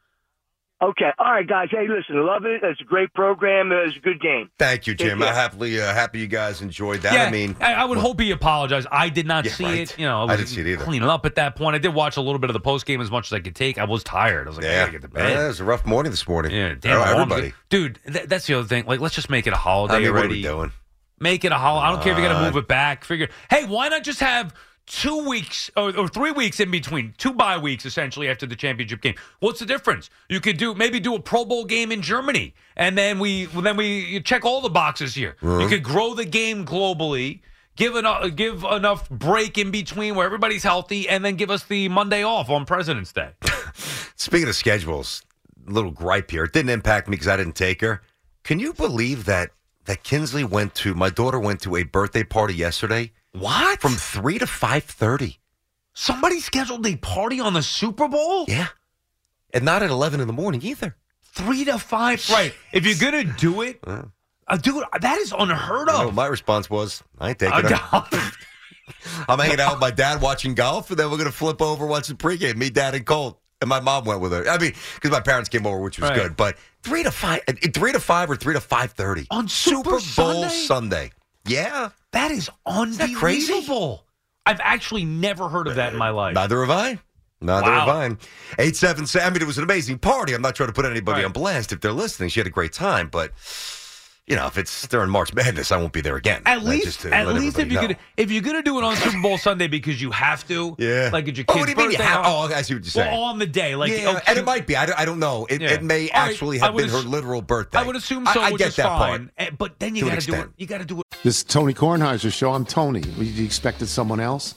Okay, all right, guys. Hey, listen, love it. It's a great program. It's a good game. Thank you, Jim. care. I'm happily uh, happy you guys enjoyed that. yeah, I mean, I, I would well, hope he apologized. I did not Yeah, see right. it. You know, I, I didn't see it either. Cleaning up at that point. I did watch a little bit of the post game as much as I could take. I was tired. I was like, I Yeah, gotta get to bed. Yeah, it was a rough morning this morning. Yeah, damn Oh, I wanted to everybody. dude. Th- that's the other thing. Like, let's just make it a holiday I mean, what are already. we doing? Make it a holiday. I don't care if you got to Uh, move it back. Figure. Hey, why not just have two weeks or, or three weeks in between, two bye weeks essentially after the championship game? What's the difference? You could do maybe do a Pro Bowl game in Germany, and then we then we check all the boxes here. You Uh-huh. could grow the game globally. Give enough, give enough break in between where everybody's healthy, and then give us the Monday off on President's Day. [laughs] Speaking of schedules, little gripe here. It didn't impact me because I didn't take her. Can you believe that that Kinsley went to my daughter went to a birthday party yesterday? What? From three to five thirty. Somebody scheduled a party on the Super Bowl. Yeah, and not at eleven in the morning either. Three to five. Right. If you're gonna do it, uh, dude, that is unheard know, of. my response was, I ain't taking her. [laughs] I'm hanging out with my dad watching golf, and then we're going to flip over watch the pregame. Me, dad, and Colt. And my mom went with her. I mean, because my parents came over, which was Right. good. But three to five, uh, three to five, or three to five thirty On Super Bowl Sunday? Sunday. Yeah. That is that crazy? unbelievable. I've actually never heard of that in my life. Neither have I. Neither Wow. have I. 877. I mean, it was an amazing party. I'm not trying to put anybody Right. on blast if they're listening. She had a great time, but. You know, if it's during March Madness, I won't be there again. At least, just to at let least if everybody you know. could, if you're gonna do it on Super Bowl Sunday because you have to, Yeah. like at your Oh, kid's what do you mean you birthday, have- oh, I see what you're saying. Well, on the day, like yeah, oh, and it might be. I don't, I don't know. It, Yeah. it may All right, actually I have would been her ass- literal birthday. I would assume so, I, I which get is that fine. part. Eh, But then you To an got to do it. extent. You got to do it. This is Tony Kornheiser's show. I'm Tony. You expected someone else?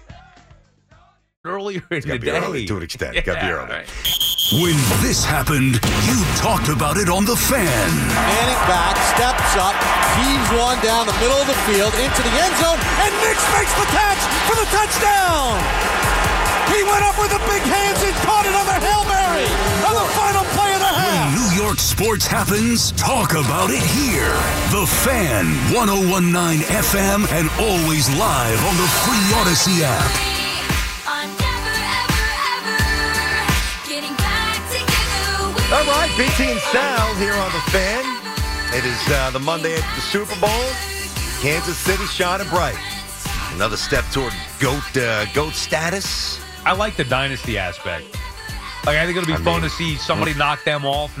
Earlier in the Gotta be day. early to an extent. Gotta be early. right. When this happened, you talked about it on The Fan. Manning back, steps up, heaves one down the middle of the field into the end zone, and Nicks makes the catch for the touchdown. He went up with the big hands and caught it on the Hail Mary on the final play of the half. When New York sports happens, talk about it here. The Fan, 1019 FM, and always live on the free Audacy app. All right, BT and Sal here on the fan. It is uh, the Monday after the Super Bowl. Kansas City shining bright. Another step toward goat uh, goat status. I like the dynasty aspect. Like I think it'll be I fun mean, to see somebody knock them off.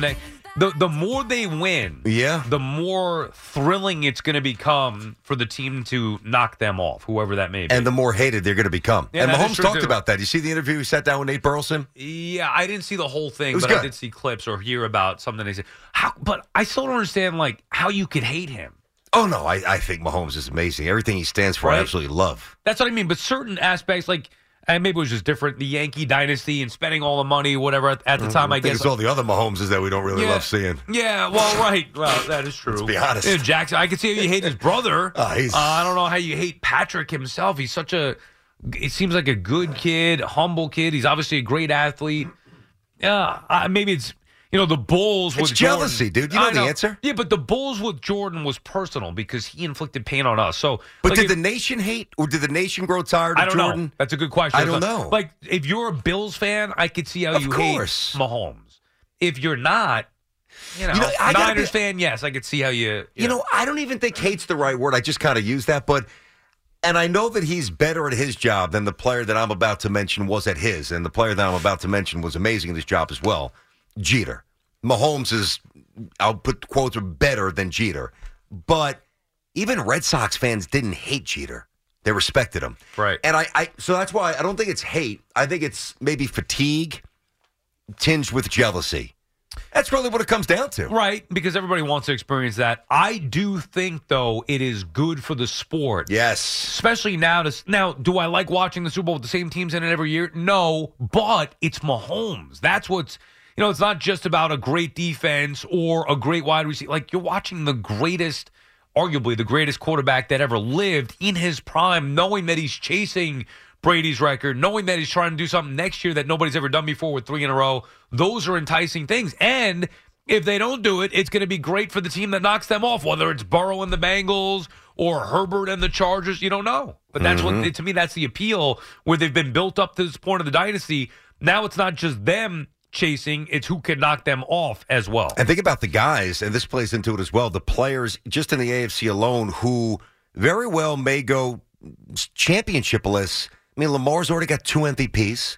The the more they win, Yeah. the more thrilling it's going to become for the team to knock them off, whoever that may be. And the more hated they're going to become. Yeah, and Mahomes talked too. about that. You see the interview he sat down with Nate Burleson? Yeah, I didn't see the whole thing, but I did see clips or hear about something they said. How, but I still don't understand like how you could hate him. Oh, no, I, I think Mahomes is amazing. Everything he stands for, I absolutely love. That's what I mean. But certain aspects, like and maybe it was just different, the Yankee dynasty and spending all the money, whatever. At, at the time, I, think guess it's all the other Mahomes that we don't really Yeah. love seeing. Yeah, well, right. Well, that is [laughs] true. Let's be honest. Yeah, Jackson, I can see how you hate his brother. [laughs] He's- Uh, I don't know how you hate Patrick himself. He's such a. It seems like a good kid, humble kid. He's obviously a great athlete. Yeah, uh, maybe it's you know the Bulls It's with jealousy, Jordan. dude. You know I the answer. Yeah, but the Bulls with Jordan was personal because he inflicted pain on us. So, But like, did if- the nation hate, or did the nation grow tired I of don't Jordan? know. That's a good question. I don't know. Like, if you're a Bills fan, I could see how Of you course. hate Mahomes. If you're not, you know, You know, I Niners be- fan, yes, I could see how you. You know, I don't even think hate's the right word. I just kind of use that, but and I know that he's better at his job than the player that I'm about to mention was at his, and the player that I'm about to mention was amazing at his job as well. Jeter, Mahomes is, I'll put quotes better than Jeter, but even Red Sox fans didn't hate Jeter; they respected him. Right. And I, I so that's why I don't think it's hate. I think it's maybe fatigue tinged with jealousy. That's really what it comes down to. Right, because everybody wants to experience that. I do think, though, it is good for the sport. Yes. Especially now. To, now, do I like watching the Super Bowl with the same teams in it every year? No, but it's Mahomes. That's what's, you know, it's not just about a great defense or a great wide receiver. Like, you're watching the greatest, arguably the greatest quarterback that ever lived in his prime, knowing that he's chasing Brady's record, knowing that he's trying to do something next year that nobody's ever done before with three in a row. Those are enticing things. And if they don't do it, it's going to be great for the team that knocks them off, whether it's Burrow and the Bengals or Herbert and the Chargers. You don't know. But that's Mhm. what, to me, that's the appeal where they've been built up to this point of the dynasty. Now it's not just them chasing, it's who can knock them off as well. And think about the guys, and this plays into it as well. The players just in the AFC alone who very well may go championshipless. I mean, Lamar's already got two MVPs.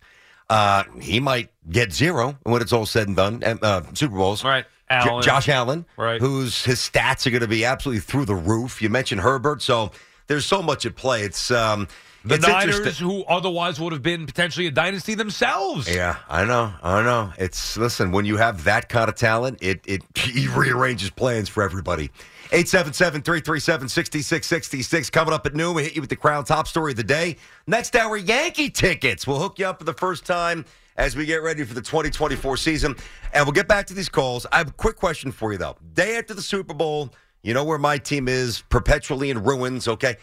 Uh, he might get zero when it's all said and done. Uh, Super Bowls, right? J- Josh Allen, Right. Whose his stats are going to be absolutely through the roof. You mentioned Herbert, so there's so much at play. It's um, The Niners, who otherwise would have been potentially a dynasty themselves. Yeah, I know. I know. It's listen, when you have that kind of talent, it it [laughs] he rearranges plans for everybody. 877-337-6666 coming up at noon. We hit you with the Crown Top story of the day. Next hour, Yankee tickets. We'll hook you up for the first time as we get ready for the 2024 season. And we'll get back to these calls. I have a quick question for you though. Day after the Super Bowl, You know where my team is perpetually in ruins, okay?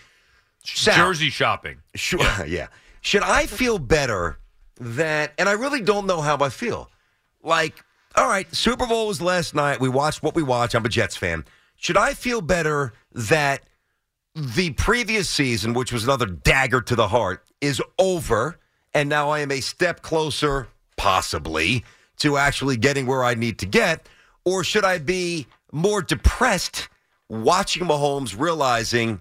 Sal, Jersey shopping. Sure, [laughs] yeah. Should I feel better that, and I really don't know how I feel. Like, all right, Super Bowl was last night. We watched what we watched. I'm a Jets fan. Should I feel better that the previous season, which was another dagger to the heart, is over, and now I am a step closer, possibly, to actually getting where I need to get? Or should I be more depressed watching Mahomes realizing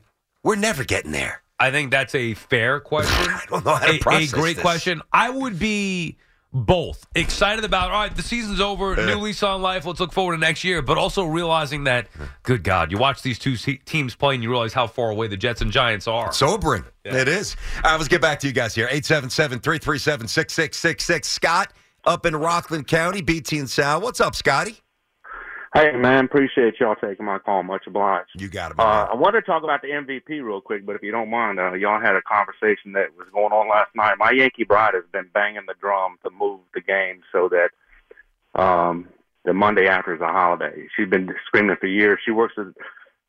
we're never getting there? I think that's a fair question. [sighs] I don't know how to a, a great this. question. I would be both excited about. All right, the season's over, new lease on life. Let's look forward to next year, but also realizing that, good God, you watch these two teams play and you realize how far away the Jets and Giants are. Sobering. It is. All right, let's get back to you guys here. 877 337 6666. Scott up in Rockland County, BT and Sal. What's up, Scotty? Hey man, appreciate y'all taking my call. Much obliged. You got it. Uh, I wanted to talk about the MVP real quick, but if you don't mind, uh, y'all had a conversation that was going on last night. My Yankee bride has been banging the drum to move the game so that um, the Monday after is a holiday. She's been screaming for years. She works in,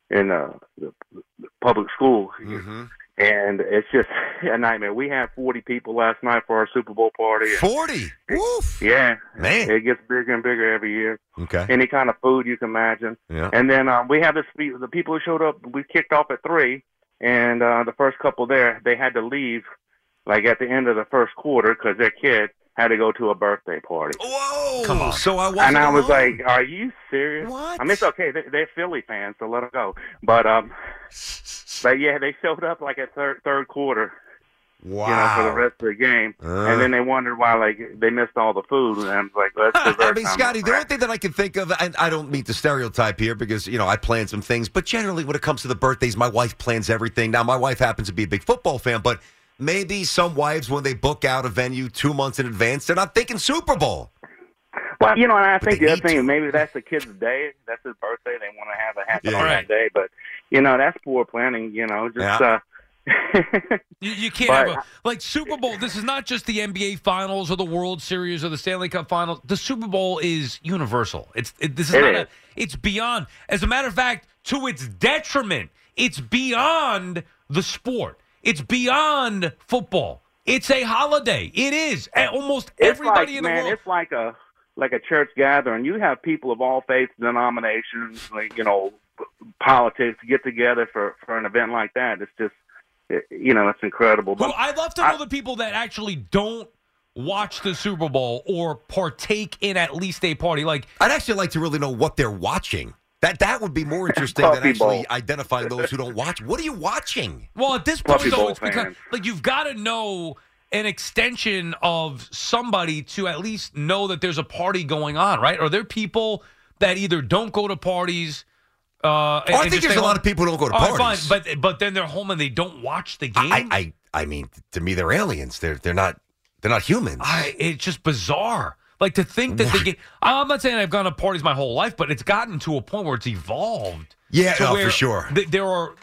in uh, the, the public school, Mm-hmm. And it's just a nightmare. We had 40 people last night for our Super Bowl party. 40? Woof. Yeah. Man. It gets bigger and bigger every year. Okay. Any kind of food you can imagine. Yeah. And then um, we have this. The people who showed up, we kicked off at three, and uh, the first couple there, they had to leave, like at the end of the first quarter, because their kid had to go to a birthday party. Whoa! Come on. So I wasn't And I was alone. like, "Are you serious?" What? I mean, it's okay. They, they're Philly fans, so let them go. But um, but yeah, they showed up like at third third quarter. You know, for the rest of the game, Uh. and then they wondered why like they missed all the food, and I was like, "Let's [laughs] I mean, time." Scotty, the only thing that I can think of, and I don't mean to stereotype here because, you know, I plan some things, but generally when it comes to the birthdays, my wife plans everything. Now, my wife happens to be a big football fan, but maybe some wives, when they book out a venue two months in advance, they're not thinking Super Bowl. Well, you know, and I But think the other need thing, maybe that's the kid's day. That's his birthday. They want to have a happy Yeah. Right. day. But, you know, that's poor planning, you know. Just, Yeah. uh, You, you [laughs] can't But- have a like Super Bowl. This is not just the NBA Finals or the World Series or the Stanley Cup Finals. The Super Bowl is universal. It's it, this is It not is. a. It's beyond. As a matter of fact, to its detriment, it's beyond the sport. It's beyond football. It's a holiday. It is. And Almost it's everybody like, in the man, world. it's like a like a church gathering. You have people of all faiths, denominations, like you know, politics get together for for an event like that. It's just, it, you know, it's incredible. Well, I'd love to know the people that actually don't watch the Super Bowl or partake in at least a party. Like I'd actually like to really know what they're watching. That that would be more [laughs] interesting than actually Bowl. identifying those who don't watch. What are you watching? Well, at this point, Puppy though, it's because like you've got to know an extension of somebody to at least know that there's a party going on, right? Are there people that either don't go to parties? Uh, Oh, I think there's a lot of people who don't go to All right, parties. fine, but but then they're home and they don't watch the game. I, I I mean, to me, they're aliens. They're they're not they're not humans. I, it's just bizarre. Like to think that they get. I'm not saying I've gone to parties my whole life, but it's gotten to a point where it's evolved. Yeah, no, for sure. th- there are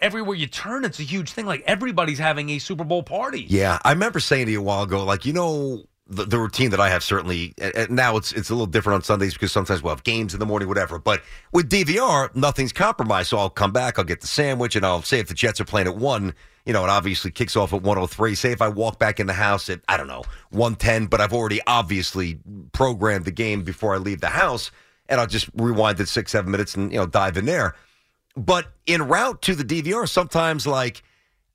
everywhere you turn, it's a huge thing. Like everybody's having a Super Bowl party. Yeah, I remember saying to you a while ago, like you know, the, the routine that I have certainly, now it's it's a little different on Sundays because sometimes we'll have games in the morning, whatever. But with DVR, nothing's compromised. So I'll come back, I'll get the sandwich, and I'll say if the Jets are playing at one, you know, it obviously kicks off at one oh three. Say if I walk back in the house at I don't know one ten, but I've already obviously programmed the game before I leave the house, and I'll just rewind it six seven minutes and you know dive in there. But in route to the DVR, sometimes like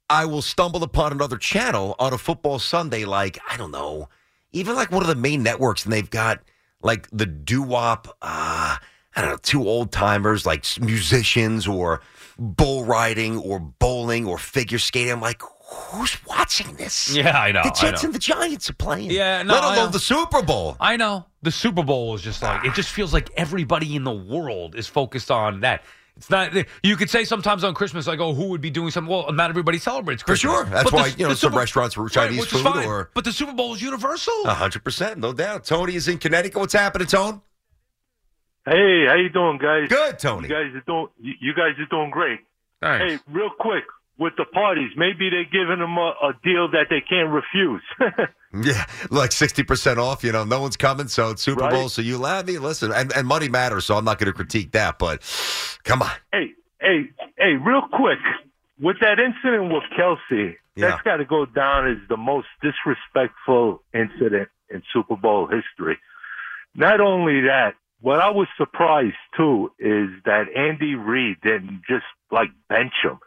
I will stumble upon another channel on a football Sunday, like, I don't know, even like one of the main networks, and they've got like the doo wop, uh, I don't know, two old timers, like musicians or bull riding or bowling or figure skating. I'm like, who's watching this? Yeah, I know. The Jets know. and the Giants are playing. Yeah, no, Let alone the Super Bowl. I know. The Super Bowl is just like it just feels like everybody in the world is focused on that. It's not. You could say sometimes on Christmas, like, "Oh, who would be doing something?" Well, not everybody celebrates Christmas. For sure. That's But the- why, you know, some Super- restaurants for Chinese is food fine. or. But the Super Bowl is universal. A hundred percent, no doubt. Tony is in Connecticut. What's happening, Tone? Hey, how you doing, guys? Good, Tony. You guys are doing. You guys are doing great. Thanks. Hey, real quick with the parties, maybe they're giving them a, a deal that they can't refuse. [laughs] Yeah, like sixty percent off. You know, no one's coming, so it's Super Right. Bowl. So you allow me listen, and, and money matters. So I'm not going to critique that, but come on. Hey, hey, hey, real quick. With that incident with Kelce, Yeah. that's got to go down as the most disrespectful incident in Super Bowl history. Not only that, what I was surprised too is that Andy Reid didn't just like bench him.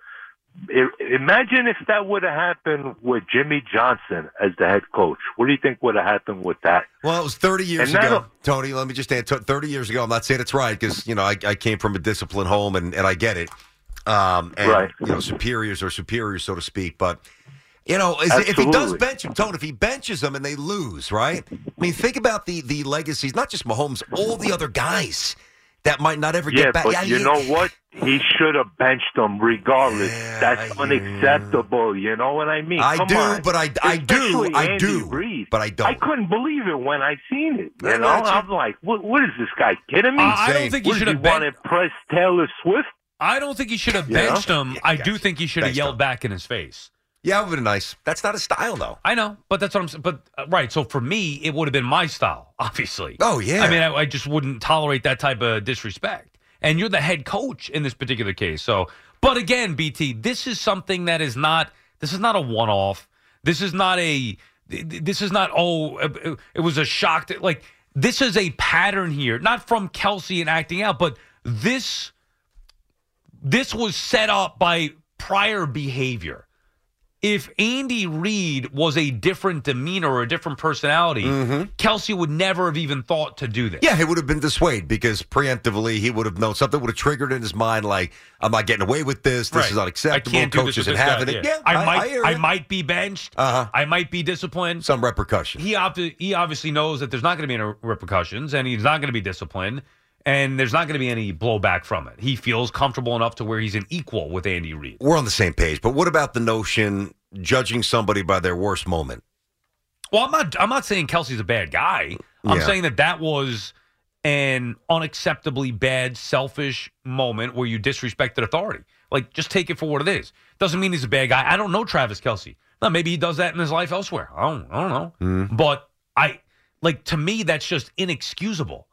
Imagine if that would have happened with Jimmy Johnson as the head coach. What do you think would have happened with that? Well, it was 30 years And ago, Tony. Let me just add, t- 30 years ago. I'm not saying it's right because you know I, I came from a disciplined home and, and I get it. Um, and Right. you know, superiors are superiors, so to speak. But you know, is, if he does bench him, Tony, if he benches them and they lose, right? I mean, think about the the legacies, not just Mahomes, all the other guys that might not ever Yeah, get back. but you know what? He should have benched them regardless. That's unacceptable. You know what I mean? I Come do, on. but I- I do, I Andy do, Reid. but I don't. I couldn't believe it when I seen it. You I know, I'm like, what? What is this guy kidding me? Uh, I don't think he What, should does have want ben- to impress Taylor Swift. I don't think he should have You know? benched him. I do think he should have yelled him. back in his face. Yeah, it would have been nice. That's not a style, though. I know, but that's what I'm saying. But uh, right, so for me, it would have been my style, [laughs] obviously. Oh, yeah. I mean, I, I just wouldn't tolerate that type of disrespect. And you're the head coach in this particular case. So, but again, BT, this is something that is not. This is not a one-off. This is not a. This is not. Oh, it- it was a shock. That, like this is a pattern here, not from Kelce and acting out, but this this was set up by prior behavior. If Andy Reid was a different demeanor or a different personality, Kelce would never have even thought to do this. Mm-hmm. Yeah, he would have been dissuaded because preemptively he would have known something would have triggered in his mind like, I'm not getting away with this. This Right. is unacceptable. I can't Coach isn't guy. having it. Yeah, I, might, hear I, might be benched. Uh-huh. I might be disciplined. Some repercussion. He obvi- he obviously knows that there's not going to be any repercussions, and he's not going to be disciplined, and there's not going to be any blowback from it. He feels comfortable enough to where he's an equal with Andy Reid. We're on the same page. But what about the notion judging somebody by their worst moment? Well, I'm not. I'm not saying Kelce's a bad guy. I'm Yeah. saying that that was an unacceptably bad, selfish moment where you disrespected authority. Like, just take it for what it is. Doesn't mean he's a bad guy. I don't know Travis Kelce. Now, maybe he does that in his life elsewhere. I don't. I don't know. Mm-hmm. But I like to me that's just inexcusable.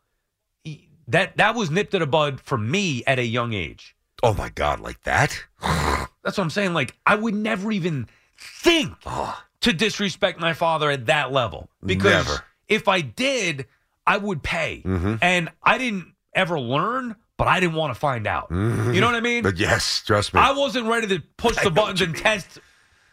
That that was nipped in the bud for me at a young age. Oh my God, like that? [sighs] That's what I'm saying. Like, I would never even think to disrespect my father at that level. Because Never. if I did, I would pay. Mhm. And I didn't ever learn, but I didn't want to find out. Mhm. You know what I mean? But yes, trust me. I wasn't ready to push [laughs] the buttons and test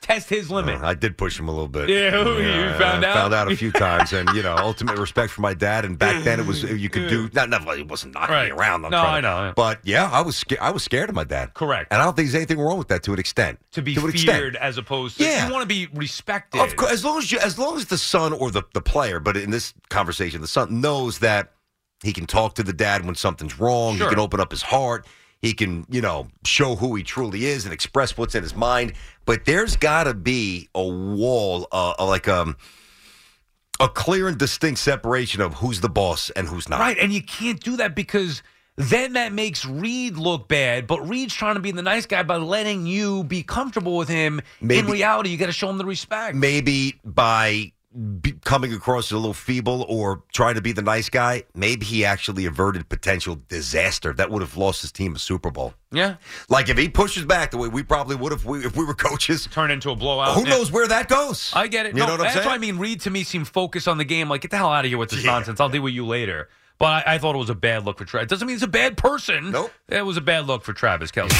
test his limit. Uh, I did push him a little bit. Yeah, you found I out? Found out a few [laughs] times, and you know, ultimate respect for my dad. And back then, it was you could do not. Not like it wasn't knocking me around. I'm No, to- I know. But yeah, I was scared. I was scared of my dad. Correct. And I don't think there's anything wrong with that to an extent. to be an feared extent. as opposed to Yeah. you want to be respected. Of course, as long as you, as long as the son or the the player, but in this conversation, the son knows that he can talk to the dad when something's wrong. Sure. He can open up his heart. He can, you know, show who he truly is and express what's in his mind. But there's got to be a wall, uh, uh, like um, a clear and distinct separation of who's the boss and who's not. Right, and you can't do that because then that makes Reid look bad. But Reid's trying to be the nice guy by letting you be comfortable with him. In reality, you got to show him the respect. Maybe by be coming across as a little feeble or trying to be the nice guy, maybe he actually averted potential disaster that would have lost his team a Super Bowl. Yeah, Like if he pushes back the way we probably would if we if we were coaches, turn into a blowout. who Yeah. knows where that goes? I get it. You No, know what I'm that's saying? what I mean. Reid to me seemed focused on the game. Like, get the hell out of here with this nonsense. I'll deal with you later. But I, I thought it was a bad look for Travis. Doesn't mean he's a bad person. Nope. It was a bad look for Travis Kelce.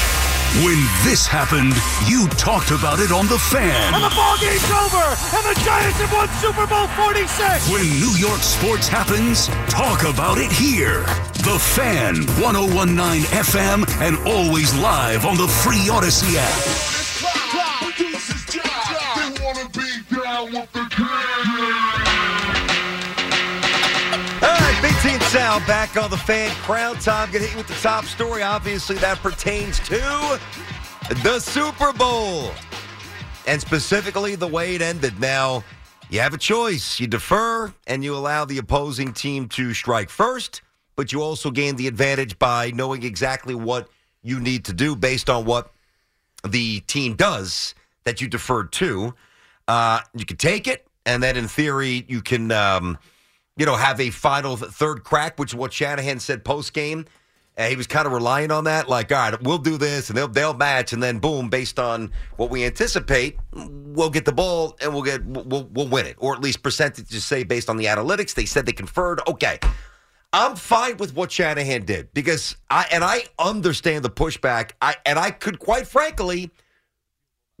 When this happened, you talked about it on The Fan. And the ball game's over, and the Giants have won Super Bowl 46. When New York sports happens, talk about it here. The Fan, 1019 FM, and always live on the free Audacy app. T and Sal back on the fan. crowd. time. Gonna hit you with the top story. Obviously, that pertains to the Super Bowl. And specifically the way it ended. Now, you have a choice. You defer and you allow the opposing team to strike first, but you also gain the advantage by knowing exactly what you need to do based on what the team does that you deferred to. Uh, you can take it and then in theory you can, um, you know, have a final third crack, which is what Shanahan said post game. Uh, he was kind of relying on that, like, all right, we'll do this, and they'll they'll match, and then boom, based on what we anticipate, we'll get the ball and we'll get we'll we'll win it, or at least percentages say based on the analytics. They said they conferred. Okay, I'm fine with what Shanahan did because I and I understand the pushback. I and I could quite frankly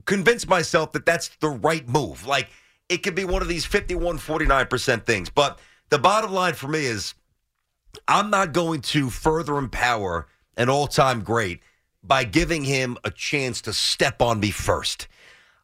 convince myself that that's the right move. Like it could be one of these 51 49% things, but the bottom line for me is I'm not going to further empower an all-time great by giving him a chance to step on me first.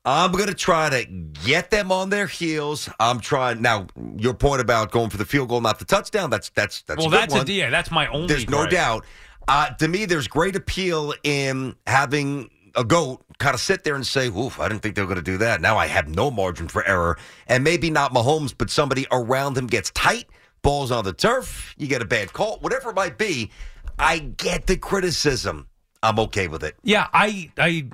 I'm going to try to get them on their heels. I'm trying now. Your point about going for the field goal, not the touchdown. That's that's that's well, a good that's one. a yeah. That's my only. There's no gripe. doubt. Uh, to me, there's great appeal in having a goat kind of sit there and say, "Oof, I didn't think they were going to do that." Now I have no margin for error, and maybe not Mahomes, but somebody around him gets tight, balls on the turf, you get a bad call, whatever it might be. I get the criticism. I'm okay with it. Yeah, I I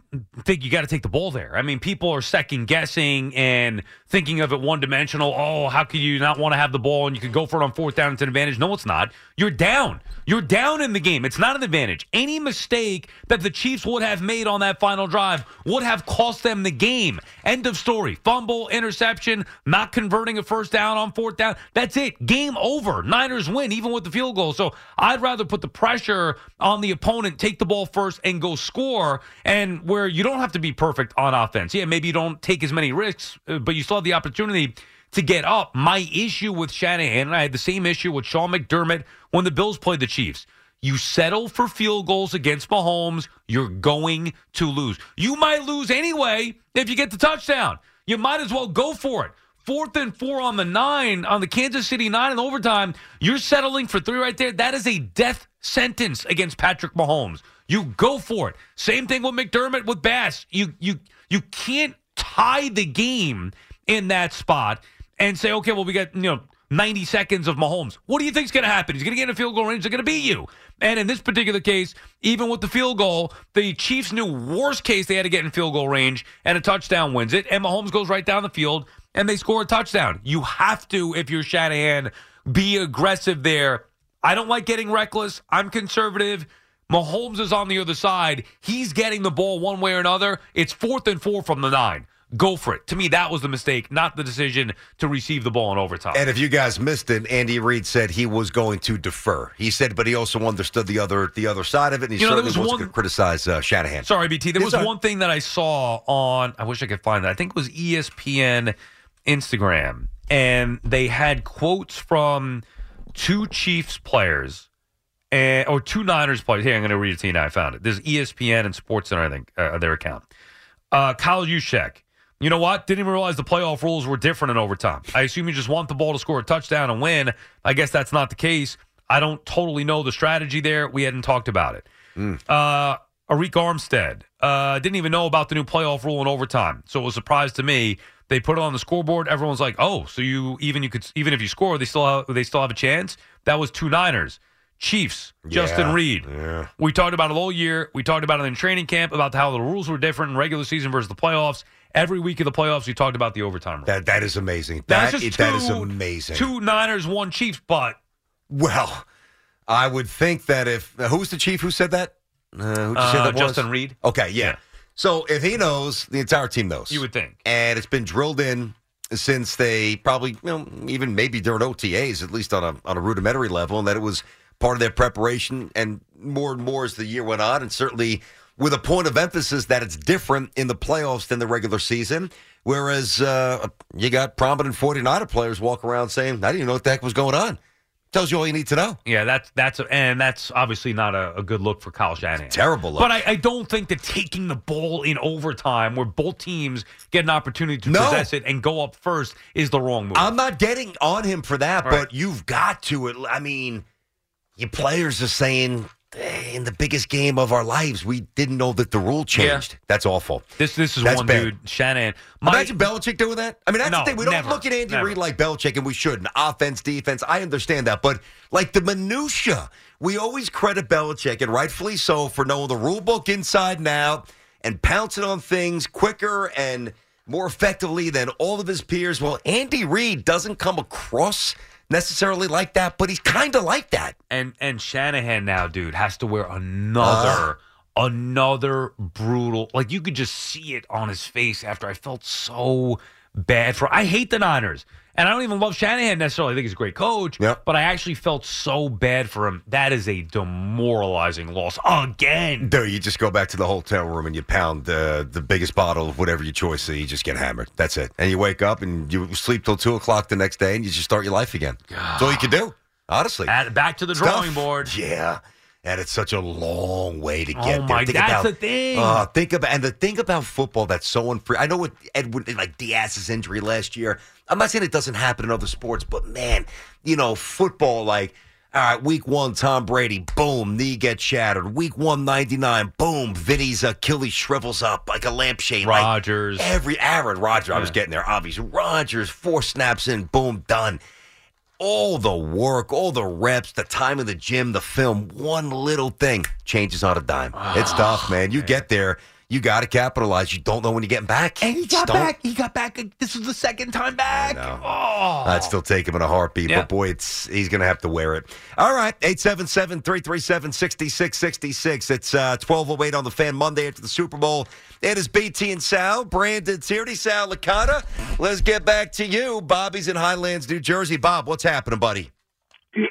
think you got to take the ball there. I mean, people are second guessing and thinking of it one dimensional. Oh, how could you not want to have the ball and you could go for it on fourth down? It's an advantage. No, it's not. You're down. You're down in the game. It's not an advantage. Any mistake that the Chiefs would have made on that final drive would have cost them the game. End of story. Fumble, interception, not converting a first down on fourth down. That's it. Game over. Niners win, even with the field goal. So I'd rather put the pressure on the opponent, take the ball first, and go score. And where you don't have to be perfect on offense. Yeah, maybe you don't take as many risks, uh, but you still have the opportunity to get up. My issue with Shanahan, and I had the same issue with Sean McDermott when the Bills played the Chiefs. You settle for field goals against Mahomes, you're going to lose. You might lose anyway if you get the touchdown. You might as well go for it. Fourth and four on the nine, on the Kansas City nine in overtime. You're settling for three right there. That is a death sentence against Patrick Mahomes. You go for it. Same thing with McDermott with Bass. You you you can't tie the game in that spot and say, okay, well, we got, you know, 90 seconds of Mahomes. What do you think's going to happen? He's going to get in a field goal range. They're going to beat you. And in this particular case, even with the field goal, the Chiefs knew worst case they had to get in field goal range, and a touchdown wins it. And Mahomes goes right down the field, and they score a touchdown. You have to, if you're Shanahan, be aggressive there. I don't like getting reckless. I'm conservative. Mahomes is on the other side. He's getting the ball one way or another. It's fourth and four from the nine. Go for it. To me, that was the mistake, not the decision to receive the ball in overtime. And if you guys missed it, Andy Reid said he was going to defer. He said, but he also understood the other the other side of it, and he You know, certainly was wasn't going to criticize uh, Shanahan. Sorry, BT. There was right. one thing that I saw on, I wish I could find that. I think it was ESPN Instagram, and they had quotes from two Chiefs players and, or two Niners players. Here, I'm going to read it to you now. I found it. There's ESPN and SportsCenter, I think, uh, their account. Uh, Kyle Juszczyk. You know what? Didn't even realize the playoff rules were different in overtime. I assume you just want the ball to score a touchdown and win. I guess that's not the case. I don't totally know the strategy there. We hadn't talked about it. Uh, Arik Armstead uh, didn't even know about the new playoff rule in overtime, so it was a surprise to me. They put it on the scoreboard. Everyone's like, "Oh, so you even you could even if you score, they still have, they still have a chance." That was two Niners, Chiefs, Justin Yeah, Reid. yeah. We talked about it all year. We talked about it in training camp about how the rules were different in regular season versus the playoffs. Every week of the playoffs, we talked about the overtime rule. That that is amazing. That's That just is- that is amazing. Two Niners, one Chiefs, but Well, I would think that if uh, who's the chief who said that? Uh, who did you say Uh, that was? Justin Reid. Okay, yeah. So if he knows, the entire team knows. You would think. and it's been drilled in since they probably, you know, even maybe during OTAs, at least on a on a rudimentary level, and that it was part of their preparation, and more and more as the year went on, and certainly with a point of emphasis that it's different in the playoffs than the regular season. Whereas uh, you got prominent 49er players walk around saying, I didn't even know what the heck was going on. Tells you all you need to know. Yeah, that's that's and that's obviously not a, a good look for Kyle Shanahan. Terrible look. But I, I don't think that taking the ball in overtime, where both teams get an opportunity to No. possess it and go up first, is the wrong move. I'm not getting on him for that, Right. but you've got to. I mean, your players are saying in the biggest game of our lives, we didn't know that the rule changed. That's awful. This this is That's one bad. dude, Shannon. My, Imagine Belichick doing that. I mean, that's No, the thing. We don't never, look at Andy. Reid like Belichick, and we shouldn't. Offense, defense, I understand that, but like the minutia, we always credit Belichick, and rightfully so, for knowing the rule book inside and out and pouncing on things quicker and more effectively than all of his peers. Well, Andy Reid doesn't come across necessarily like that, but he's kind of like that. And and Shanahan now, dude, has to wear another another brutal. Like you could just see it on his face after I felt so bad for. I hate the Niners, and I don't even love Shanahan necessarily. I think he's a great coach, Yep. but I actually felt so bad for him. That is a demoralizing loss again. Dude, you just go back to the hotel room and you pound uh, the biggest bottle of whatever your choice is. You just get hammered. That's it. And you wake up and you sleep till 2 o'clock the next day and you just start your life again. That's all you can do, honestly. Add- back to the drawing board. Yeah. And it's such a long way to Oh, get there. my- Think that's about, the thing. Uh, think about and the thing about football that's so unfair. I know with Edwin like Diaz's injury last year. I'm not saying it doesn't happen in other sports, but man, you know, football like all right, week one, Tom Brady, boom, knee gets shattered. Week one, 99, boom, Vinny's Achilles shrivels up like a lampshade. Like, every Aaron Rodgers, I was getting there, obviously. Rodgers, four snaps in, boom, done all the work, all the reps, the time in the gym, the film, one little thing changes on a dime. it's Ah, tough, man. You get there, you got to capitalize. You don't know when you're getting back. And he Just got don't. back. He got back. This was the second time back. Oh, I'd still take him in a heartbeat, Yeah. but boy, it's he's going to have to wear it. All right, 877-337-6666. It's uh, 1208 on the fan Monday after the Super Bowl. It is BT and Sal, Brandon Tierney, Sal Licata. Let's get back to you. Bobby's in Highlands, New Jersey. Bob, what's happening, buddy?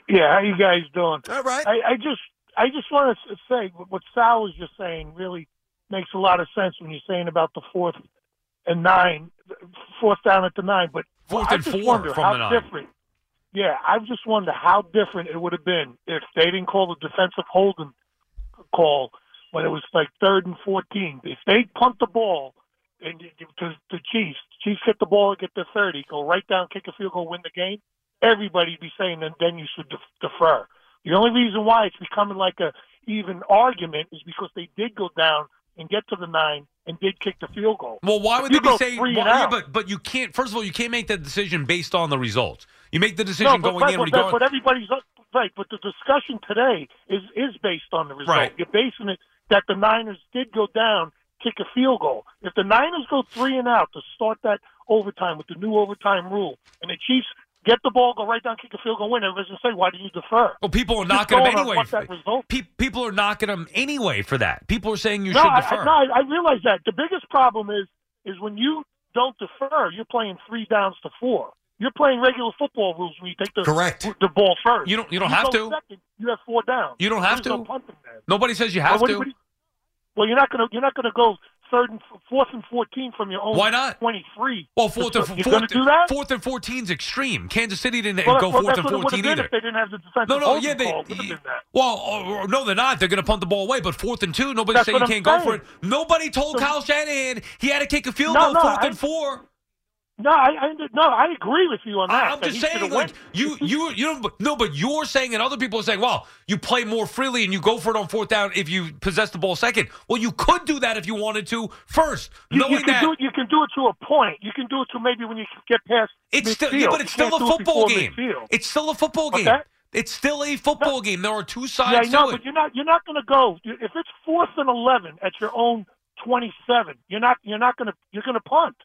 Yeah, how you guys doing? All right. I, I just I just want to say what Sal was just saying really makes a lot of sense when you're saying about the fourth and nine, fourth down at the nine. But Fourth I just four wonder from how the nine. different. Yeah, I just wonder how different it would have been if they didn't call the defensive holding call when it was like third and fourteen. If they punt the ball and to the Chiefs, Chiefs hit the ball and get their thirty, go right down, kick a field goal, win the game. Everybody'd be saying then then you should defer. The only reason why it's becoming like a even argument is because they did go down and get to the nine and did kick the field goal. Well, why would You they be saying? three Well, and yeah, but but you can't. First of all, you can't make that decision based on the results. You make the decision no, but, going right, in but, but everybody's right. But the discussion today is is based on the result. Right. You're basing it that the Niners did go down, kick a field goal. If the Niners go three and out to start that overtime with the new overtime rule, and the Chiefs get the ball, go right down, kick a field goal, win, everybody's gonna say, "Why do you defer?" Well, people are Just knocking him anyway. that Pe- people are knocking him anyway for that. People are saying you no, should I, defer. I, no, I, I realize that. The biggest problem is is when you don't defer, you're playing three downs to four. You're playing regular football rules when you take the Correct. the ball first. You don't- you don't If have to. Second, you have four downs. You don't have There's no to. punting then. Nobody says you Well, have what to. what you- well, you're not gonna you're not gonna go third and fourth and fourteen from your own Why not? twenty three. Well, fourth and you're fourth, do that. fourth and fourteen's extreme. Kansas City didn't Well, go well, fourth and what it would've fourteen either. If they didn't have the defensive No, no, yeah, they- call, it would've been that. Well, or, or no, they're not. They're going to punt the ball away. But fourth and two, nobody saying you can't I'm go for it. Nobody told Kyle Shanahan he had to kick a field No, goal no, fourth I- and four. No, I, I no, I agree with you on that. I'm that just saying, like you, you, you don't. No, but you're saying, and other people are saying, well, you play more freely and you go for it on fourth down if you possess the ball second. Well, you could do that if you wanted to first, You, knowing you can that do it. You can do it to a point. You can do it to maybe when you get past. it's still, yeah, but it's still can't a football game. It's still a football game. It's still a football game. There are two Yeah, sides I know, to it. but you're not. You're not going to go if it's fourth and eleven at your own twenty-seven. You're not. You're not going to. You're going to punt.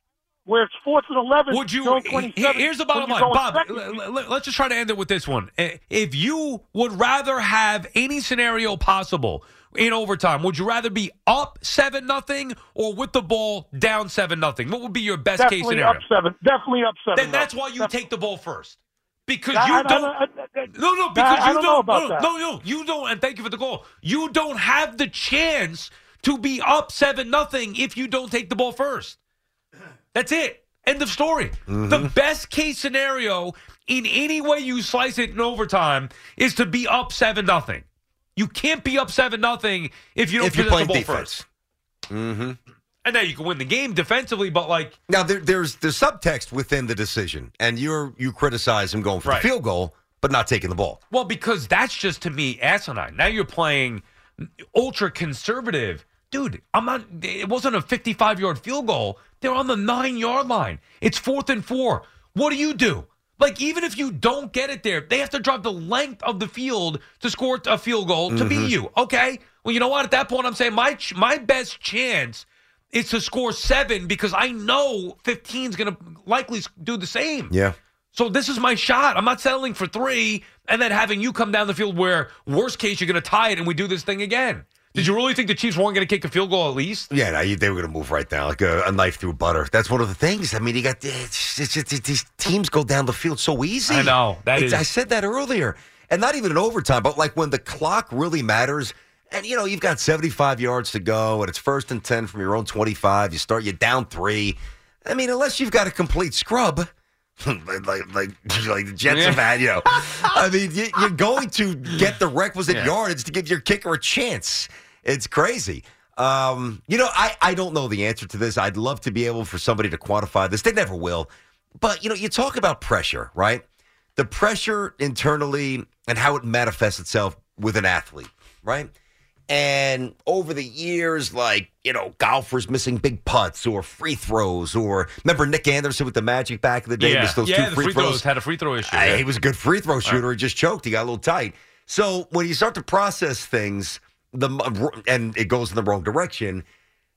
Where it's fourth and eleven. Would you? your 27, Here's the bottom line, Bob. l- l- let's just try to end it with this one. Eh, If you would rather have any scenario possible in overtime, would you rather be up seven nothing or with the ball down seven nothing? What would be your best case Definitely scenario? up seven. Definitely up seven. Then that's why you take the ball first. Because I- you I- don't. don't- I- no, no. Because you don't about no, no, no, you don't. And thank you for the call. You don't have the chance to be up seven nothing if you don't take the ball first. That's it. End of story. The best case scenario in any way you slice it in overtime is to be up seven nothing. You can't be up seven nothing if you don't If you're the ball defense. first. Mm-hmm. And now you can win the game defensively, but like Now there, there's there's subtext within the decision, and you're you criticize him going for Right. the field goal, but not taking the ball. Well, because that's just to me asinine. Now you're playing ultra conservative. Dude, I'm not it wasn't a 55 yard field goal. They're on the nine yard line. It's fourth and four. What do you do? Like, even if you don't get it there, they have to drive the length of the field to score a field goal to beat Mhm. you. Okay. Well, you know what? At that point, I'm saying my ch- my best chance is to score seven because I know 15 is going to likely do the same. Yeah. So this is my shot. I'm not settling for three and then having you come down the field where worst case you're going to tie it and we do this thing again. Did you really think the Chiefs weren't going to kick a field goal at least? Yeah, no, they were going to move right down like a, a knife through butter. That's one of the things. I mean, you got eh, it's, it's, it's, these teams go down the field so easy. I know. That is- I said that earlier, and not even in overtime, but like when the clock really matters. And you know, you've got 75 yards to go, and it's first and 10 from your own 25. You start you down three. I mean, unless you've got a complete scrub. [laughs] like, like, like, [laughs] like the Jets have had, you know. I mean, you, you're going to get the requisite Yeah. yardage to give your kicker a chance. It's crazy. Um, you know, I, I don't know the answer to this. I'd love to be able for somebody to quantify this. They never will. But, you know, you talk about pressure, right? The pressure internally and how it manifests itself with an athlete, right? And over the years, like, you know, golfers missing big putts or free throws, or remember Nick Anderson with the Magic back in the day? yeah, missed those yeah. two the free, free throws. throws had a free throw issue. Uh, yeah. He was a good free throw shooter. He just choked. He got a little tight. So when you start to process things, the and it goes in the wrong direction,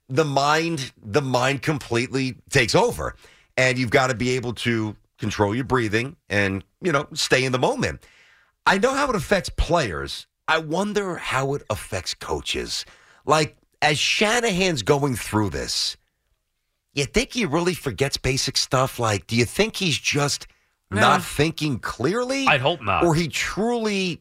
the mind the mind completely takes over, and you've got to be able to control your breathing and you know stay in the moment. I know how it affects players. I wonder how it affects coaches. Like as Shanahan's going through this, you think he really forgets basic stuff? Like, do you think he's just Nah. not thinking clearly? I'd hope not. Or he truly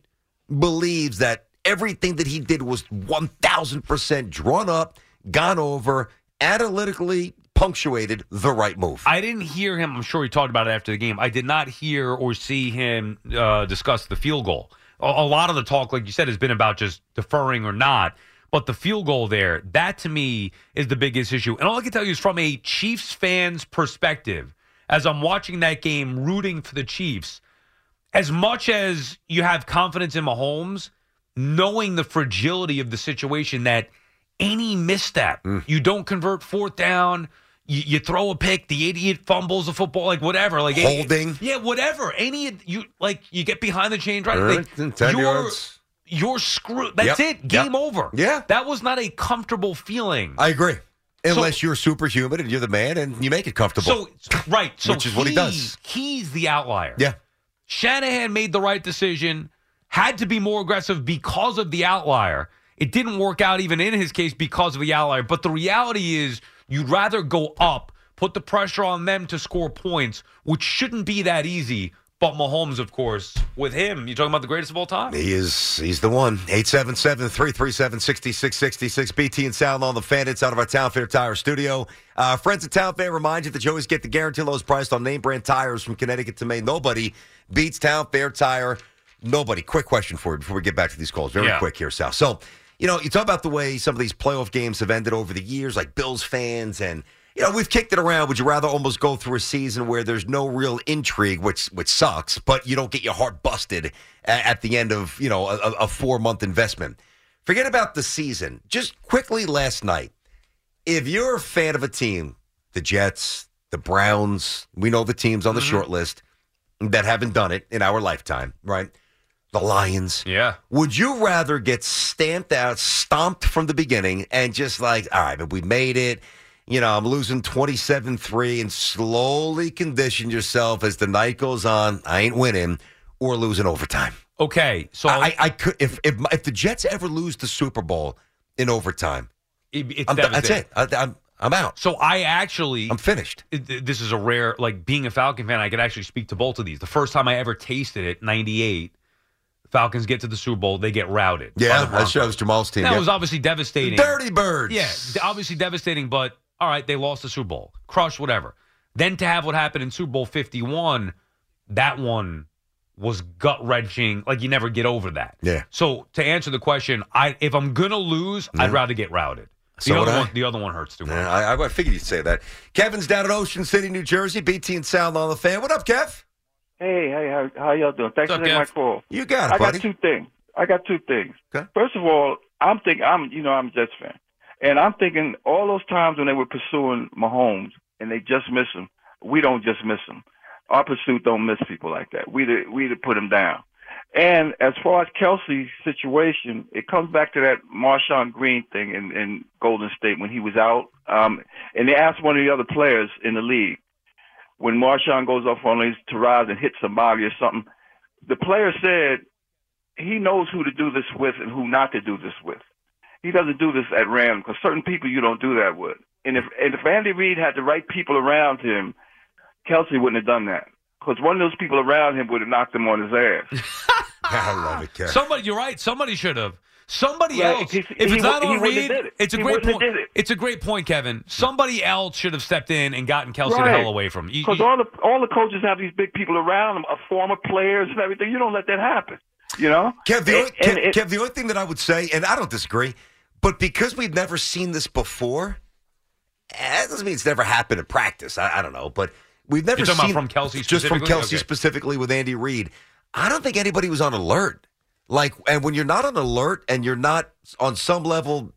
believes that everything that he did was 1000% drawn up, gone over, analytically punctuated the right move. I didn't hear him. I'm sure he talked about it after the game. I did not hear or see him uh, discuss the field goal. A, lot of the talk, like you said, has been about just deferring or not. But the field goal there, that to me is the biggest issue. And all I can tell you is from a Chiefs fan's perspective, as I'm watching that game, rooting for the Chiefs, as much as you have confidence in Mahomes, knowing the fragility of the situation that any misstep, mm. you don't convert fourth down, you, you throw a pick, the idiot fumbles a football, like whatever, like any- Holding. yeah, whatever. Any you like, you get behind the chain drive, Right, like, 10 you're, yards. you're screwed. That's Yep, it. Game yep. over. Yeah. that was not a comfortable feeling. I agree. Unless you're superhuman and you're the man and you make it comfortable. So right, so Which is what he does. He's the outlier. Yeah. Shanahan made the right decision, had to be more aggressive because of the outlier. It didn't work out even in his case because of the outlier. But the reality is, you'd rather go up, put the pressure on them to score points, which shouldn't be that easy. But Mahomes, of course, with him, you're talking about the greatest of all time. He is, he's the one. 877-337-6666. BT and Sal on the fan. It's out of our Town Fair Tire studio. Uh, friends at Town Fair remind you that you always get the guarantee lowest price on name brand tires from Connecticut to Maine. Nobody beats Town Fair Tire. Nobody. Quick question for you before we get back to these calls. Very Yeah. quick here, Sal. So, you know, you talk about the way some of these playoff games have ended over the years, like Bills fans and you know, we've kicked it around. Would you rather almost go through a season where there's no real intrigue, which which sucks, but you don't get your heart busted a- at the end of you know a, a four month investment? Forget about the season. Just quickly last night, if you're a fan of a team, the Jets, the Browns, we know the teams on the mm-hmm. short list that haven't done it in our lifetime, right? The Lions. Yeah. Would you rather get stamped out, stomped from the beginning, and just like, all right, but we made it. You know, I'm losing 27 3 and slowly condition yourself as the night goes on. I ain't winning or losing overtime. Okay, so I, I could if, if if the Jets ever lose the Super Bowl in overtime, It- it's I'm, that's it. I, I'm I'm out. So I actually, I'm finished. this is a rare, like being a Falcon fan, I could actually speak to both of these. The first time I ever tasted it, '98, Falcons get to the Super Bowl, they get routed. Yeah, that shows Jamal's team. That yeah. was obviously devastating. Dirty Birds. Yeah, obviously devastating, but all right, they lost the Super Bowl, crushed, whatever. Then to have what happened in Super Bowl 51, that one was gut wrenching. Like you never get over that. Yeah. So to answer the question, I if I'm gonna lose, I'd rather get routed. The So other one, the other one hurts too much. Yeah, I, I figured you'd say that. Kevin's down at Ocean City, New Jersey. BT and Sal on the fan. What up, Kev? Hey, hey, how, how y'all doing? Thanks What's for up, taking my call. You got it, I buddy. got two things. I got two things. Okay. First of all, I'm thinking I'm you know I'm a Jets fan, and I'm thinking all those times when they were pursuing Mahomes and they just miss him, we don't just miss him. Our pursuit don't miss people like that. We we to put him down. And as far as Kelce's situation, it comes back to that Marshawn Green thing in, in Golden State when he was out. Um, and they asked one of the other players in the league when Marshawn goes off on his tirades and hits somebody or something. The player said he knows who to do this with and who not to do this with. He doesn't do this at random because certain people you don't do that with. And if and if Andy Reid had the right people around him, Kelce wouldn't have done that because one of those people around him would have knocked him on his ass. [laughs] I love it, Kev. Somebody, you're right. Somebody should have. Somebody Right, else. he- if it's not wou- he on wouldn't have Reid, it. it's a He great point. it. It's a great point, Kevin. Somebody else should have stepped in and gotten Kelce the hell away from him. You- Because all the all the coaches have these big people around them, uh, former players and everything. You don't let that happen. You know, Kev, the, only, And- Kev, and it- Kev, the only thing that I would say, and I don't disagree, but because we've never seen this before, eh, that doesn't mean it's never happened in practice. I, I don't know, but we've never You're talking about seen from Kelce just from specifically? Kelce Okay. specifically with Andy Reid. I don't think anybody was on alert. Like, and when you're not on alert and you're not on some level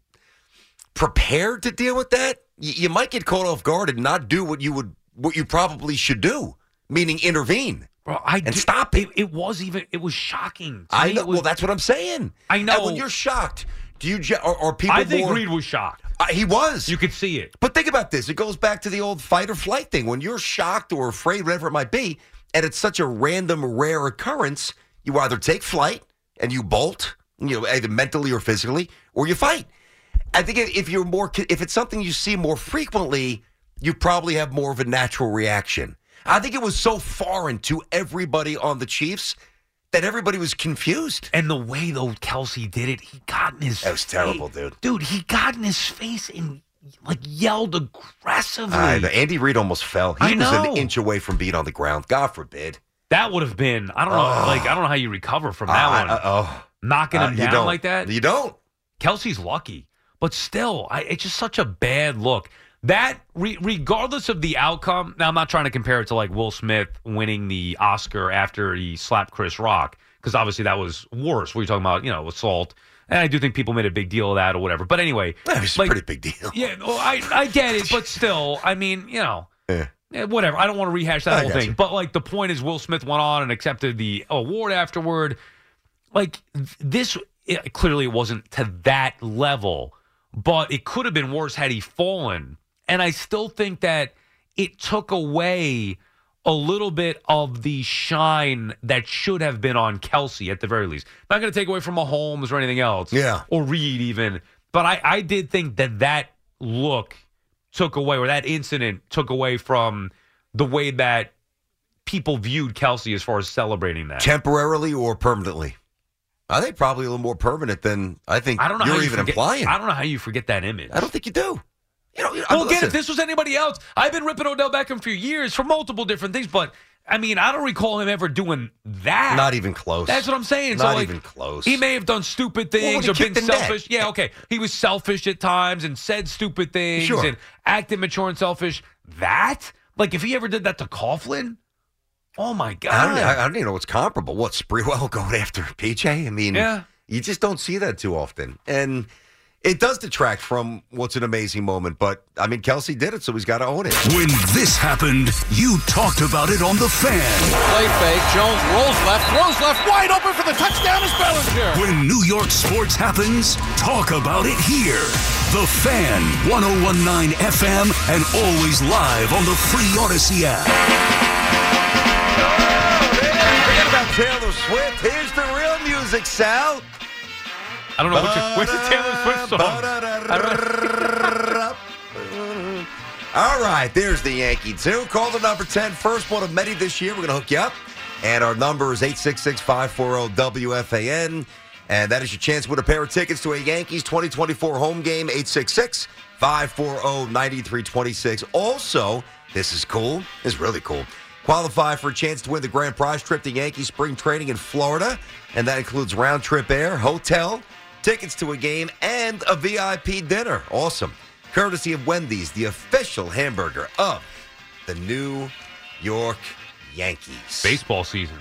prepared to deal with that, you, you might get caught off guard and not do what you would what you probably should do, meaning intervene. Bro, I and do- stop it. it. It was even. It was shocking. To I me, know. was- well, that's what I'm saying. I know. And when you're shocked, do you? Or, or people? I think more, Reid was shocked. Uh, he was. You could see it. But think about this. It goes back to the old fight or flight thing. When you're shocked or afraid, whatever it might be, and it's such a random, rare occurrence, you either take flight and you bolt, you know, either mentally or physically, or you fight. I think if you're more, if it's something you see more frequently, you probably have more of a natural reaction. I think it was so foreign to everybody on the Chiefs that everybody was confused. And the way though Kelce did it, he got in his. That was terrible, dude. Dude, he got in his face and like yelled aggressively. I know. Andy Reid almost fell. He I was know. an inch away from being on the ground. God forbid. That would have been. I don't know. Oh. Like I don't know how you recover from that Uh, one. uh, oh. Knocking Uh, him you down don't. like that. You don't. Kelce's lucky, but still, I, it's just such a bad look. That, re- regardless of the outcome, now I'm not trying to compare it to like Will Smith winning the Oscar after he slapped Chris Rock, because obviously that was worse. We're talking about, you know, assault. And I do think people made a big deal of that or whatever. But anyway, That was like- a pretty big deal. yeah, well, I, I get it, [laughs] but still, I mean, you know, Yeah. Eh, whatever. I don't want to rehash that I whole thing. you. But like the point is, Will Smith went on and accepted the award afterward. Like this, it, clearly it wasn't to that level, but it could have been worse had he fallen. And I still think that it took away a little bit of the shine that should have been on Kelce at the very least. Not going to take away from Mahomes or anything else. Yeah. Or Reid even. But I, I did think that that look took away, or that incident took away from the way that people viewed Kelce as far as celebrating that. Temporarily or permanently? I think probably a little more permanent than I think I don't know you're you even forget, implying. I don't know how you forget that image. I don't think you do. You know, Well, again, if this was anybody else, I've been ripping Odell Beckham for years for multiple different things, but I mean, I don't recall him ever doing that. Not even close. That's what I'm saying. so, Not like, even close. He may have done stupid things he or been the net. selfish. Yeah, okay. He was selfish at times and said stupid things Sure. and acted mature and selfish. That? Like, if he ever did that to Coughlin? Oh, my God. I don't, I, I don't even know what's comparable. What Sprewell [laughs] going after PJ? I mean, Yeah. you just don't see that too often, and it does detract from what's an amazing moment. But I mean, Kelce did it, so he's got to own it. When this happened, you talked about it on the fan. Play fake. Jones rolls left, throws left, wide open for the touchdown is Bellinger. When New York sports happens, talk about it here. The Fan, 1019 FM, and always live on the free Audacy app. Forget about Taylor Swift. Here's the real music, Sal. I don't know. What's, your, what's the Taylor Swift song? All right, there's the Yankee 2. Call the number 10. First one of many this year. We're going to hook you up. And our number is 866 540 WFAN. And that is your chance to win a pair of tickets to a Yankees 2024 home game, 866 540 9326. Also, this is cool. This is really cool. Qualify for a chance to win the grand prize trip to Yankee spring training in Florida. And that includes round trip air, hotel, tickets to a game, and a VIP dinner. Awesome. Courtesy of Wendy's, the official hamburger of the New York Yankees. Baseball season.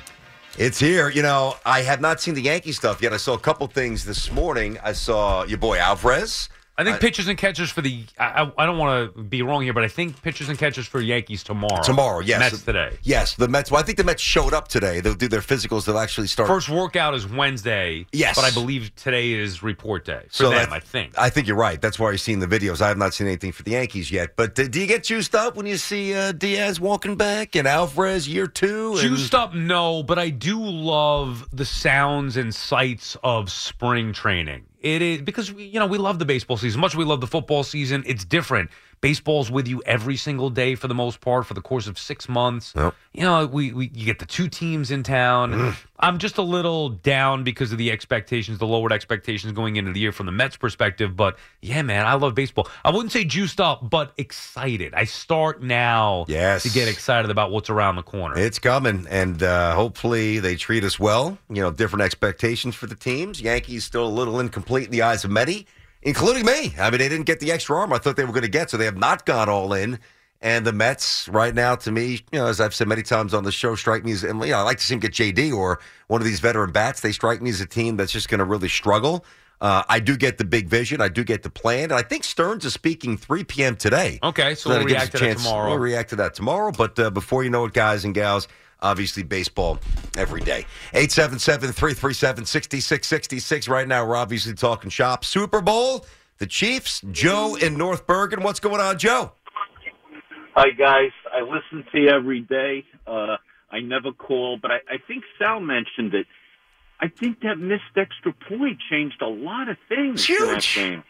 It's here. You know, I have not seen the Yankee stuff yet. I saw a couple things this morning. I saw your boy Alvarez I think pitchers and catchers for the. I, I- I don't want to be wrong here, but I think pitchers and catchers for Yankees tomorrow. Tomorrow, yes. Mets today. Yes, the Mets. Well, I think the Mets showed up today. They'll do their physicals. They'll actually start. First workout is Wednesday. Yes. but I believe today is report day for them. that- I think. I think you're right. That's why you're seeing the videos. I have not seen anything for the Yankees yet. But uh, do you get juiced up when you see uh, Diaz walking back and Alvarez year two? And... Juiced up, no, but I do love the sounds and sights of spring training. It is because we, you know we love the baseball season much. We love the football season. It's different. Baseball's with you every single day for the most part for the course of six months. You know, we, we you get the two teams in town. I'm just a little down because of the expectations, the lowered expectations going into the year from the Mets perspective. But yeah, man, I love baseball. I wouldn't say juiced up, but excited. I start now Yes. to get excited about what's around the corner. It's coming, and uh, hopefully they treat us well. You know, different expectations for the teams. Yankees still a little incomplete in the eyes of many, including me. I mean, they didn't get the extra arm I thought they were going to get, so they have not gone all in. And the Mets, right now, to me, you know, as I've said many times on the show, strike me as, and you know, I like to see them get JD or one of these veteran bats. They strike me as a team that's just going to really struggle. Uh, I do get the big vision. I do get the plan. And I think Stearns is speaking 3 p.m. today. Okay, so that we'll react to that tomorrow. We'll react to that tomorrow. But uh, before you know it, guys and gals, obviously baseball every day. 877 337 6666. Right now, we're obviously talking shop. Super Bowl, the Chiefs, Joe in North Bergen. What's going on, Joe? Hi guys, I listen to you every day. Uh, I never call, but I, I think Sal mentioned it. I think that missed extra point changed a lot of things in that game.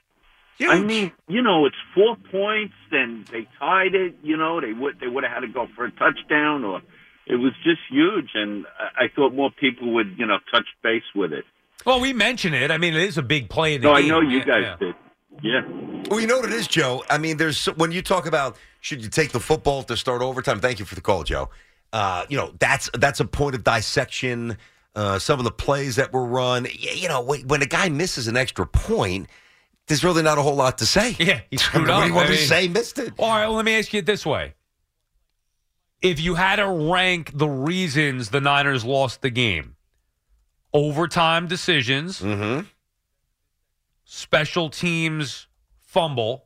Huge. I mean, you know, it's four points, and they tied it. You know, they would they would have had to go for a touchdown, or it was just huge. And I, I thought more people would, you know, touch base with it. Well, we mentioned it. I mean, it is a big play in the No, I know you guys yeah. did. Yeah. Well, you know what it is, Joe. I mean, there's when you talk about should you take the football to start overtime. Thank you for the call, Joe. Uh, you know that's that's a point of dissection. Uh, some of the plays that were run. You know, when when a guy misses an extra point, there's really not a whole lot to say. Yeah, he [laughs] screwed what up. do you want I me to say? Missed it. All right, well, let me ask you it this way. If you had to rank the reasons the Niners lost the game, overtime decisions, Mm-hmm. special teams fumble,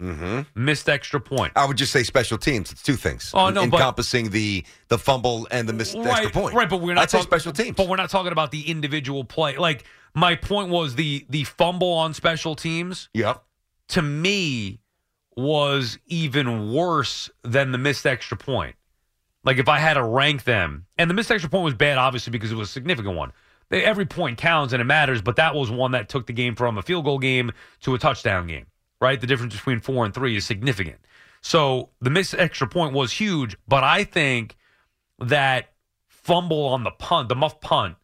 Mm-hmm. missed extra point. I would just say special teams. It's two things. Oh, no, but- encompassing the the fumble and the missed extra point. right, but we're not I'd say talk- special teams. But we're not talking about the individual play. Like my point was the the fumble on special teams. Yep. To me, was even worse than the missed extra point. Like if I had to rank them, and the missed extra point was bad, obviously because it was a significant one. They- Every point counts and it matters, but that was one that took the game from a field goal game to a touchdown game. Right, the difference between four and three is significant. So the missed extra point was huge, but I think that fumble on the punt, the muff punt,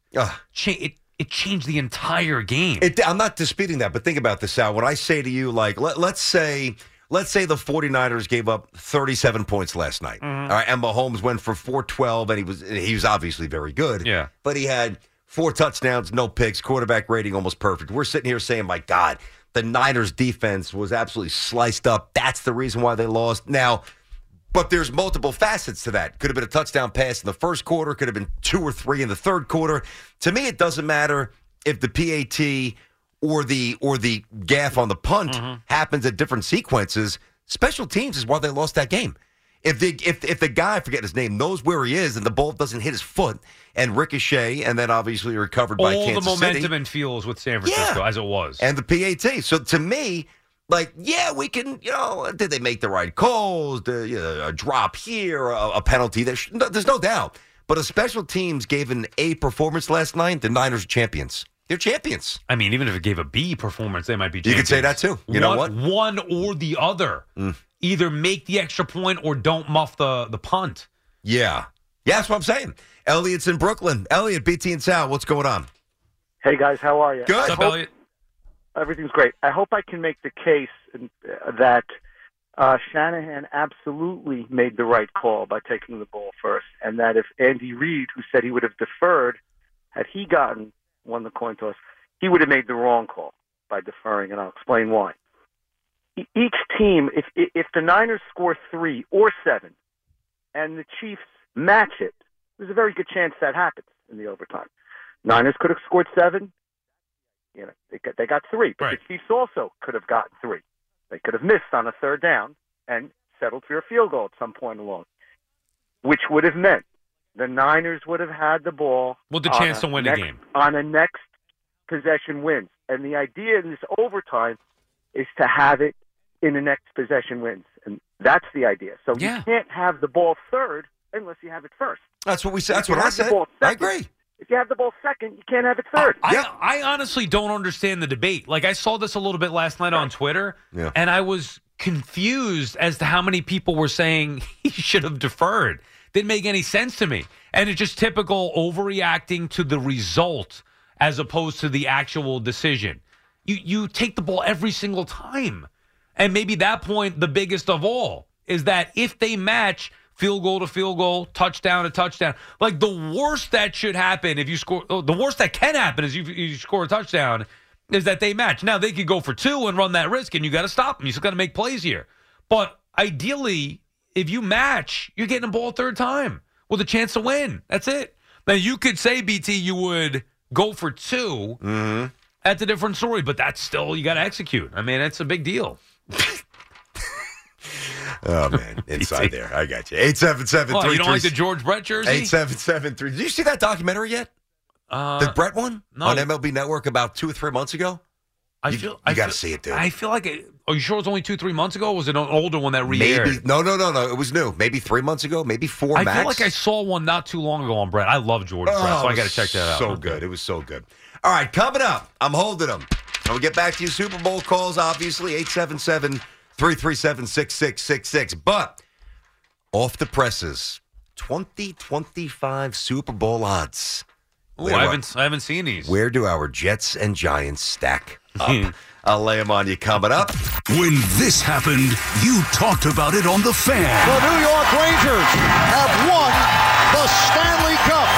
cha- it it changed the entire game. It, I'm not disputing that, but think about this, Al. When I say to you, like, let, let's say, let's say the 49ers gave up 37 points last night. Mhm. All right, and Mahomes went for 412, and he was he was obviously very good. Yeah. but he had four touchdowns, no picks, quarterback rating almost perfect. We're sitting here saying, my God, the Niners defense was absolutely sliced up. That's the reason why they lost. Now. But there's multiple facets to that. Could have been a touchdown pass in the first quarter, could have been two or three in the third quarter. To me, it doesn't matter if the PAT or the or the gaffe on the punt Mm-hmm. happens at different sequences. Special teams is why they lost that game. If the if if the guy, I forget his name, knows where he is and the ball doesn't hit his foot and ricochet and then obviously recovered by All the momentum City and feels with San Francisco as it was. and the PAT. So to me, like, yeah, we can, you know, did they make the right calls? The, you know, a drop here, a, a penalty. There's no, there's no doubt. But a special teams gave an A performance last night, the Niners are champions. They're champions. I mean, even if it gave a B performance, they might be. You could say that too. You know what? One or the other. Mm. Either make the extra point or don't muff the the punt. Yeah. Yeah, that's what I'm saying. Elliot's in Brooklyn. Elliot, BT and Sal, what's going on? Hey guys, how are you? Good. What's up, hope- Elliot? Everything's great. I hope I can make the case uh, that uh, Shanahan absolutely made the right call by taking the ball first, and that if Andy Reid, who said he would have deferred, had he gotten won the coin toss, he would have made the wrong call by deferring, and I'll explain why. Each team, if if the Niners score three or seven, and the Chiefs match it, there's a very good chance that happens in the overtime. Niners could have scored seven. You know, they got, they got three, but the Chiefs also could have gotten three. They could have missed on a third down and settled for a field goal at some point along, which would have meant the Niners would have had the ball With the chance to win the next- game. on a next possession wins. And the idea in this overtime is to have it in the next possession wins, and that's the idea. So you can't have the ball third unless you have it first. That's what we said. That's what I said. ball I agree. If you have the ball second, you can't have it third. I, I honestly don't understand the debate. Like I saw this a little bit last night on Twitter, Yeah. and I was confused as to how many people were saying [laughs] he should have deferred. Didn't make any sense to me, and it's just typical overreacting to the result as opposed to the actual decision. You you take the ball every single time, and maybe that point, the biggest of all, is that if they match field goal to field goal, touchdown to touchdown, like the worst that should happen if you score, oh, the worst that can happen is you, you score a touchdown, is that they match. Now they could go for two and run that risk, and you got to stop them. You still got to make plays here. But ideally, if you match, you're getting a ball third time with a chance to win. That's it. Now you could say BT you would go for 2 Mm-hmm. That's a different story, but that's still you got to execute. I mean, it's a big deal. [laughs] Oh man, [laughs] inside there. I got you. Eight seven seven three. You don't like the George Brett jersey? Eight seven seven three. Did you see that documentary yet? Uh, the Brett one no. on MLB Network about two or three months ago. I you, feel I got to see it, dude. I feel like it. Are you sure it was only two, three months ago? Or was it an older one that re-aired? maybe no, no, no, no. It was new. Maybe three months ago. Maybe four. I max. feel like I saw one not too long ago on Brett. I love George Brett, so Oh, I got to check that out. Oh, so good. It was so good. All right, coming up, I'm holding them. And we'll get back to you. Super Bowl calls, obviously, 877 337 6666. But off the presses, 2025 Super Bowl odds. Ooh, I haven't, I haven't seen these. Where do our Jets and Giants stack up? [laughs] I'll lay them on you coming up. When this happened, you talked about it on The Fan. The New York Rangers have won the Stanley Cup.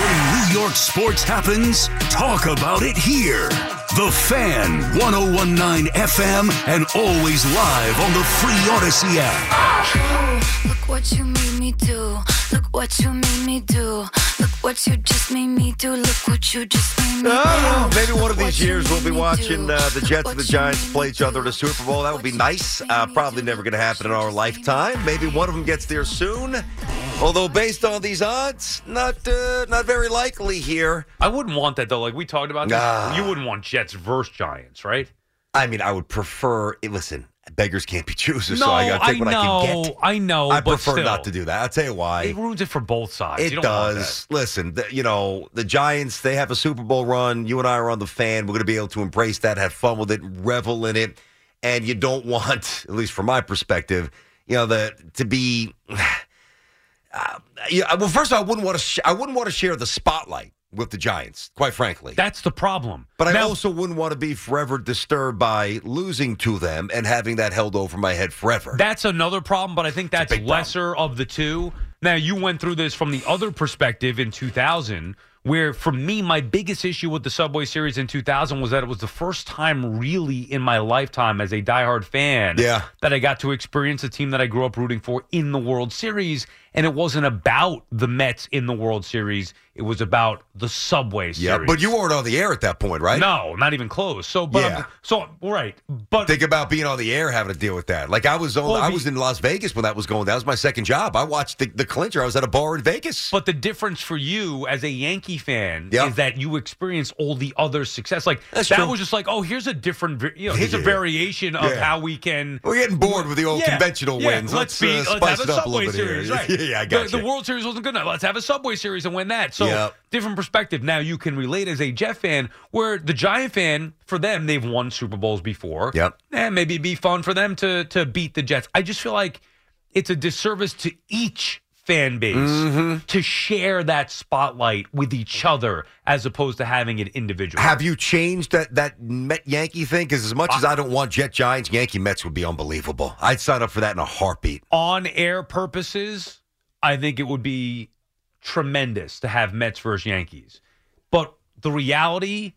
When New York sports happens, talk about it here. The Fan, 1019 FM, and always live on the free Audacy app. Look what you made me do. Look what you made me do. Look what you just made me do. Look what you just made me do. Oh, maybe one of these years we'll be watching uh, the Jets and the Giants play each other in a Super Bowl. That would be nice. Uh, probably never going to happen in our lifetime. Maybe one of them gets there soon. Although, based on these odds, not uh, not very likely here. I wouldn't want that though. Like we talked about, this. Nah. you wouldn't want Jets versus Giants, right? I mean, I would prefer. eh, Listen, beggars can't be choosers, No, so I got to take I what I know, can get. I know, I prefer still. not to do that. I'll tell you why. It ruins it for both sides. It You don't want does. Listen, the, you know, the Giants, they have a Super Bowl run. You and I are on the fan. We're going to be able to embrace that, have fun with it, revel in it. And you don't [laughs] want, at least from my perspective, you know, the to be. [sighs] Uh, yeah, well, first of all, I wouldn't want to. Sh- I wouldn't want to share the spotlight with the Giants, quite frankly. That's the problem. But I Now- also wouldn't want to be forever disturbed by losing to them and having that held over my head forever. That's another problem, but I think that's lesser of the two. Now, you went through this from the other perspective in 2000, where for me, my biggest issue with the Subway Series in 2000 was that it was the first time really in my lifetime as a diehard fan Yeah. that I got to experience a team that I grew up rooting for in the World Series. And it wasn't about the Mets in the World Series, it was about the Subway Series. yeah, but you weren't on the air at that point, right? No, not even close. So, but Yeah. so right, but Think about being on the air, having to deal with that. Like I was on, Well, I was in Las Vegas when that was going. That was my second job. I watched the, the clincher. I was at a bar in Vegas. But the difference for you as a Yankee fan Yeah. is that you experienced all the other success. Like That's that true. was just like, oh, here's a different, you know, here's a variation of Yeah. how we can. We're getting bored with the old Yeah, conventional yeah, wins. Let's, Let's, be, uh, let's spice it up a little bit here. series, right? [laughs] Yeah, I the, got the you. World Series wasn't good enough. Let's have a Subway Series and win that. So Yep. different perspective. Now you can relate as a Jet fan, where the Giant fan, for them, they've won Super Bowls before. Yep. And maybe it'd be fun for them to to beat the Jets. I just feel like it's a disservice to each fan base Mm-hmm. to share that spotlight with each other as opposed to having it individual. Have you changed that that Met Yankee thing? Because as much as I don't want Jet Giants, Yankee Mets would be unbelievable. I'd sign up for that in a heartbeat. on air purposes, I think it would be tremendous to have Mets versus Yankees. But the reality,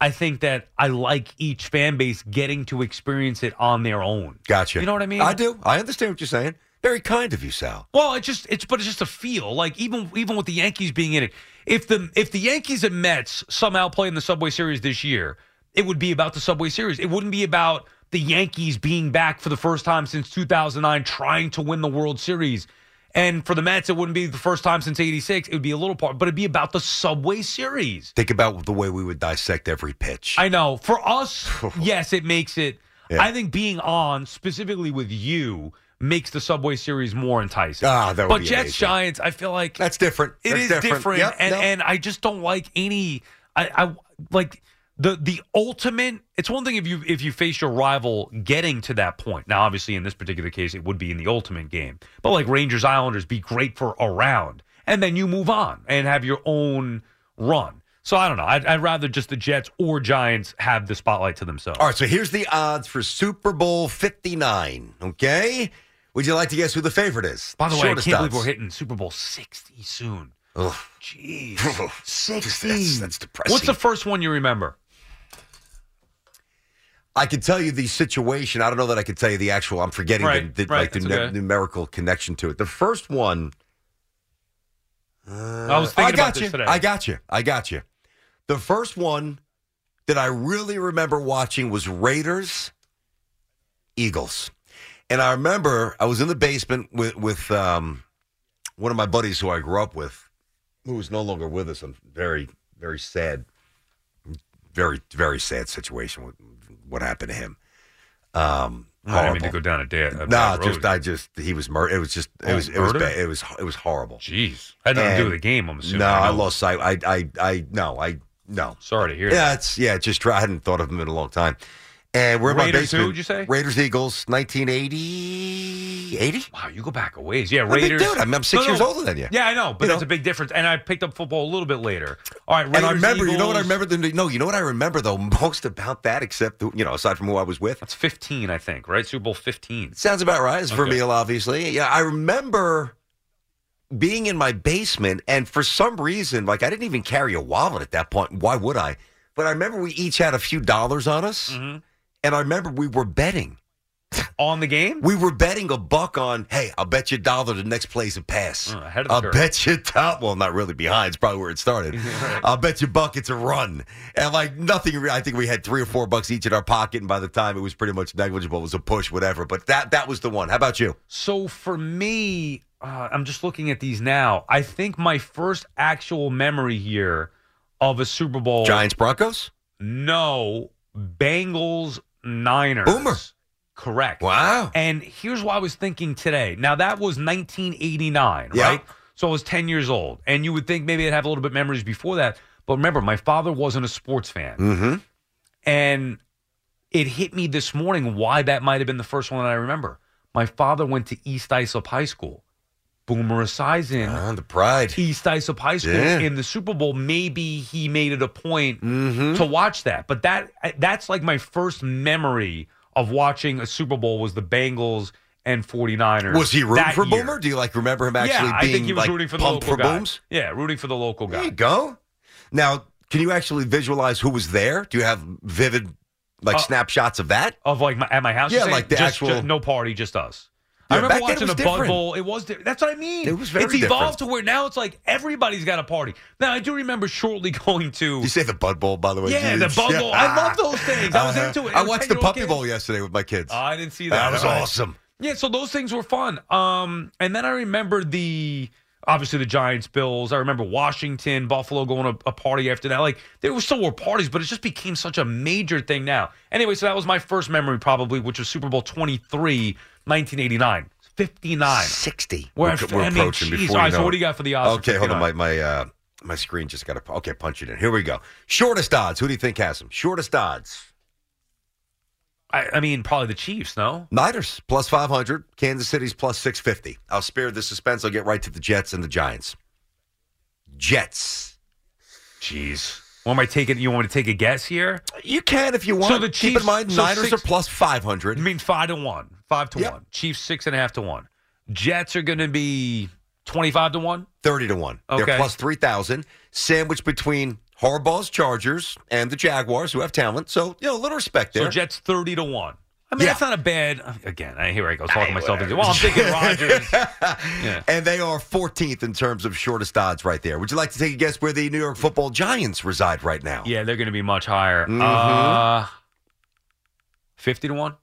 I think that I like each fan base getting to experience it on their own. Gotcha. You know what I mean? I do. I understand what you're saying. Very kind of you, Sal. Well, it's just it's but it's just a feel. Like even even with the Yankees being in it, if the if the Yankees and Mets somehow play in the Subway Series this year, it would be about the Subway Series. It wouldn't be about the Yankees being back for the first time since 2009, trying to win the World Series. And for the Mets, it wouldn't be the first time since '86. It would be a little part, but it'd be about the Subway Series. Think about the way we would dissect every pitch. I know. For us, [sighs] yes, it makes it. Yeah. I think being on specifically with you makes the Subway Series more enticing. Ah, that would but be Jets amazing. Giants, I feel like That's different. It That's is different. different, Yep, and no. and I just don't like any. I, I like the the ultimate. It's one thing if you if you face your rival getting to that point. Now, obviously, in this particular case, it would be in the ultimate game. But like Rangers Islanders, be great for a round, and then you move on and have your own run. So I don't know. I'd, I'd rather just the Jets or Giants have the spotlight to themselves. All right, so here's the odds for Super Bowl 59. Okay? Would you like to guess who the favorite is? By the way, I can't odds. believe we're hitting Super Bowl sixty soon. Ugh. Jeez, [laughs] That's, sixty. that's depressing. What's the first one you remember? I can tell you the situation. I don't know that I can tell you the actual. I'm forgetting Right, the, the, right, like the okay. numerical connection to it. The first one. uh, I was thinking got about this you. today. I got you. I got you. The first one that I really remember watching was Raiders Eagles, and I remember I was in the basement with with um, one of my buddies who I grew up with, who is no longer with us. I'm very very sad, very very sad situation with what happened to him. Um, I didn't mean to go down a day. A No, bad just. I just he was murdered. It was just it Oh, was it was murder? ba- it was it was horrible. Jeez, had nothing to do with the game. I'm assuming. No, I know. lost sight. I I I no I no. Sorry to hear Yeah, that. it's yeah. Just I hadn't thought of him in a long time. And we're in Raiders who, would you say? Raiders Eagles, 1980, 80. Wow, you go back a ways. Yeah, Raiders. dude. I'm- I'm six years older than you. Yeah, I know, but You that's know. a big difference. And I picked up football a little bit later. All right, Raiders, and I remember, you know what I remember? The, no, you know what I remember though most about that, except you know, aside from who I was with. That's 15, I think. Right, Super Bowl 15. Sounds about right. It's Okay. Vermeil, obviously. Yeah, I remember being in my basement, and for some reason, like I didn't even carry a wallet at that point. Why would I? But I remember we each had a few dollars on us, Mm-hmm. And I remember we were betting. On the game? We were betting a buck on, hey, I'll bet you a dollar the next play's a pass. Oh, ahead of the I'll curve. bet you top. Well, not really behind. It's probably where it started. [laughs] I'll bet you buck it's a run. And like nothing, I think we had three or four bucks each in our pocket. And by the time it was pretty much negligible, it was a push, whatever. But that that was the one. How about you? So for me, uh, I'm just looking at these now. I think my first actual memory here of a Super Bowl. Giants Broncos? No, Bengals Niners. Boomer. Correct. Wow. And here's what I was thinking today. Now that was 1989, Yeah. right? So I was 10 years old, and you would think maybe I'd have a little bit memories before that. But remember, my father wasn't a sports fan, Mm-hmm. and it hit me this morning why that might have been the first one that I remember. My father went to East Islip High School. Boomer Esiason, Ah, the pride. East Islip High School Yeah. in the Super Bowl. Maybe he made it a point Mm-hmm. to watch that. But that that's like my first memory of watching a Super Bowl was the Bengals and 49ers. Was he rooting for year. Boomer? Do you like remember him actually yeah, being I think he was like, rooting for the local for guy. Booms? Yeah, rooting for the local There you guy. go. Now, can you actually visualize who was there? Do you have vivid like Uh, snapshots of that? Of like my, at my house. Yeah, like the Just- actual- just no party, just us. Yeah, I remember back then it watching was the Bud different. Bowl. It was. That's what I mean. It was very It's evolved different. to where now it's like everybody's got a party. Now I do remember shortly [laughs] going to. You say the Bud Bowl, by the way? Yeah, the. Bud Bowl. I love [laughs] those things. I was Uh-huh. into it. I As watched the Puppy. Bowl yesterday with my kids. I didn't see that. that was right. awesome. Yeah, so those things were fun. Um, and then I remember the obviously the Giants, Bills. I remember Washington, Buffalo going to a party after that. Like there were still were parties, but it just became such a major thing now. Anyway, so that was my first memory probably, which was Super Bowl 23, 1989. 59. 60. We're, We're, at- we're I mean, approaching geez. before All you right, so what do you got for the odds? Okay, hold on. My my uh, my screen just got to. Okay, punch it in. Here we go. Shortest odds. Who do you think has them? Shortest odds. I, I mean, probably the Chiefs, no? Niners plus 500. Kansas City's plus 650. I'll spare the suspense. I'll get right to the Jets and the Giants. Jets. Jeez. What am I taking? You want me to take a guess here? You can if you want. So the Keep Chiefs- in mind, so Niners six- are plus 500. I mean, five to one. Five to Yep. one. Chiefs six and a half to one. Jets are going to be 25 to one. 30 to 1. Okay. They're plus 3,000. Sandwiched between Harbaugh's Chargers and the Jaguars, who have talent. So, you know, a little respect there. So Jets 30 to one. I mean, that's not a bad. Again, I here I go talking myself into. Well, I'm thinking [laughs] Rodgers. [laughs] Yeah. And they are 14th in terms of shortest odds right there. Would you like to take a guess where the New York football giants reside right now? Yeah, they're going to be much higher. Mhm. Uh, Fifty to one.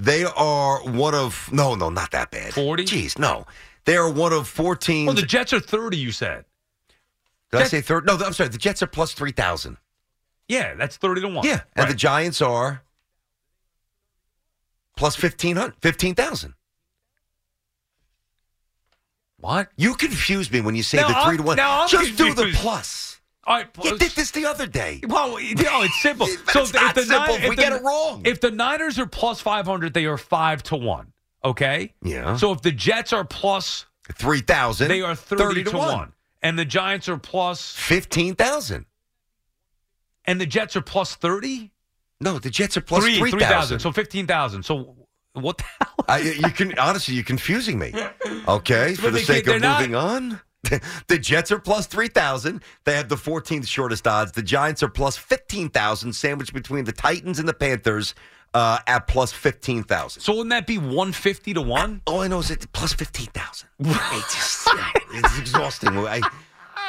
They are one of no, no, not that bad. 40? Jeez, no. They are one of 14. Oh, the Jets are thirty. You said. Did I say third? No, I'm sorry. The Jets are plus 3,000. Yeah, that's thirty to one. Yeah, and the Giants are plus 1,500 15,000. What? You confuse me when you say Now the 3 I'm- to 1. now I'm Just do the plus. Right, You did this the other day. Well, you oh, know, it's simple. [laughs] So it's if, the simple if we the- get it wrong. If the Niners are plus five hundred, they are five to one. Okay. Yeah. So if the Jets are plus 3,000. they are thirty, 30 to, to one. one. and the Giants are plus 15,000. and the Jets are plus thirty. No, the Jets are plus Three, 3,000. So fifteen thousand. So what the hell? I, you can honestly, you're confusing me. [laughs] Okay, for the sake of they're not- moving on. [laughs] the Jets are plus 3,000. They have the 14th shortest odds. The Giants are plus 15,000, sandwiched between the Titans and the Panthers uh, at plus 15,000. So wouldn't that be one fifty to one? All I know is it's plus 15,000. [laughs] It's, just- it's exhausting. I,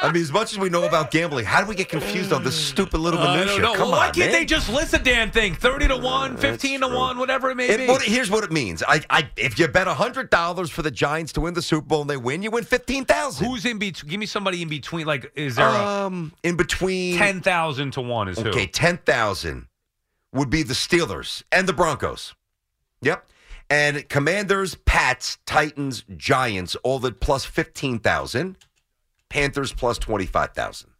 I mean, as much as we know about gambling, how do we get confused on this stupid little I minutia? Come well, why can't man. they just list a damn thing? Thirty to one, 15 to one, whatever it may It- be. what- here's what it means. I, I, if you bet hundred dollars for the Giants to win the Super Bowl and they win, you win fifteen thousand. Who's in between? Give me somebody in between. Like, is there a Um, in between ten thousand to one? Is who? Okay, who? ten thousand would be the Steelers and the Broncos. Yep. And Commanders, Pats, Titans, Giants, all at plus fifteen thousand. Panthers plus twenty five thousand.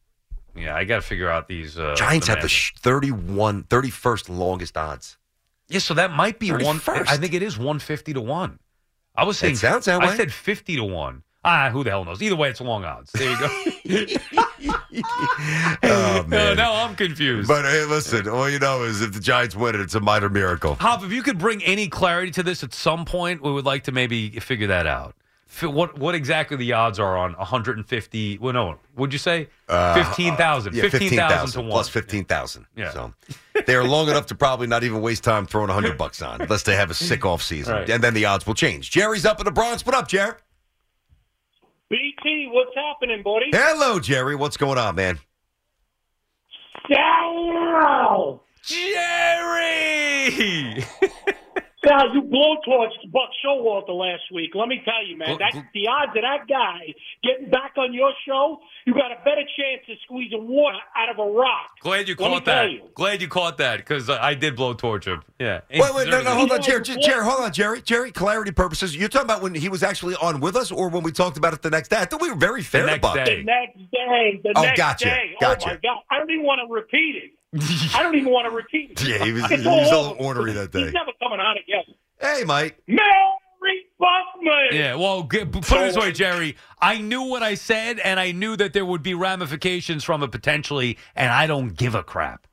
Yeah, I got to figure out these. Uh, Giants have the sh- 31, 31st longest odds. Yeah, so that might be one. I think it is one fifty to one. I was saying. It sounds that I said fifty to one. Ah, who the hell knows? Either way, it's long odds. There you go. [laughs] [laughs] Oh, No, now I'm confused. But hey, listen, all you know is if the Giants win it, it's a minor miracle. Hop, if you could bring any clarity to this at some point, we would like to maybe figure that out. Fi- What what exactly the odds are on 150? Well, no, would you say Uh, 15,000? Yeah, 15,000 to 1. plus 15,000. Yeah. So they are long enough to probably not even waste time throwing 100 bucks on unless they have a sick off season. Right. And then the odds will change. Jerry's up in the Bronx. What up, Jerry? BT, what's happening, buddy? Hello, Jerry. What's going on, man? Sal! Jerry! [laughs] Sal, you blowtorched Buck Showalter last week. Let me tell you, man, that's the odds of that guy getting back on your show. You got a better chance of squeezing water out of a rock. Glad you Let caught that. you. Glad you caught that because I did blow torch him. Yeah. Wait, wait, no, no, hold on, Jerry. Yeah, Jerry, hold on, Jerry. Jerry, clarity purposes. You're talking about when he was actually on with us or when we talked about it the next day? I thought we were very fair to next Buck. day. The next day, the Oh, next gotcha, day. Oh, gotcha. Oh my God, I don't even want to repeat it. I don't even want to repeat it. [laughs] Yeah, he was, he all was a little ornery that day. He's never coming on again. Hey, Mike. Merry Buckman. Yeah, well, g- put it this way, Jerry. I knew what I said, and I knew that there would be ramifications from it potentially, and I don't give a crap.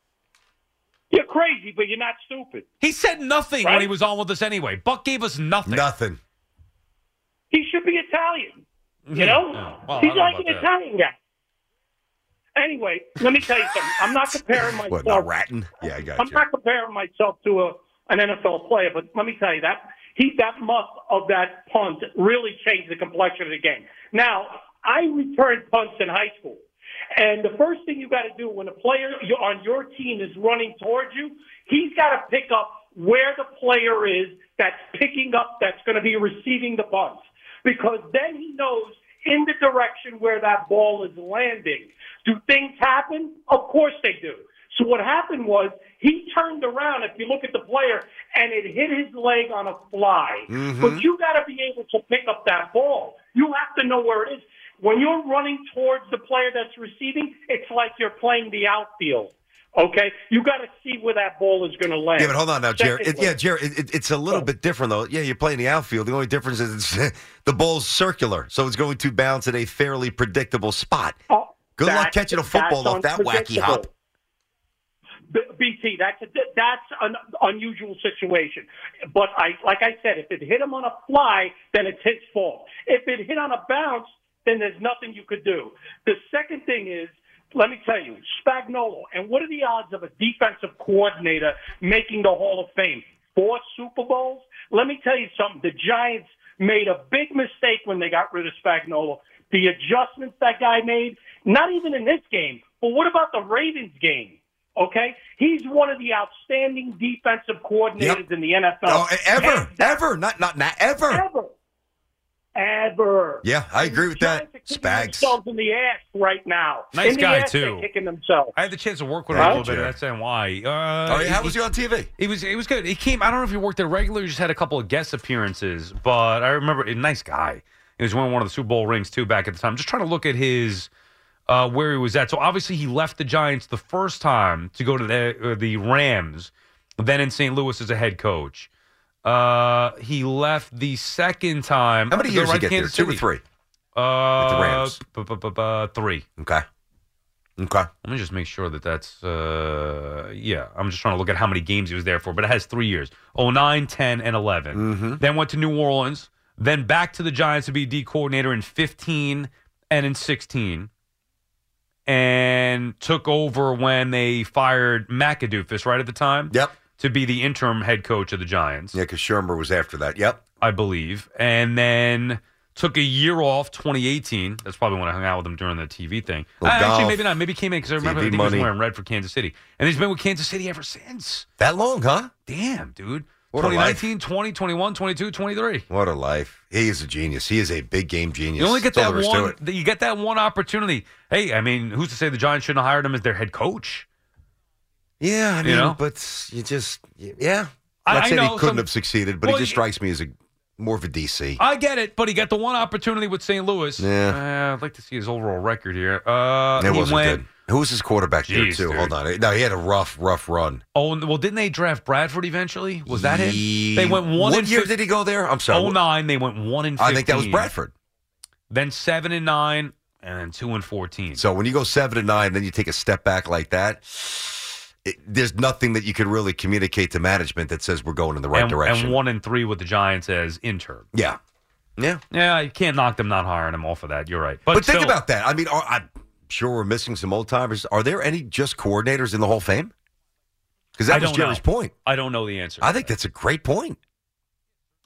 You're crazy, but you're not stupid. He said nothing when he was on with us anyway. Buck gave us nothing. Nothing. He should be Italian. You know, Yeah. Well, he's don't know like an that. Italian guy. Anyway, let me tell you something. I'm not comparing myself. [laughs] What, not ratting? Yeah, I got I'm you. not comparing myself to a an NFL player, but let me tell you that he that muff of that punt really changed the complexion of the game. Now, I returned punts in high school, and the first thing you got to do when a player on your team is running towards you, he's got to pick up where the player is that's picking up that's going to be receiving the punts, because then he knows in the direction where that ball is landing. Do things happen? Of course they do. So what happened was he turned around, if you look at the player, and it hit his leg on a fly. Mhm. But you got to be able to pick up that ball. You have to know where it is. When you're running towards the player that's receiving, it's like you're playing the outfield. Okay? You got to see where that ball is going to land. Yeah, but hold on now, Jerry. It, yeah, Jerry, it, it- it's a little oh. bit different, though. Yeah, you're playing the outfield. The only difference is it's, [laughs] the ball's circular, so it's going to bounce at a fairly predictable spot. Oh, Good luck catching a football off that wacky hop. B- BT, that's a, that's an unusual situation. But I, like I said, if it hit him on a fly, then it's his fault. If it hit on a bounce, then there's nothing you could do. The second thing is, let me tell you, Spagnuolo. And what are the odds of a defensive coordinator making the Hall of Fame? four Super Bowls. Let me tell you something. The Giants made a big mistake when they got rid of Spagnuolo. The adjustments that guy made, not even in this game, but what about the Ravens game? Okay, he's one of the outstanding defensive coordinators in the NFL. Oh, ever, ever, not not not ever. ever, ever. Yeah, I agree with that. Spags. themselves in the ass right now. Nice in the guy, ass, too. they're Kicking themselves. I had the chance to work with him a little bit. That's why. Uh, Oh, yeah, how was he on TV? He was. He was good. He came. I don't know if he worked there regularly. Or just had a couple of guest appearances, but I remember a nice guy. He was winning one of the Super Bowl rings too back at the time. Just trying to look at his uh, where he was at. So obviously he left the Giants the first time to go to the uh, the Rams, then in St. Louis as a head coach. Uh, he left the second time. How many years did he get to there? Kansas Two or three? Uh, the Rams. bu- bu- bu- three. Okay. Okay. Let me just make sure that that's uh yeah. I'm just trying to look at how many games he was there for, but it has three years: 09, 10, and 11. Mm-hmm. Then went to New Orleans. Then back to the Giants to be D coordinator in 15 and in 16. And took over when they fired McAdoofus right at the time. Yep. To be the interim head coach of the Giants. Yeah, because Shurmur was after that. Yep. I believe. And then took a year off, 2018. That's probably when I hung out with him during the TV thing. Little Uh, actually, maybe not. Maybe he came in because I remember TV I think he was wearing red for Kansas City. And he's been with Kansas City ever since. That long, huh? Damn, dude. What 2019, 20, 21, 22, 23. What a life. He is a genius. He is a big game genius. You only get That's that there is to one. You get that one opportunity. Hey, I mean, who's to say the Giants shouldn't have hired him as their head coach? Yeah, I You know? but you just, yeah. I- not I saying he couldn't some- have succeeded, but Well, he just strikes me as a more of a DC. I get it, but he got the one opportunity with St. Louis. Yeah. Uh, I'd like to see his overall record here. Uh, it he wasn't went, good. Who was his quarterback there, too? dude. Hold on. No, he had a rough, rough run. Oh, well, didn't they draft Bradford eventually? Was that him? Ye- They went one. What year fif- did he go there? I'm sorry. 09, They went one and. 15. I think that was Bradford. Then seven and nine, and then two and fourteen. So when you go seven and nine, then you take a step back like that. It, there's nothing that you can really communicate to management that says we're going in the right and, direction. And one and three with the Giants as intern. yeah, yeah. Yeah, you can't knock them not hiring them off of that. You're right. But, But, think still, about that. I mean, are, I'm sure we're missing some old timers. Are there any just coordinators in the Hall of Fame? Because I that was Jerry's know. point. I don't know the answer. I think that's a great point.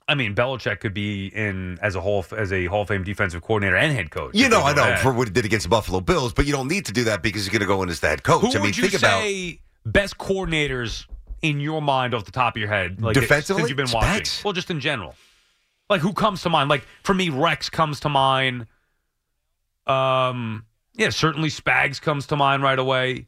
I mean, Belichick could be in as a Hall as a Hall of Fame defensive coordinator and head coach. You know, I know that. for what he did against the Buffalo Bills, but you don't need to do that because he's going to go in as the head coach. Who I mean, would you think about say best coordinators in your mind off the top of your head, like Defensively? since you've been watching? Spags? Well, just in general. Like who comes to mind? Like for me, Rex comes to mind. Um, yeah, certainly Spags comes to mind right away.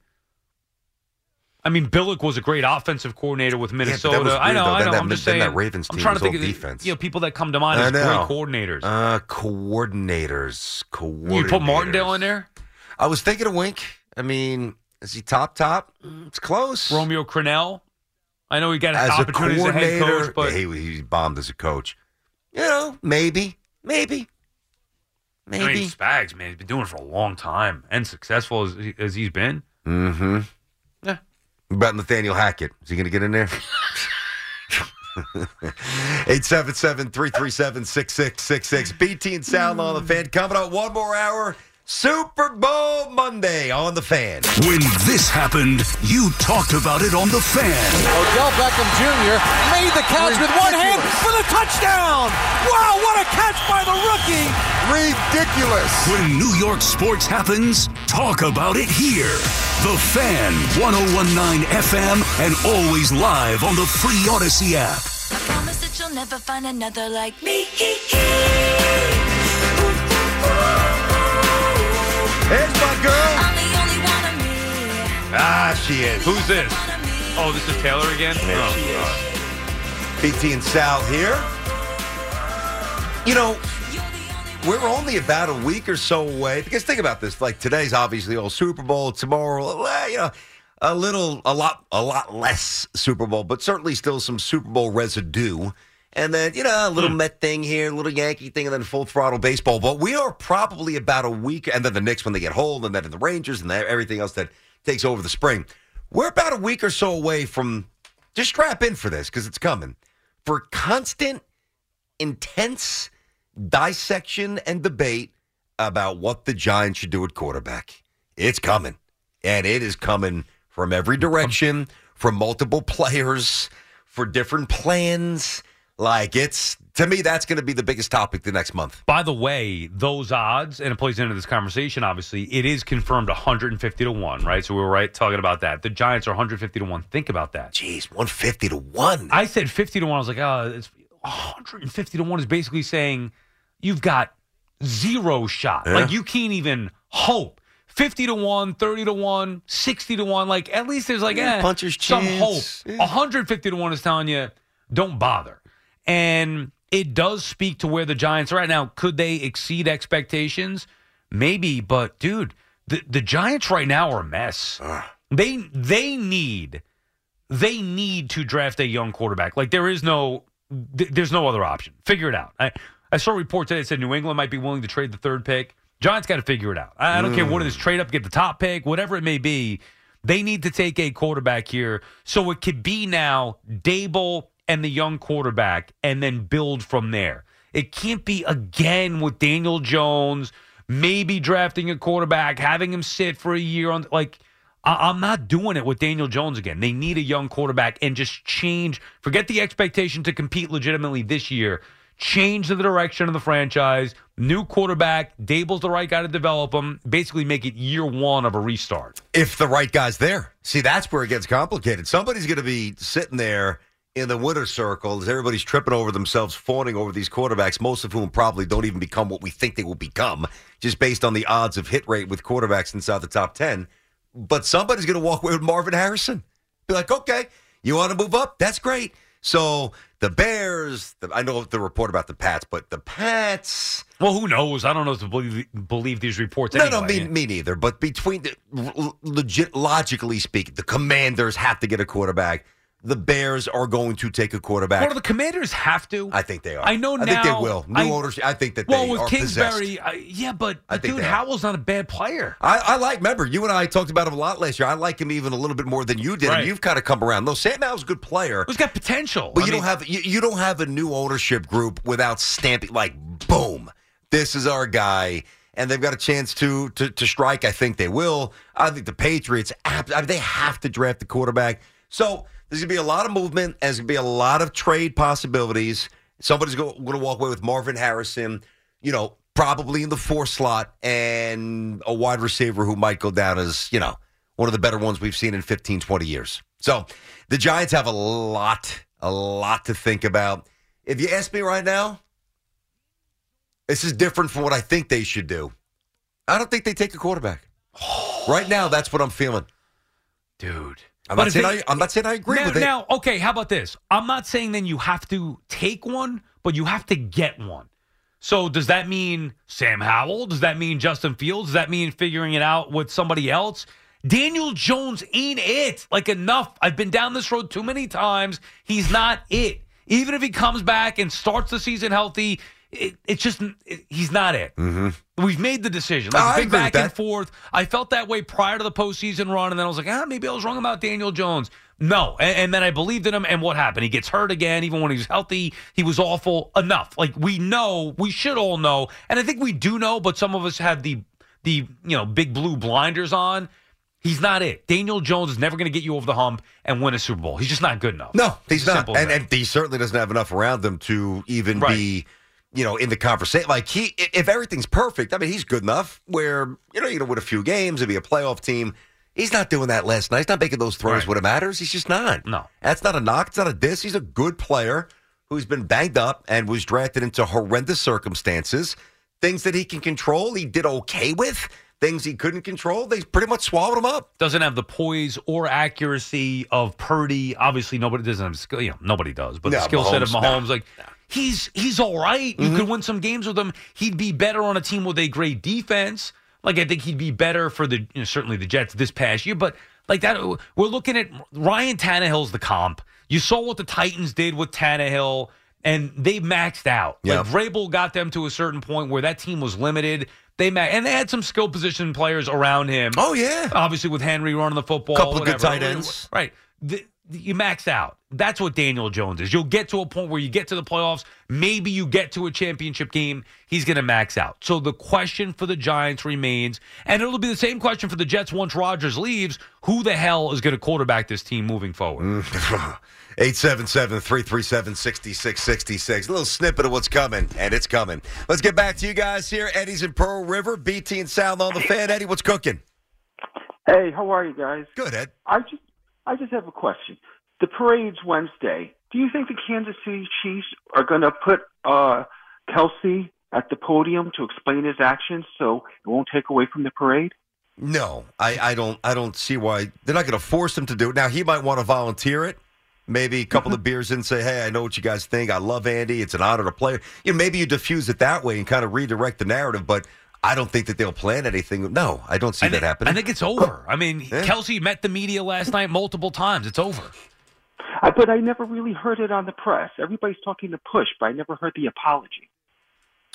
I mean, Billick was a great offensive coordinator with Minnesota. was I know, though. I know. that- I'm just saying. that Ravens I'm team trying was to think of defense. You know, people that come to mind as great coordinators. Uh, coordinators. Coordinators. you put Martindale in there. I was thinking of Wink. I mean, is he top top? Mm, It's close. Romeo Crennel. I know he got as opportunities as a head coordinator, coach, but he, he bombed as a coach. You know, maybe, maybe, maybe. I mean, Spags, man, he's been doing it for a long time and successful as, as he's been. mm-hmm. Yeah. What about Nathaniel Hackett? Is he going to get in there? [laughs] 877-337-6666. BT and Sal on the fan. Coming up one more hour. Super Bowl Monday on the fan. When this happened, you talked about it on The Fan. Odell Beckham Jr. made the catch with one hand for the touchdown. Wow, what a catch by the rookie. Ridiculous. When New York sports happens, talk about it here. The Fan, 1019 FM, and always live on the free Audacy app. I promise that you'll never find another like me. [laughs] There's my girl. I'm the only one of me. Ah, she is. Who's this? Oh, this is Taylor again? There oh, she is. BT and Sal here. You know, we're only about a week or so away. Because think about this: like today's obviously all Super Bowl. Tomorrow, you know, a little, a lot, a lot less Super Bowl, but certainly still some Super Bowl residue. And then you know, a little hmm. Met thing here, a little Yankee thing, and then full throttle baseball. But we are probably about a week, and then the Knicks when they get hold, and then the Rangers, and then everything else that takes over the spring. We're about a week or so away from just strap in for this because it's coming for constant, intense dissection and debate about what the Giants should do at quarterback. It's coming, and it is coming from every direction, from multiple [laughs] players, for different plans. Like it's to me, that's going to be the biggest topic the next month. By the way, those odds, and it plays into this conversation, obviously, it is confirmed 150 to 1, right? So we were right talking about that. The Giants are 150 to 1. Think about that. Jeez, 150 to 1. I said 50 to 1. I was like, oh, it's 150 to 1 is basically saying you've got zero shot. Yeah. Like you can't even hope. 50 to 1, 30 to 1, 60 to 1. Like at least there's like Yeah, eh, puncher's some chance. hope. 150 to 1 is telling you don't bother. And it does speak to where the Giants are at now. Could they exceed expectations? Maybe, but dude, the, the Giants right now are a mess. They they need they need to draft a young quarterback. Like there is no th- there's no other option. Figure it out. I, I saw a report today that said New England might be willing to trade the third pick. Giants got to figure it out. I, I don't care what it is, mm. trade up, get the top pick, whatever it may be. They need to take a quarterback here. So it could be now Daboll and the young quarterback and then build from there. It can't be again with Daniel Jones, maybe drafting a quarterback, having him sit for a year on like I- I'm not doing it with Daniel Jones again. They need a young quarterback and just change. Forget the expectation to compete legitimately this year. Change the direction of the franchise. New quarterback. Daboll's the right guy to develop him. Basically, make it year one of a restart. If the right guy's there. See, that's where it gets complicated. Somebody's going to be sitting there in the winner circle as everybody's tripping over themselves, fawning over these quarterbacks, most of whom probably don't even become what we think they will become, just based on the odds of hit rate with quarterbacks inside the top 10. But somebody's going to walk away with Marvin Harrison. Be like, okay, you want to move up? That's great. So the Bears, the, I know the report about the Pats, but the Pats. Well, who knows? I don't know if to believe, believe these reports. No, anyway. no, me, me neither. But between the legit, logically speaking, the Commanders have to get a quarterback. The Bears are going to take a quarterback. Well, do the Commanders have to? I think they are. I know now. I think they will. New I- ownership. I think that well, they with are Kingsbury. I, yeah, but I think dude. Howell's not a bad player. I, I like. Remember, you and I talked about him a lot last year. I like him even a little bit more than you did. Right. And you've kind of come around. No, Sam Howell's a good player. He's got potential. But I you mean- don't have you, you don't have a new ownership group without stamping like boom. This is our guy, and they've got a chance to to, to strike. I think they will. I think the Patriots. I they have to draft the quarterback. So there's gonna be a lot of movement. There's gonna be a lot of trade possibilities. Somebody's going to walk away with Marvin Harrison. You know, probably in the four slot, and a wide receiver who might go down as you know one of the better ones we've seen in 15, 20 years. So the Giants have a lot, a lot to think about. If you ask me right now, this is different from what I think they should do. I don't think they take a quarterback. [sighs] Right now, that's what I'm feeling. Dude. I'm But not saying they- I, I'm not saying I agree now, with it. Now, okay, how about this? I'm not saying then you have to take one, but you have to get one. So does that mean Sam Howell? Does that mean Justin Fields? Does that mean figuring it out with somebody else? Daniel Jones ain't it. Like enough. I've been down this road too many times. He's not it. Even if he comes back and starts the season healthy, it, it's just it, he's not it. Mm-hmm. We've made the decision. Oh, Like I big back and forth. I felt that way prior to the postseason run, and then I was like, ah, maybe I was wrong about Daniel Jones. No, and, and then I believed in him, and what happened? He gets hurt again. Even when he was healthy, he was awful. Enough. Like we know, we should all know, and I think we do know, but some of us have the the you know big blue blinders on. He's not it. Daniel Jones is never going to get you over the hump and win a Super Bowl. He's just not good enough. No, he's not, and, and he certainly doesn't have enough around him to even Right. be, you know, in the conversation. Like he, if everything's perfect, I mean, he's good enough where you know you're gonna win a few games and be a playoff team. He's not doing that last night. He's not making those throws Right. when it matters. He's just not. No. that's not a knock. It's not a diss. He's a good player who's been banged up and was drafted into horrendous circumstances. Things that he can control, he did okay with. Things he couldn't control, they pretty much swallowed him up. doesn't have the poise or accuracy of Purdy. Obviously, nobody doesn't have skill. You know, nobody does. But No, the skill set of Mahomes, no. like he's he's all right. You Mm-hmm. could win some games with him. He'd be better on a team with a great defense. Like I think he'd be better for the you know, certainly the Jets this past year. But like that, we're looking at Ryan Tannehill's the comp. You saw what the Titans did with Tannehill. And they maxed out. Yeah. Like Vrabel got them to a certain point where that team was limited. They ma- and they had some skill position players around him. Oh yeah, Obviously, with Henry running the football, Couple of good tight ends. Right. the, you max out. That's what Daniel Jones is. You'll get to a point where you get to the playoffs. Maybe you get to a championship game. He's going to max out. So the question for the Giants remains, and it'll be the same question for the Jets once Rodgers leaves. Who the hell is going to quarterback this team moving forward? Mm. [laughs] 877 337 6666. A little snippet of what's coming, and it's coming. Let's get back to you guys here. Eddie's in Pearl River, BT and Sal on the fan. Eddie, what's cooking? Hey, how are you guys? Good, Ed. I just I just have a question. The parade's Wednesday. Do you think the Kansas City Chiefs are going to put uh, Kelce at the podium to explain his actions so it won't take away from the parade? No, I, I don't. I don't see why they're not going to force him to do it. Now he might want to volunteer it. Maybe a couple of mm-hmm. beers in, and say, "Hey, I know what you guys think. I love Andy. It's an honor to play." You know, maybe you diffuse it that way and kind of redirect the narrative. But I don't think that they'll plan anything. No, I don't see I that think, happening. I think it's over. [laughs] I mean, Kelce met the media last night multiple times. It's over. I, but I never really heard it on the press. Everybody's talking to push, but I never heard the apology.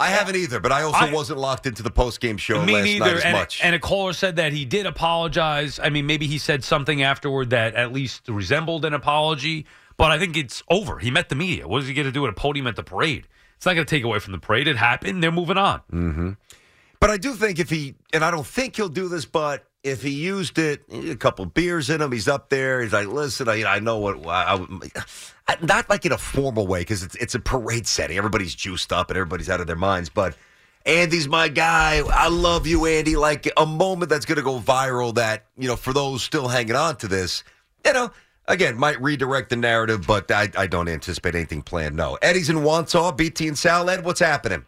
I haven't either, but I also wasn't locked into the post game show Me last neither. night as and, much. and a caller said that he did apologize. I mean, maybe he said something afterward that at least resembled an apology. But I think it's over. He met the media. What is he going to do at a podium at the parade? It's not going to take away from the parade. It happened. They're moving on. hmm But I do think if he, and I don't think he'll do this, but if he used it, a couple beers in him, he's up there. He's like, listen, I, I know what, I, I, not like in a formal way because it's, it's a parade setting. Everybody's juiced up and everybody's out of their minds. But Andy's my guy. I love you, Andy. Like a moment that's going to go viral that, you know, for those still hanging on to this, you know, again, might redirect the narrative, but I, I don't anticipate anything planned. No. Eddie's in Wantagh, BT and Sal. Ed, what's happening?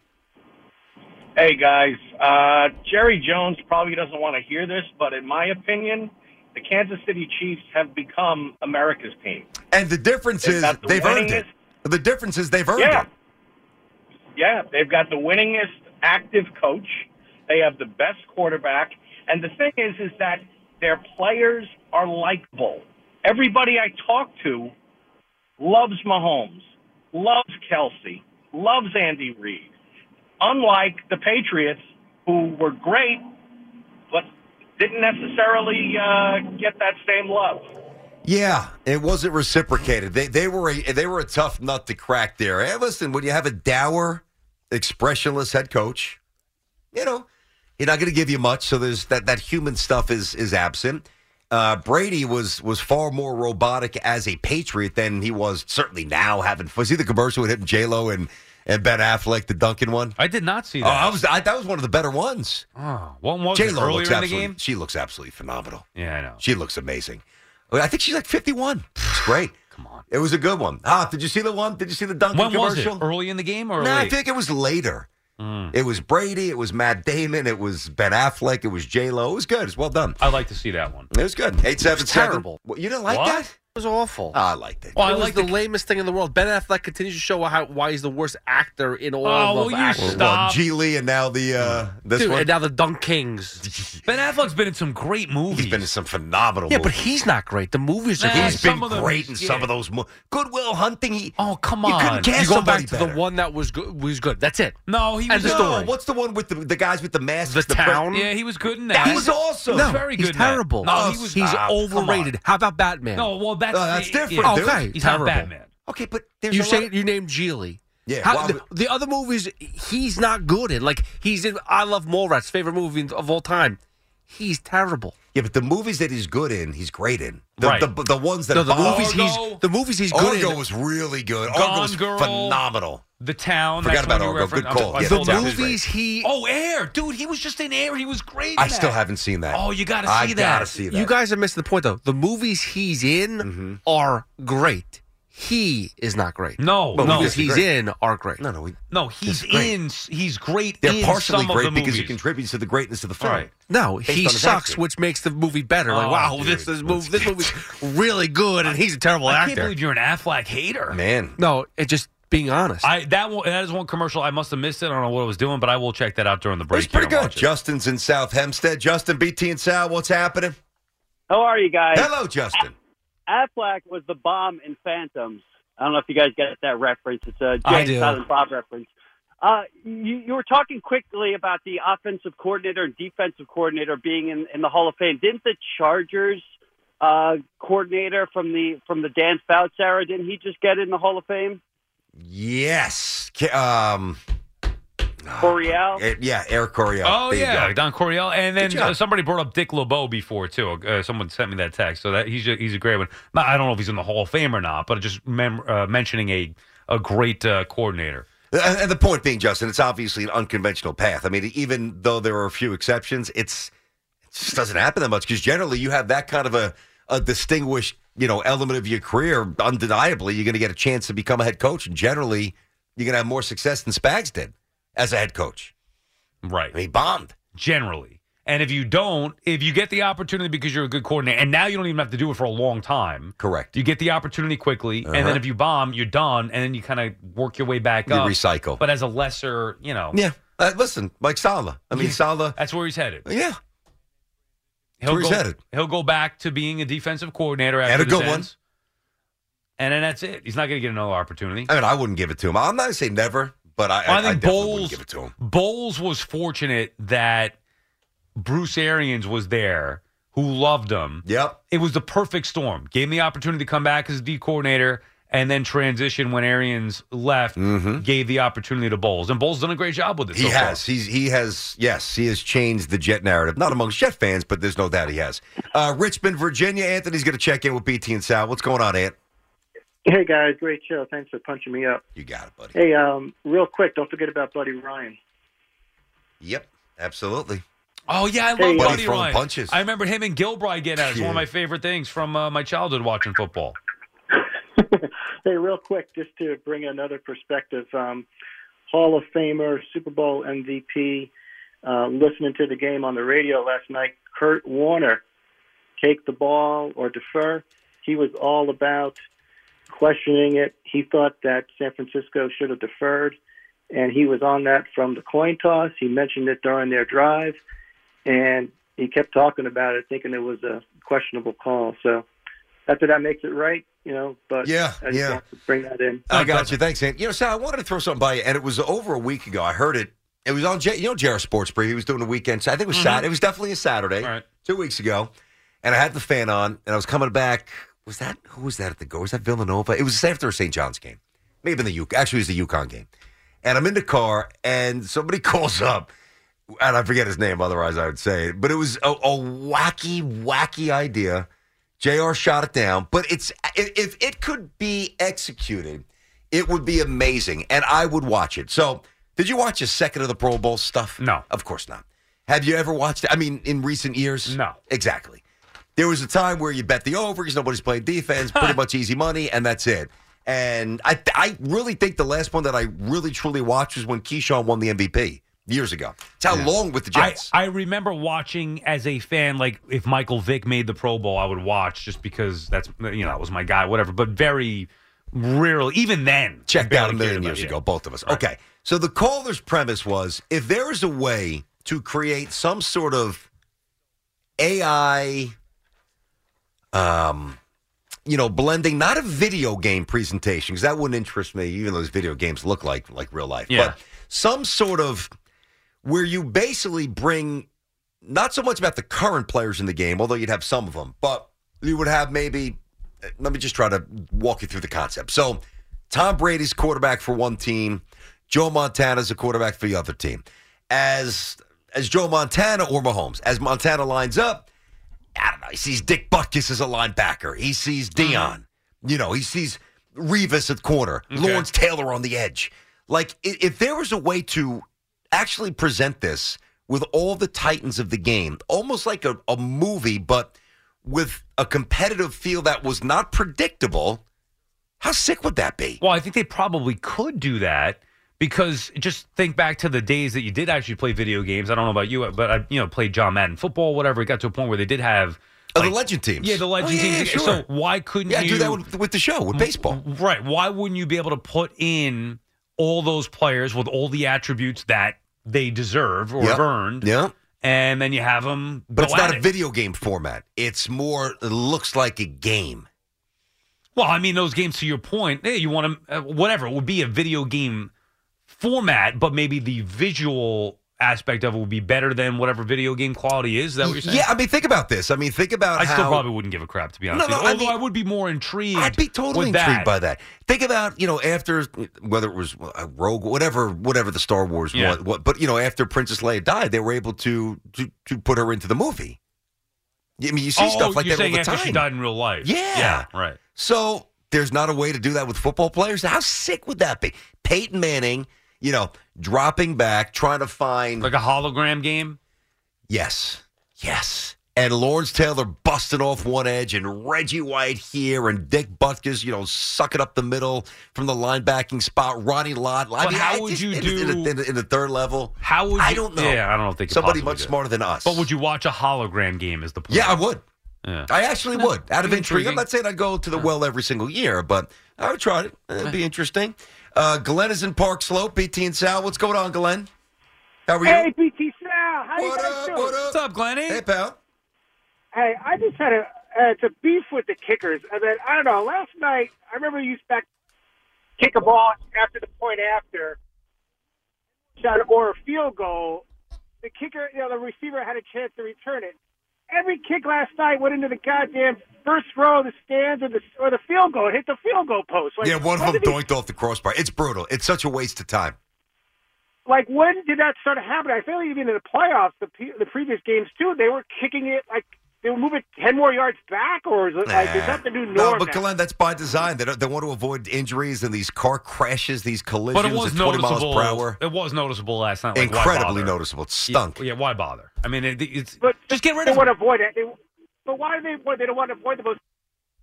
Hey guys, uh, Jerry Jones probably doesn't want to hear this, but in my opinion, the Kansas City Chiefs have become America's team. And the difference They've is the they've earned it. The difference is they've earned Yeah. it. Yeah, they've got the winningest active coach. They have the best quarterback, and the thing is, is that their players are likable. Everybody I talk to loves Mahomes, loves Kelce, loves Andy Reid. Unlike the Patriots, who were great, but didn't necessarily uh, get that same love. Yeah, it wasn't reciprocated. They they were a they were a tough nut to crack there. Hey, listen, when you have a dour, expressionless head coach, you know, he's not going to give you much. So there's that that human stuff is is absent. Uh, Brady was was far more robotic as a Patriot than he was certainly now. Having was he the commercial with him, J Lo and and Ben Affleck, the Dunkin' one? I did not see that. Oh, that. I was I, that was one of the better ones. Oh, what was J it? Lo Earlier looks in the absolutely. game? She looks absolutely phenomenal. Yeah, I know. She looks amazing. I think she's like 51. It's great. [sighs] Come on. It was a good one. Ah, did you see the one? Did you see the Dunkin' When commercial? Early in the game or No, I think it was later. Mm. It was Brady. It was Matt Damon. It was Ben Affleck. It was J Lo. It was good. It's well done. I'd like to see that one. It was good. Eight seven seven. terrible. You didn't like What? that? It was awful. Oh, I liked it. Well, it was the, lamest thing in the world. Ben Affleck continues to show how, why he's the worst actor in all Oh, of will you acting. Well, Gigli and now the uh, this Dude, one. and now the DunKings. [laughs] Ben Affleck's been in some great movies. He's been in some phenomenal. Movies. Yeah, but he's not great. The movies are Nah. He's been some them great he's- in some of those. Mo- Good Will Hunting. He, Oh, come on! you couldn't cast You go somebody back to the one that was good. Was good. That's it. No, he was of No, story. what's the one with the the guys with the masks? The pre- town? Yeah, he was good in that. That was awesome. He was No, very good in that. terrible. No, he was. he's come on. overrated. How about Batman? No, well, that's Oh, that's different, yeah. dude. Okay, He's terrible. not Batman. Okay, but there's You a say lot you named Gigli. Yeah, How- well, the, the other movies, he's not good in. Like he's in. I love Mallrats, favorite movie of all time. He's terrible. Yeah, but the movies that he's good in, he's great in. The, Right. the, the ones that No, the movies Argo. he's the movies he's good in. Argo in. was really good. Gone Argo was Girl. phenomenal. The town. Forgot that's about when Argo. referenced- Good I'm- call. I Yeah, pulled the movies he. Oh, Air, dude, he was just in Air. He was great. in I still haven't seen that. Oh, you gotta I see that. gotta see that. You guys are missing the point though. The movies he's in Mm-hmm. are great. He is not great. No, But no, movies he's great. in are great. no, no, we, no. He's It's in. He's great. they're in partially some great of the because he movies. contributes to the greatness of the film. Right. No, Based he his sucks, acting. which makes the movie better. like, Oh, wow, dude, this is let's movie, this movie's [laughs] really good, and he's a terrible I can't actor. believe you're an Affleck hater. Man, no, it just being honest. I that one, that is one commercial. I must have missed it. I don't know what I was doing, but I will check that out during the break. was pretty good. Justin's in South Hempstead. Justin, BT and Sal, what's happening? How are you guys? Hello, Justin. Affleck was the bomb in Phantoms. I don't know if you guys get that reference. It's a James do. Silent Bob reference. Uh, you, you were talking quickly about the offensive coordinator and defensive coordinator being in, in the Hall of Fame. Didn't the Chargers uh, coordinator from the from the Dan Fouts era. Didn't he just get in the Hall of Fame? Yes. Ca- Um, Coryell. eh, yeah, Air Coryell. Oh There yeah. Don Coryell, and then uh, somebody brought up Dick LeBeau before too. Uh, someone sent me that text, so that he's a, he's a great one. Not- I don't know if he's in the Hall of Fame or not, but just mem- uh, mentioning a a great uh, coordinator. And and the point being, Justin, it's obviously an unconventional path. I mean, even though there are a few exceptions, it's it just doesn't happen that much because generally you have that kind of a, a distinguished, you know, element of your career. Undeniably, you're going to get a chance to become a head coach, and generally, you're going to have more success than Spags did as a head coach. Right. I mean, bombed generally. And if you don't, if you get the opportunity because you're a good coordinator, and now you don't even have to do it for a long time. Correct. You get the opportunity quickly, and Uh-huh. then if you bomb, you're done, and then you kind of work your way back You up. recycle. but as a lesser, you know. Yeah. Uh, listen, Mike Saleh. I mean, Saleh. That's where he's headed. Yeah. He'll go, headed. He'll go back to being a defensive coordinator after And a good one. And then that's it. He's not going to get another opportunity. I mean, I wouldn't give it to him. I'm not going to say never, but I, Well, I I, think Bowles give it to him. Bowles was fortunate that Bruce Arians was there, who loved him. Yep. It was the perfect storm. Gave him the opportunity to come back as D coordinator and then transition when Arians left, gave the opportunity to Bowles. And Bowles done a great job with it. Mm-hmm. He so far. has. He's he has. Yes, he has changed the Jet narrative. Not amongst Jet fans, but there's no doubt he has. Uh, Richmond, Virginia. Anthony's going to check in with BT and Sal. What's going on, Ant? Hey guys, great show. Thanks for punching me up. You got it, buddy. Hey, um, real quick, don't forget about Buddy Ryan. Yep, absolutely. Oh yeah, I love Hey, Buddy, Buddy Ryan. punches. I remember him and Gilbride getting at it. It's one of my favorite things from uh, my childhood watching football. [laughs] Hey, real quick, just to bring another perspective, um, Hall of Famer, Super Bowl MVP, uh, listening to the game on the radio last night, Kurt Warner, take the ball or defer. He was all about questioning it. He thought that San Francisco should have deferred, and he was on that from the coin toss. He mentioned it during their drive, and he kept talking about it, thinking it was a questionable call. So after that makes it right, you know. But Yeah, I just yeah. wanted to bring that in. I got you. Thanks, Ant. You know, Sal, I wanted to throw something by you, and it was over a week ago. I heard it. It was on, J- you know, JR Sports Brief. He was doing a weekend. I think it was Mhm. Saturday. It was definitely a Saturday, two weeks ago. And I had the fan on, and I was coming back. Was that who was that at the go? Was that Villanova? It was after a St. John's game, maybe in the U. Actually, it was the UConn game. And I'm in the car, and somebody [laughs] calls up, and I forget his name. Otherwise, I would say it. But it was a, a wacky, wacky idea. Jr. shot it down, but it's if it could be executed, it would be amazing, and I would watch it. So, did you watch a second of the Pro Bowl stuff? No, of course not. Have you ever watched it? I mean, in recent years? No. Exactly. There was a time where you bet the over because nobody's playing defense, [laughs] pretty much easy money, and that's it. And I, I really think the last one that I really truly watched was when Keyshawn won the MVP years ago. It's how long with the Jets. I, I remember watching as a fan, like if Michael Vick made the Pro Bowl, I would watch just because that's you know that was my guy, whatever. But very rarely, even then, I checked out a million about years ago, both of us. Okay. So the caller's premise was if there is a way to create some sort of AI, um, you know, blending, not a video game presentation, because that wouldn't interest me, even though those video games look like like real life, Yeah. but some sort of where you basically bring not so much about the current players in the game, although you'd have some of them, but you would have maybe. Let me just try to walk you through the concept. So, Tom Brady's quarterback for one team, Joe Montana's a quarterback for the other team. As as Joe Montana or Mahomes, as Montana lines up, I don't know. He sees Dick Butkus as a linebacker. He sees mm-hmm. Deion. You know, he sees Revis at corner, Lawrence Taylor on the edge. Like, if there was a way to actually present this with all the titans of the game, almost like a, a movie, but with a competitive feel that was not predictable, how sick would that be? Well, I think they probably could do that because just think back to the days that you did actually play video games. I don't know about you, but I you know played John Madden football, whatever. It got to a point where they did have. Oh, the legend teams. Yeah, the legend Oh, yeah, teams. yeah, So why couldn't Yeah, you do that with, with the show, with baseball. Right. Why wouldn't you be able to put in all those players with all the attributes that they deserve or Yep. have earned? Yeah. And then you have them. But it's not a video game format. It's more, it looks like a game. Well, I mean, those games. To your point, hey, you want to uh, whatever. It would be a video game format, but maybe the visual aspect of it would be better than whatever video game quality is. Is that what you're saying? Yeah, I mean, think about this. I mean, think about I how still probably wouldn't give a crap to be honest. No, no, you. I Although I, would be more intrigued. I'd be totally intrigued that. by that. Think about you know after whether it was uh, Rogue, whatever, whatever the Star Wars Yeah. was. What, but you know after Princess Leia died, they were able to to, to put her into the movie. I mean, you see oh, stuff like that all the after time. she died in real life. Yeah. yeah, right. So there's not a way to do that with football players. How sick would that be? Peyton Manning, you know, dropping back, trying to find like a hologram game. Yes, yes. And Lawrence Taylor busting off one edge, and Reggie White here, and Dick Butkus, you know, sucking up the middle from the linebacking spot. Ronnie Lott. I But mean, how I would just- you in, in, do- in, in the third level? How would I don't know. Yeah, I don't know if they could Somebody much do smarter than us. But would you watch a hologram game? Is the point? Yeah, I would. Yeah. I actually would. Out of intrigue. I'm not saying I'd go to the well every single year, but I would try it. It'd be interesting. Uh, Glenn is in Park Slope, BT and Sal. What's going on, Glenn? How are you? Hey, BT Sal, how you guys doing? What's up, Glenny? Hey, pal. Hey, I just had a uh, it's a beef with the kickers. And then I don't know. Last night, I remember you used back kick a ball after the point after shot or a field goal. The kicker, you know, the receiver had a chance to return it. Every kick last night went into the goddamn first row of the stands or the or the field goal. It hit the field goal post. Like, yeah, one of them doinked off the crossbar. It's brutal. It's such a waste of time. like when did that start to happen? I feel like even in the playoffs, the pe- the previous games too, they were kicking it like they were moving ten more yards back, or is it like is that the new norm? No, but now? Glenn, that's by design. They, they want to avoid injuries and these car crashes, these collisions But it was at 20 noticeable. miles per hour. It was noticeable last night. Like, Incredibly bother? noticeable. It stunk. Yeah, yeah, why bother? I mean, it, it's But just get rid they of want it. to avoid it. They, but why do they? What, they don't want to avoid the most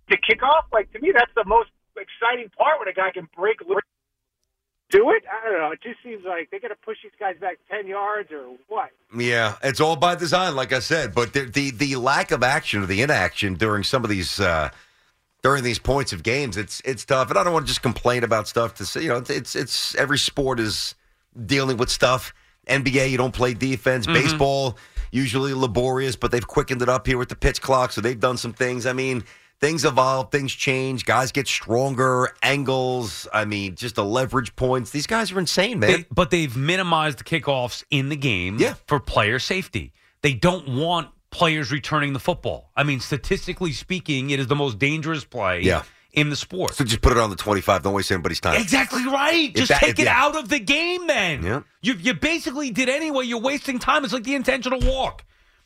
the kickoff. Like to me, that's the most exciting part when a guy can break loose. Do it? I don't know. It just seems like they're going to push these guys back ten yards or what. Yeah, it's all by design, like I said. But the the, the lack of action or the inaction during some of these uh, during these points of games, it's it's tough. And I don't want to just complain about stuff to say. You know, it's it's, it's every sport is dealing with stuff. NBA, you don't play defense. Mm-hmm. Baseball, usually laborious, but they've quickened it up here with the pitch clock, so they've done some things. I mean. Things evolve, things change, guys get stronger, angles. I mean, just the leverage points. These guys are insane, man. They- but they've minimized the kickoffs in the game Yeah. for player safety. They don't want players returning the football. I mean, statistically speaking, it is the most dangerous play Yeah. in the sport. so just put it on the 25. Don't waste anybody's time. Exactly right. If Just that- take if- it yeah. out of the game then. Yeah. You you basically did anyway. You're wasting time. It's like the intentional walk.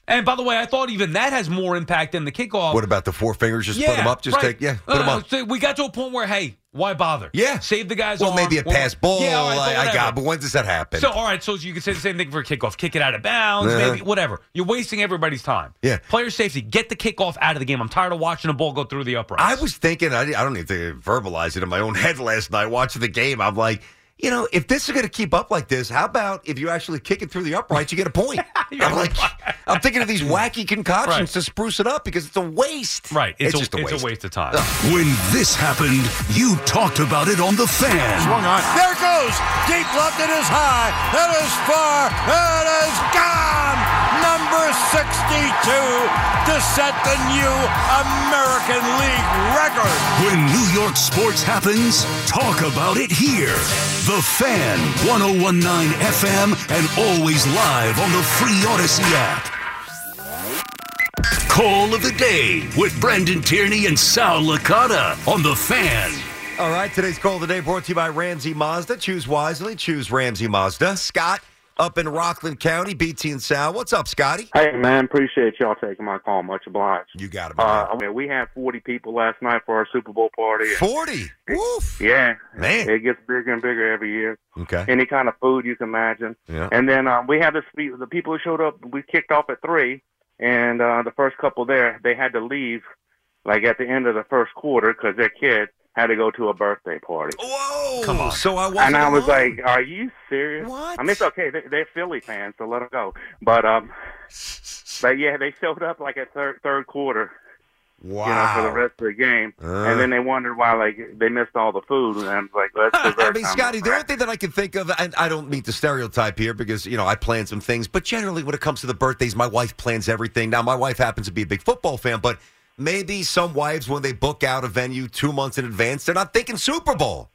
And by the way, I thought even that has more impact than the kickoff. What about the four fingers? Just put them up. Just right. take yeah, put them Uh, up. so we got to a point where hey, why bother? Yeah. save the guys. Well, arm. maybe a pass ball. Yeah, right, I, I got. But when does that happen? So all right, so you could say the same thing for a kickoff. Kick it out of bounds, Uh-huh. maybe whatever. You're wasting everybody's time. Yeah. Player safety. Get the kickoff out of the game. I'm tired of watching a ball go through the uprights. I was thinking. I, I don't need to verbalize it in my own [laughs] head last night watching the game. I'm like. You know, if this is going to keep up like this, how about if you actually kick it through the uprights, you get a point? [laughs] I'm like, [laughs] I'm thinking of these wacky concoctions Right. to spruce it up because it's a waste. Right. It's, a, just a it's waste. a waste of time. When this happened, you talked about it on the fan. Swung on. There it goes. Deep left. It is high. It is far. It is gone. Number 62 to set the new American League record. When New York sports happens, talk about it here. The Fan, 1019 FM, and always live on the free Audacy app. Call of the day with Brendan Tierney and Sal Licata on The Fan. All right, today's call of the day brought to you by Ramsey Mazda. Choose wisely. Choose Ramsey Mazda. Scott up in Rockland County, BT and Sal. What's up, Scotty? Hey man, appreciate y'all taking my call. Much obliged. You got it. Uh, I mean, we had 40 people last night for our Super Bowl party. 40. Woof. Yeah, Man. it gets bigger and bigger every year. Okay. Any kind of food you can imagine. Yeah. And then um, we had this. The people who showed up, we kicked off at three, and uh, the first couple there, they had to leave, like at the end of the first quarter, because their kid had to go to a birthday party. Whoa. Come on. So I wasn't And I was alone. like, "Are you serious?" What? I mean, it's okay. They, they're Philly fans, so let them go. But um, [laughs] but yeah, they showed up like at third third quarter, wow. you know, for the rest of the game, Uh. and then they wondered why like they missed all the food, and I was like, "Let's." [laughs] I mean, Scotty, the only thing that I can think of, and I don't mean to stereotype here because, you know, I plan some things, but generally when it comes to the birthdays, my wife plans everything. Now, my wife happens to be a big football fan, but maybe some wives, when they book out a venue two months in advance, they're not thinking Super Bowl.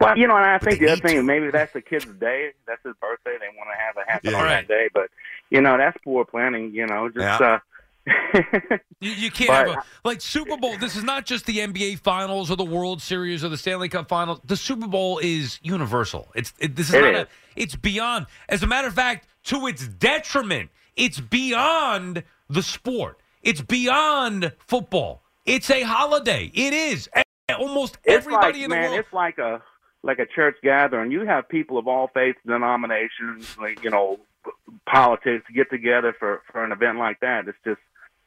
Well, you know, and I think the other thing, maybe that's the kid's day. That's his birthday. They want to have a happy Yeah. Right. that day. But, you know, that's poor planning, you know, just, Yeah. uh, [laughs] You, you can't But- have a like Super Bowl. This is not just the NBA Finals or the World Series or the Stanley Cup Finals. The Super Bowl is universal. It's it, this is It not is. a. It's beyond. As a matter of fact, to its detriment, it's beyond the sport. It's beyond football. It's a holiday. It is. Almost it's everybody like, in the man, world. it's like a, like a church gathering. You have people of all faiths, denominations, like, you know, politics get together for, for an event like that. It's just,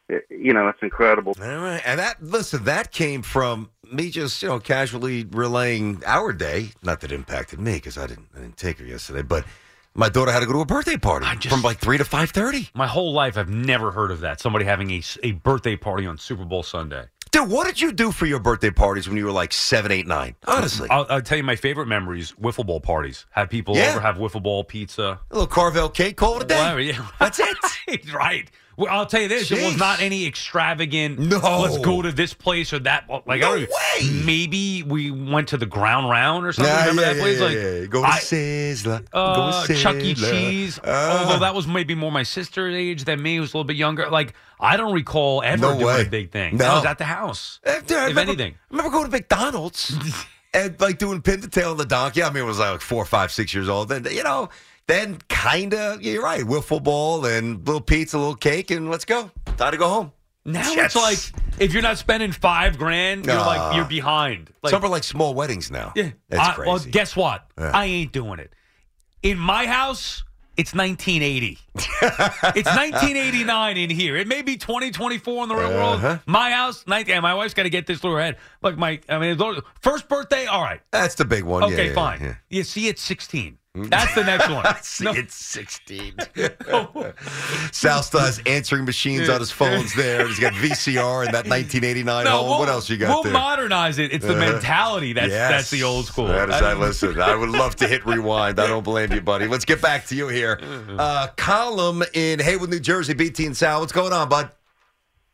it, you know, it's incredible. All right, and that listen, that came from me just you know casually relaying our day. Not that it impacted me because I didn't I didn't take her yesterday, but my daughter had to go to a birthday party from like three to five thirty. My whole life, I've never heard of that. Somebody having a, a birthday party on Super Bowl Sunday. Dude, what did you do for your birthday parties when you were like seven, eight, nine? Honestly, I'll, I'll tell you my favorite memories: wiffle ball parties. Have people Yeah. over, have wiffle ball pizza. a little Carvel cake, call it a day. Whatever, yeah. That's it. [laughs] right. Well, I'll tell you this: it was not any extravagant. No. let's go to this place or that. Like, No I don't- Maybe we went to the Ground Round or something. Nah, Remember yeah, that place? yeah, like, yeah. Go to I- Sizzler. uh, Go to Chuck E. Cheese. Uh. although that was maybe more my sister's age than me, who's a little bit younger. Like, I don't recall ever No doing way. a big thing. No. I was at the house. Dude, if remember- anything. I remember going to McDonald's [laughs] and like doing pin to tail on the donkey. I mean, it was like four, five, six years old. Then you know, then kind of yeah, you're right, wiffle ball and little pizza, little cake, and let's go. Time to go home. Now Jets. it's like if you're not spending five grand, you're Nah. like you're behind. Like, some are like small weddings now. Yeah. that's I- crazy. Well, guess what? Yeah. I ain't doing it. In my house, it's 1980. [laughs] it's 1989 in here. It may be 2024 in the real Uh-huh. world. My house, 19, and my wife's got to get this through her head. Like my, I mean, first birthday, all right. That's the big one. Okay, Yeah, yeah, fine. yeah. You see, it's 16. That's the next one. [laughs] See, No. it's 16. [laughs] Sal still has answering machines on his phones there. He's got VCR and that [laughs] 1989 No, home. we'll- what else you got We'll there? modernize it. It's the Uh-huh. mentality that's Yes. that's the old school. That is, I I mean- listen. I would love to hit rewind. I don't blame you, buddy. Let's get back to you here. Mm-hmm. Uh, Column in Haywood, New Jersey. BT and Sal, what's going on, bud?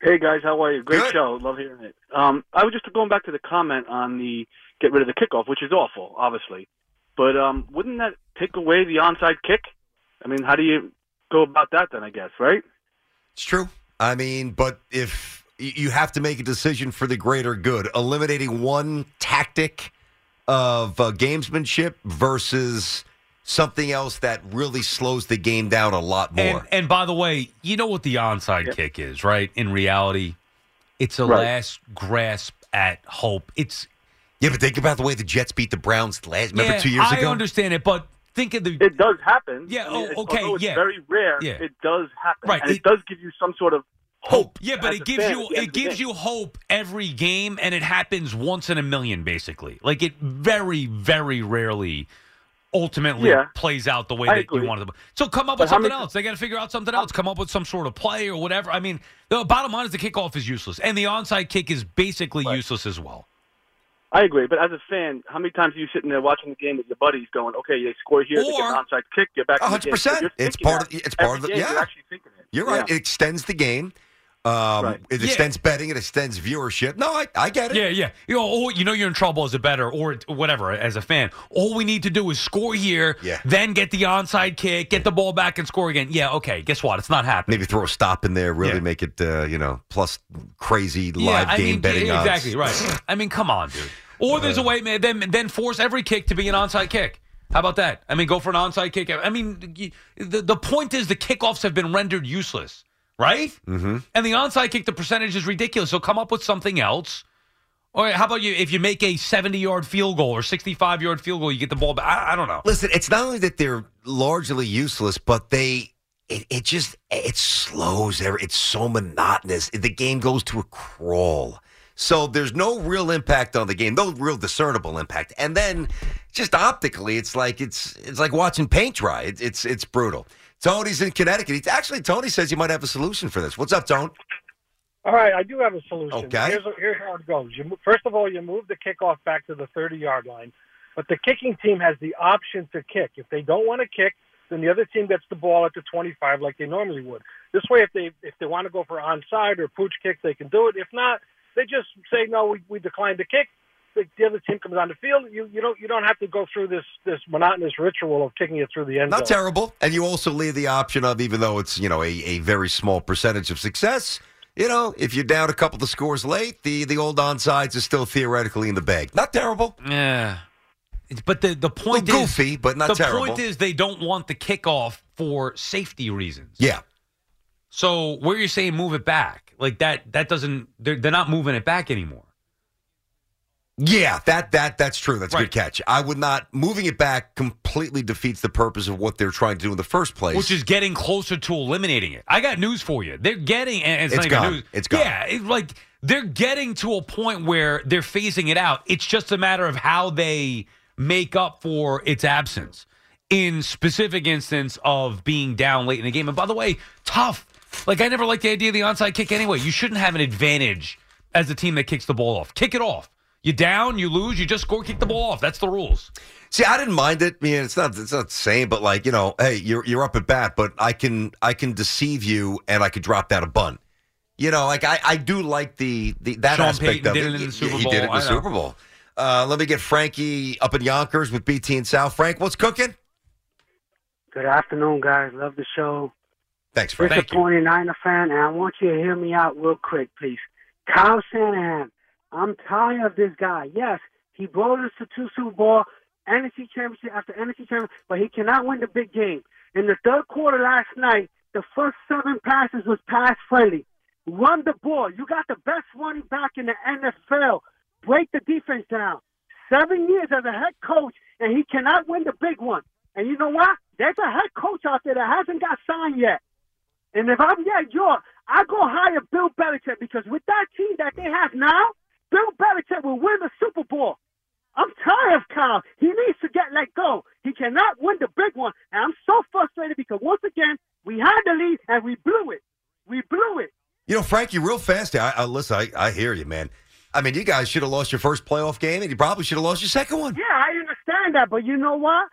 Hey guys, how are you? Great Good. show. Love hearing it. Um, I was just going back to the comment on the get rid of the kickoff, which is awful, obviously. But um, wouldn't that take away the onside kick? I mean, how do you go about that then? I guess right. It's true. I mean, but if you have to make a decision for the greater good, eliminating one tactic of uh, gamesmanship versus something else that really slows the game down a lot more. And, and by the way, you know what the onside kick is, right? In reality, it's a Right. last grasp at hope. It's yeah, but think about the way the Jets beat the Browns last. Remember Yeah, two years I ago? I understand it, but think of the. It does happen. Yeah. I mean, oh, okay. it's yeah. very rare. Yeah. It does happen, Right, And it, it- does give you some sort of hope. Yeah, but it gives fan you at the end it gives you hope every game, and it happens once in a million, basically. Like it very, very rarely ultimately Yeah. plays out the way I that you wanted to. So come up But with something many- else. They got to figure out something else. Come up with some sort of play or whatever. I mean, the bottom line is the kickoff is useless, and the onside kick is basically useless as well. I agree, but as a fan, how many times are you sitting there watching the game with your buddies, going, "Okay, they score here, they get an onside kick, get back." in the game." 100%. You're It's part of that. the- it's part of the- game, yeah. You're actually thinking it. You're right. Yeah. It extends the game. Um, It Yeah. extends betting. It extends viewership. No, I, I get it. Yeah, yeah. You know, or, you know you're in trouble as a better or whatever as a fan. All we need to do is score here, Yeah. then get the onside kick, get the ball back, and score again. Yeah, okay. Guess what? It's not happening. Maybe throw a stop in there. Really Yeah. make it, uh, you know, plus crazy live I game mean, betting yeah, odds. exactly right. I mean, come on, dude. Or there's a way, man. Then then force every kick to be an onside kick. How about that? I mean, go for an onside kick. I mean, the the point is the kickoffs have been rendered useless, right? Mm-hmm. And the onside kick, the percentage is ridiculous. So come up with something else. Or how about you? If you make a 70 yard field goal or 65 yard field goal, you get the ball back. I, I don't know. Listen, it's not only that they're largely useless, but they it, it just it slows. every- It's so monotonous. The game goes to a crawl. So there's no real impact on the game, no real discernible impact. And then just optically, it's like it's it's like watching paint dry. It's it's, it's brutal. Tony's in Connecticut. He's, actually, Tony says you might have a solution for this. What's up, Tony? All right, I do have a solution. Okay. Here's, here's how it goes. You first of all, you move the kickoff back to the 30 yard line, but the kicking team has the option to kick. If they don't want to kick, then the other team gets the ball at the 25 like they normally would. This way, if they if they want to go for onside or pooch kick, they can do it. If not, they just say no. We, we decline the kick. the, the other team comes on the field, you you don't you don't have to go through this this monotonous ritual of kicking it through the end Not zone. terrible. And you also leave the option of, even though it's, you know, a, a very small percentage of success, you know, if you're down a couple of scores late, the, the old onsides is still theoretically in the bag. Not terrible. Yeah. But the, the point Little is goofy, but not the terrible. point is they don't want the kickoff for safety reasons. Yeah. So where you're saying move it back, like that that doesn't they're they're not moving it back anymore. Yeah, that that that's true. That's a good catch. I would not moving it back completely defeats the purpose of what they're trying to do in the first place. Which is getting closer to eliminating it. I got news for you. They're getting, and it's, It's gone. news. It's gone. Yeah, it, like they're getting to a point where they're phasing it out. It's just a matter of how they make up for its absence in specific instance of being down late in the game. And by the way, tough. Like I never liked the idea of the onside kick anyway. You shouldn't have an advantage as a team that kicks the ball off. Kick it off. You down, you lose, you just score, kick the ball off. That's the rules. See, I didn't mind it. I mean, it's not it's not the same, but like you know, hey, you're you're up at bat, but I can I can deceive you and I could drop down a bunt. You know, like I, I do like the, the that Sean aspect Payton of did it. it in the He- Super he Bowl. did it in the Super Bowl. Uh, let me get Frankie up in Yonkers with BT and South. Frank, what's cooking? Good afternoon, guys. Love the show. Thanks, Frank. Disappointed Niner fan, and I want you to hear me out real quick, please. Kyle Shanahan, I'm tired of this guy. Yes, he brought us to two Super Bowl, NFC championship after NFC championship, but he cannot win the big game. In the third quarter last night, the first seven passes was pass friendly. Run the ball. You got the best running back in the NFL. Break the defense down. Seven years as a head coach, and he cannot win the big one. And you know what? There's a head coach out there that hasn't got signed yet. And if I'm yeah, York, I go hire Bill Belichick because with that team that they have now, Bill Belichick will win the Super Bowl. I'm tired of Kyle. He needs to get let go. He cannot win the big one. And I'm so frustrated because once again, we had the lead and we blew it. We blew it. You know, Frankie, real fast. I, I listen. I, I hear you, man. I mean, you guys should have lost your first playoff game, and you probably should have lost your second one. Yeah, I understand that, but you know what?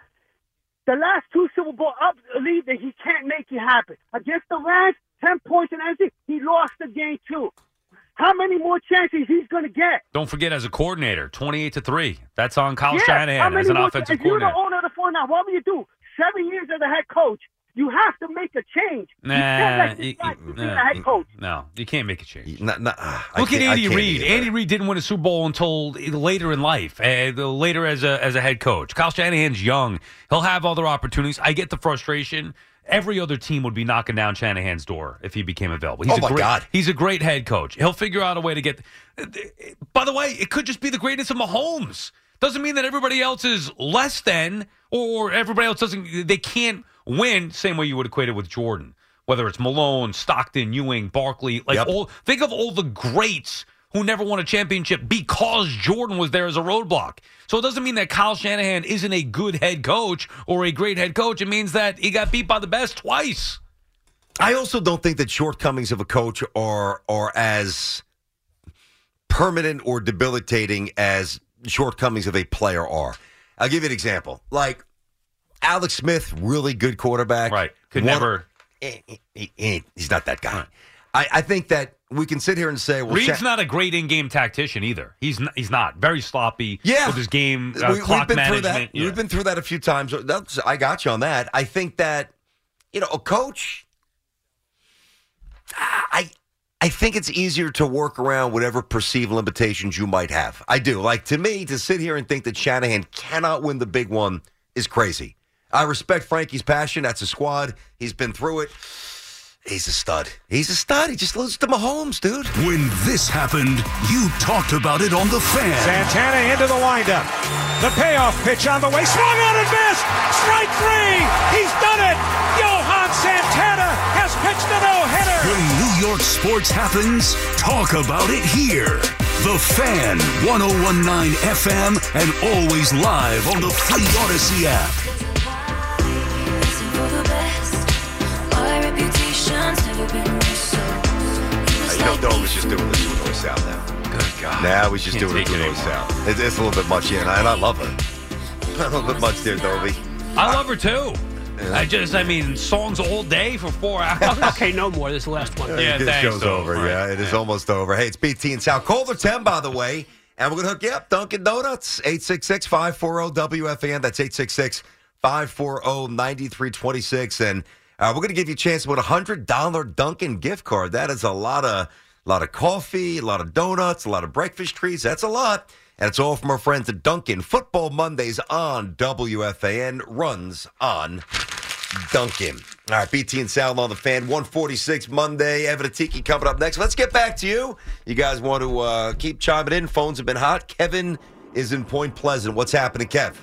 The last two Super Bowl up lead that he can't make it happen. Against the Rams, ten points and everything, he lost the game too. How many more chances he's gonna get? Don't forget, as a coordinator, twenty-eight to three. That's on Kyle Yeah, Shanahan as an offensive If you're the owner of the four now, what will you do? Seven years as a head coach, you have to make a change. you can't Nah, let you- guy keep being nah, a head coach. no, you can't make a change. Not, not, I Look at Andy can't Reid. Andy Reid didn't win a Super Bowl until later in life, uh, later as a as a head coach. Kyle Shanahan's young; he'll have other opportunities. I get the frustration. Every other team would be knocking down Shanahan's door if he became available. He's Oh, a my great, God. He's a great head coach. He'll figure out a way to get. By the way, it could just be the greatness of Mahomes. Doesn't mean that everybody else is less than, or everybody else doesn't. They can't win. Same way you would equate it with Jordan. Whether it's Malone, Stockton, Ewing, Barkley, like all. Think of all the greats who never won a championship because Jordan was there as a roadblock. So it doesn't mean that Kyle Shanahan isn't a good head coach or a great head coach. It means that he got beat by the best twice. I also don't think that shortcomings of a coach are are as permanent or debilitating as shortcomings of a player are. I'll give you an example. Like Alex Smith, really good quarterback. Right. Could never- He, eh, eh, he- eh, he- he's not that guy. I, I think that we can sit here and say, well, Reid's Sha- not a great in-game tactician either. He's not, he's not very sloppy. Yeah. with his game uh, we, clock have been through management. that. We've been through that a few times. That's, I got you on that. I think that you know a coach. I I think it's easier to work around whatever perceived limitations you might have. I do. Like to me, to sit here and think that Shanahan cannot win the big one is crazy. I respect Frankie's passion. That's a squad. He's been through it. He's a stud. He's a stud. He just loses to Mahomes, dude. When this happened, you talked about it on the fan. Santana into the windup. The payoff pitch on the way. Swung on and missed. Strike three. He's done it. Johan Santana has pitched a no-hitter. When New York sports happens, talk about it here. The Fan, 1019 FM, and always live on the free Audacy app. Uh, you know, Dover's just doing this with Noise South now. Good God. Now he's just Can't doing it take with it Noise South. It's, it's a little bit much, yeah, and I, and I love her. a little bit much there, Dovey. I love her too. I just, I mean, songs all day for four hours. [laughs] okay, no more. This is the last one. Yeah, [laughs] this thanks. show's though. over. All right. Yeah, it is almost over. Hey, it's BT and Sal. Calder 10, by the way. And we're going to hook you up, Dunkin' Donuts, 866 540 WFAN. That's 866 540 9326. And uh, we're going to give you a chance win a $100 Dunkin' gift card. That is a lot of, lot of coffee, a lot of donuts, a lot of breakfast treats. That's a lot. And it's all from our friends at Dunkin'. Football Mondays on WFAN runs on Dunkin'. All right, BT and Sal on the fan. 146 Monday. Evan and Tiki coming up next. Let's get back to you. You guys want to uh, keep chiming in? Phones have been hot. Kevin is in Point Pleasant. What's happening, Kev?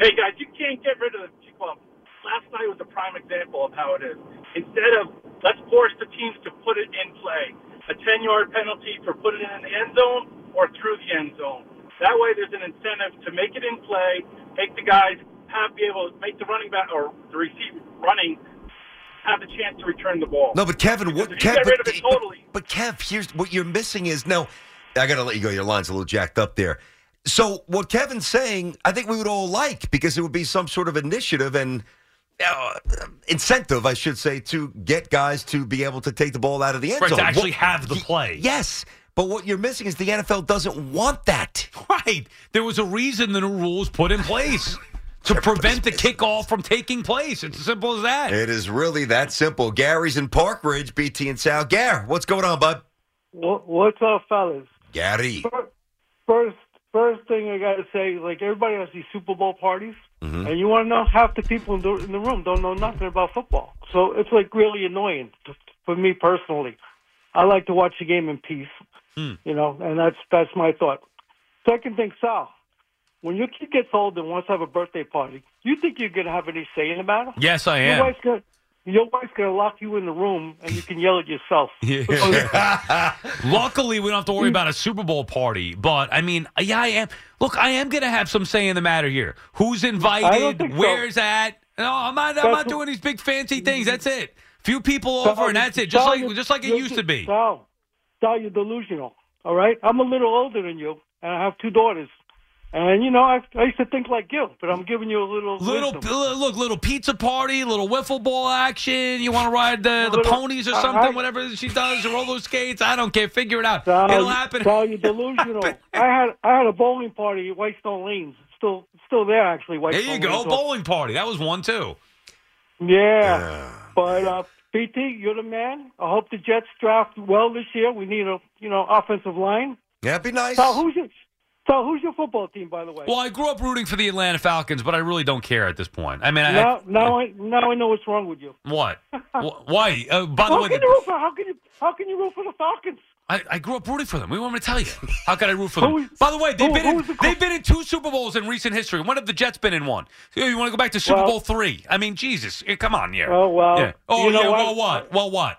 Hey guys, you can't get rid of the well. Last night was a prime example of how it is. Instead of let's force the teams to put it in play, a ten yard penalty for putting it in the end zone or through the end zone. That way, there's an incentive to make it in play, make the guys have be able to make the running back or the receiver running have the chance to return the ball. No, but Kevin, what? Kev, but, totally, but Kev, here's what you're missing is no. I got to let you go. Your line's a little jacked up there. So what Kevin's saying, I think we would all like because it would be some sort of initiative and uh, incentive, I should say, to get guys to be able to take the ball out of the end Right, zone. to actually What- have the play. Yes, but what you're missing is the NFL doesn't want that. [laughs] Right. There was a reason the new rules put in place [laughs] to prevent the kickoff from taking place. It's as simple as that. It is really that simple. Gary's in Park Ridge, BT and Sal. Gary, what's going on, bud? What, what's up, fellas? Gary. First, first thing I got to say, like everybody has these Super Bowl parties, Mhm. and you want to know half the people in the, in the room don't know nothing about football. So it's like really annoying to, for me personally. I like to watch the game in peace, Hmm. you know, and that's that's my thought. Second thing, Sal, when your kid gets old and wants to have a birthday party, you think you're gonna have any say in the matter? Yes, I Your am. wife's gonna your wife's gonna lock you in the room, and you can yell at yourself. [laughs] [laughs] Luckily, we don't have to worry about a Super Bowl party. But I mean, yeah, I am. Look, I am going to have some say in the matter here. Who's invited? think so. Where's at? No, I'm not. I'm not doing these big fancy things. That's it. Few people over, and that's it. Just like just like it used to be. Sal, Sal, you're delusional. All right, I'm a little older than you, and I have two daughters. And you know, I, I used to think like you, but I'm giving you a little Little wisdom. look, little pizza party, little wiffle ball action. You want to ride the, the little- ponies or something, I- whatever she does, or roller skates. I don't care. Figure it out. Sal, It'll happen. Sal, you're delusional. [laughs] I had I had a bowling party at Whitestone Lanes. Still still there actually. There Whitestone you go, Lanes. bowling party. That was one too. Yeah. But uh, BT, you're the man. I hope the Jets draft well this year. We need a you know offensive line. Yeah, it'd be nice. So who's your so who's your football team, by the way? Well, I grew up rooting for the Atlanta Falcons, but I really don't care at this point. I mean, I, now, now I now I know what's wrong with you. what? [laughs] Why? Uh, by the how way, can you root for how can you how can you root for the Falcons? I, I grew up rooting for them. We want me to tell you? How can I root for them? By the way, they've who- been in, the- they've been in two Super Bowls in recent history. When have the Jets been in one? You, you want to go back to Super Well- Bowl three? I mean, Jesus, eh, come on, yeah. Oh, well, yeah. Oh you know yeah. what? Well, what? Well, what?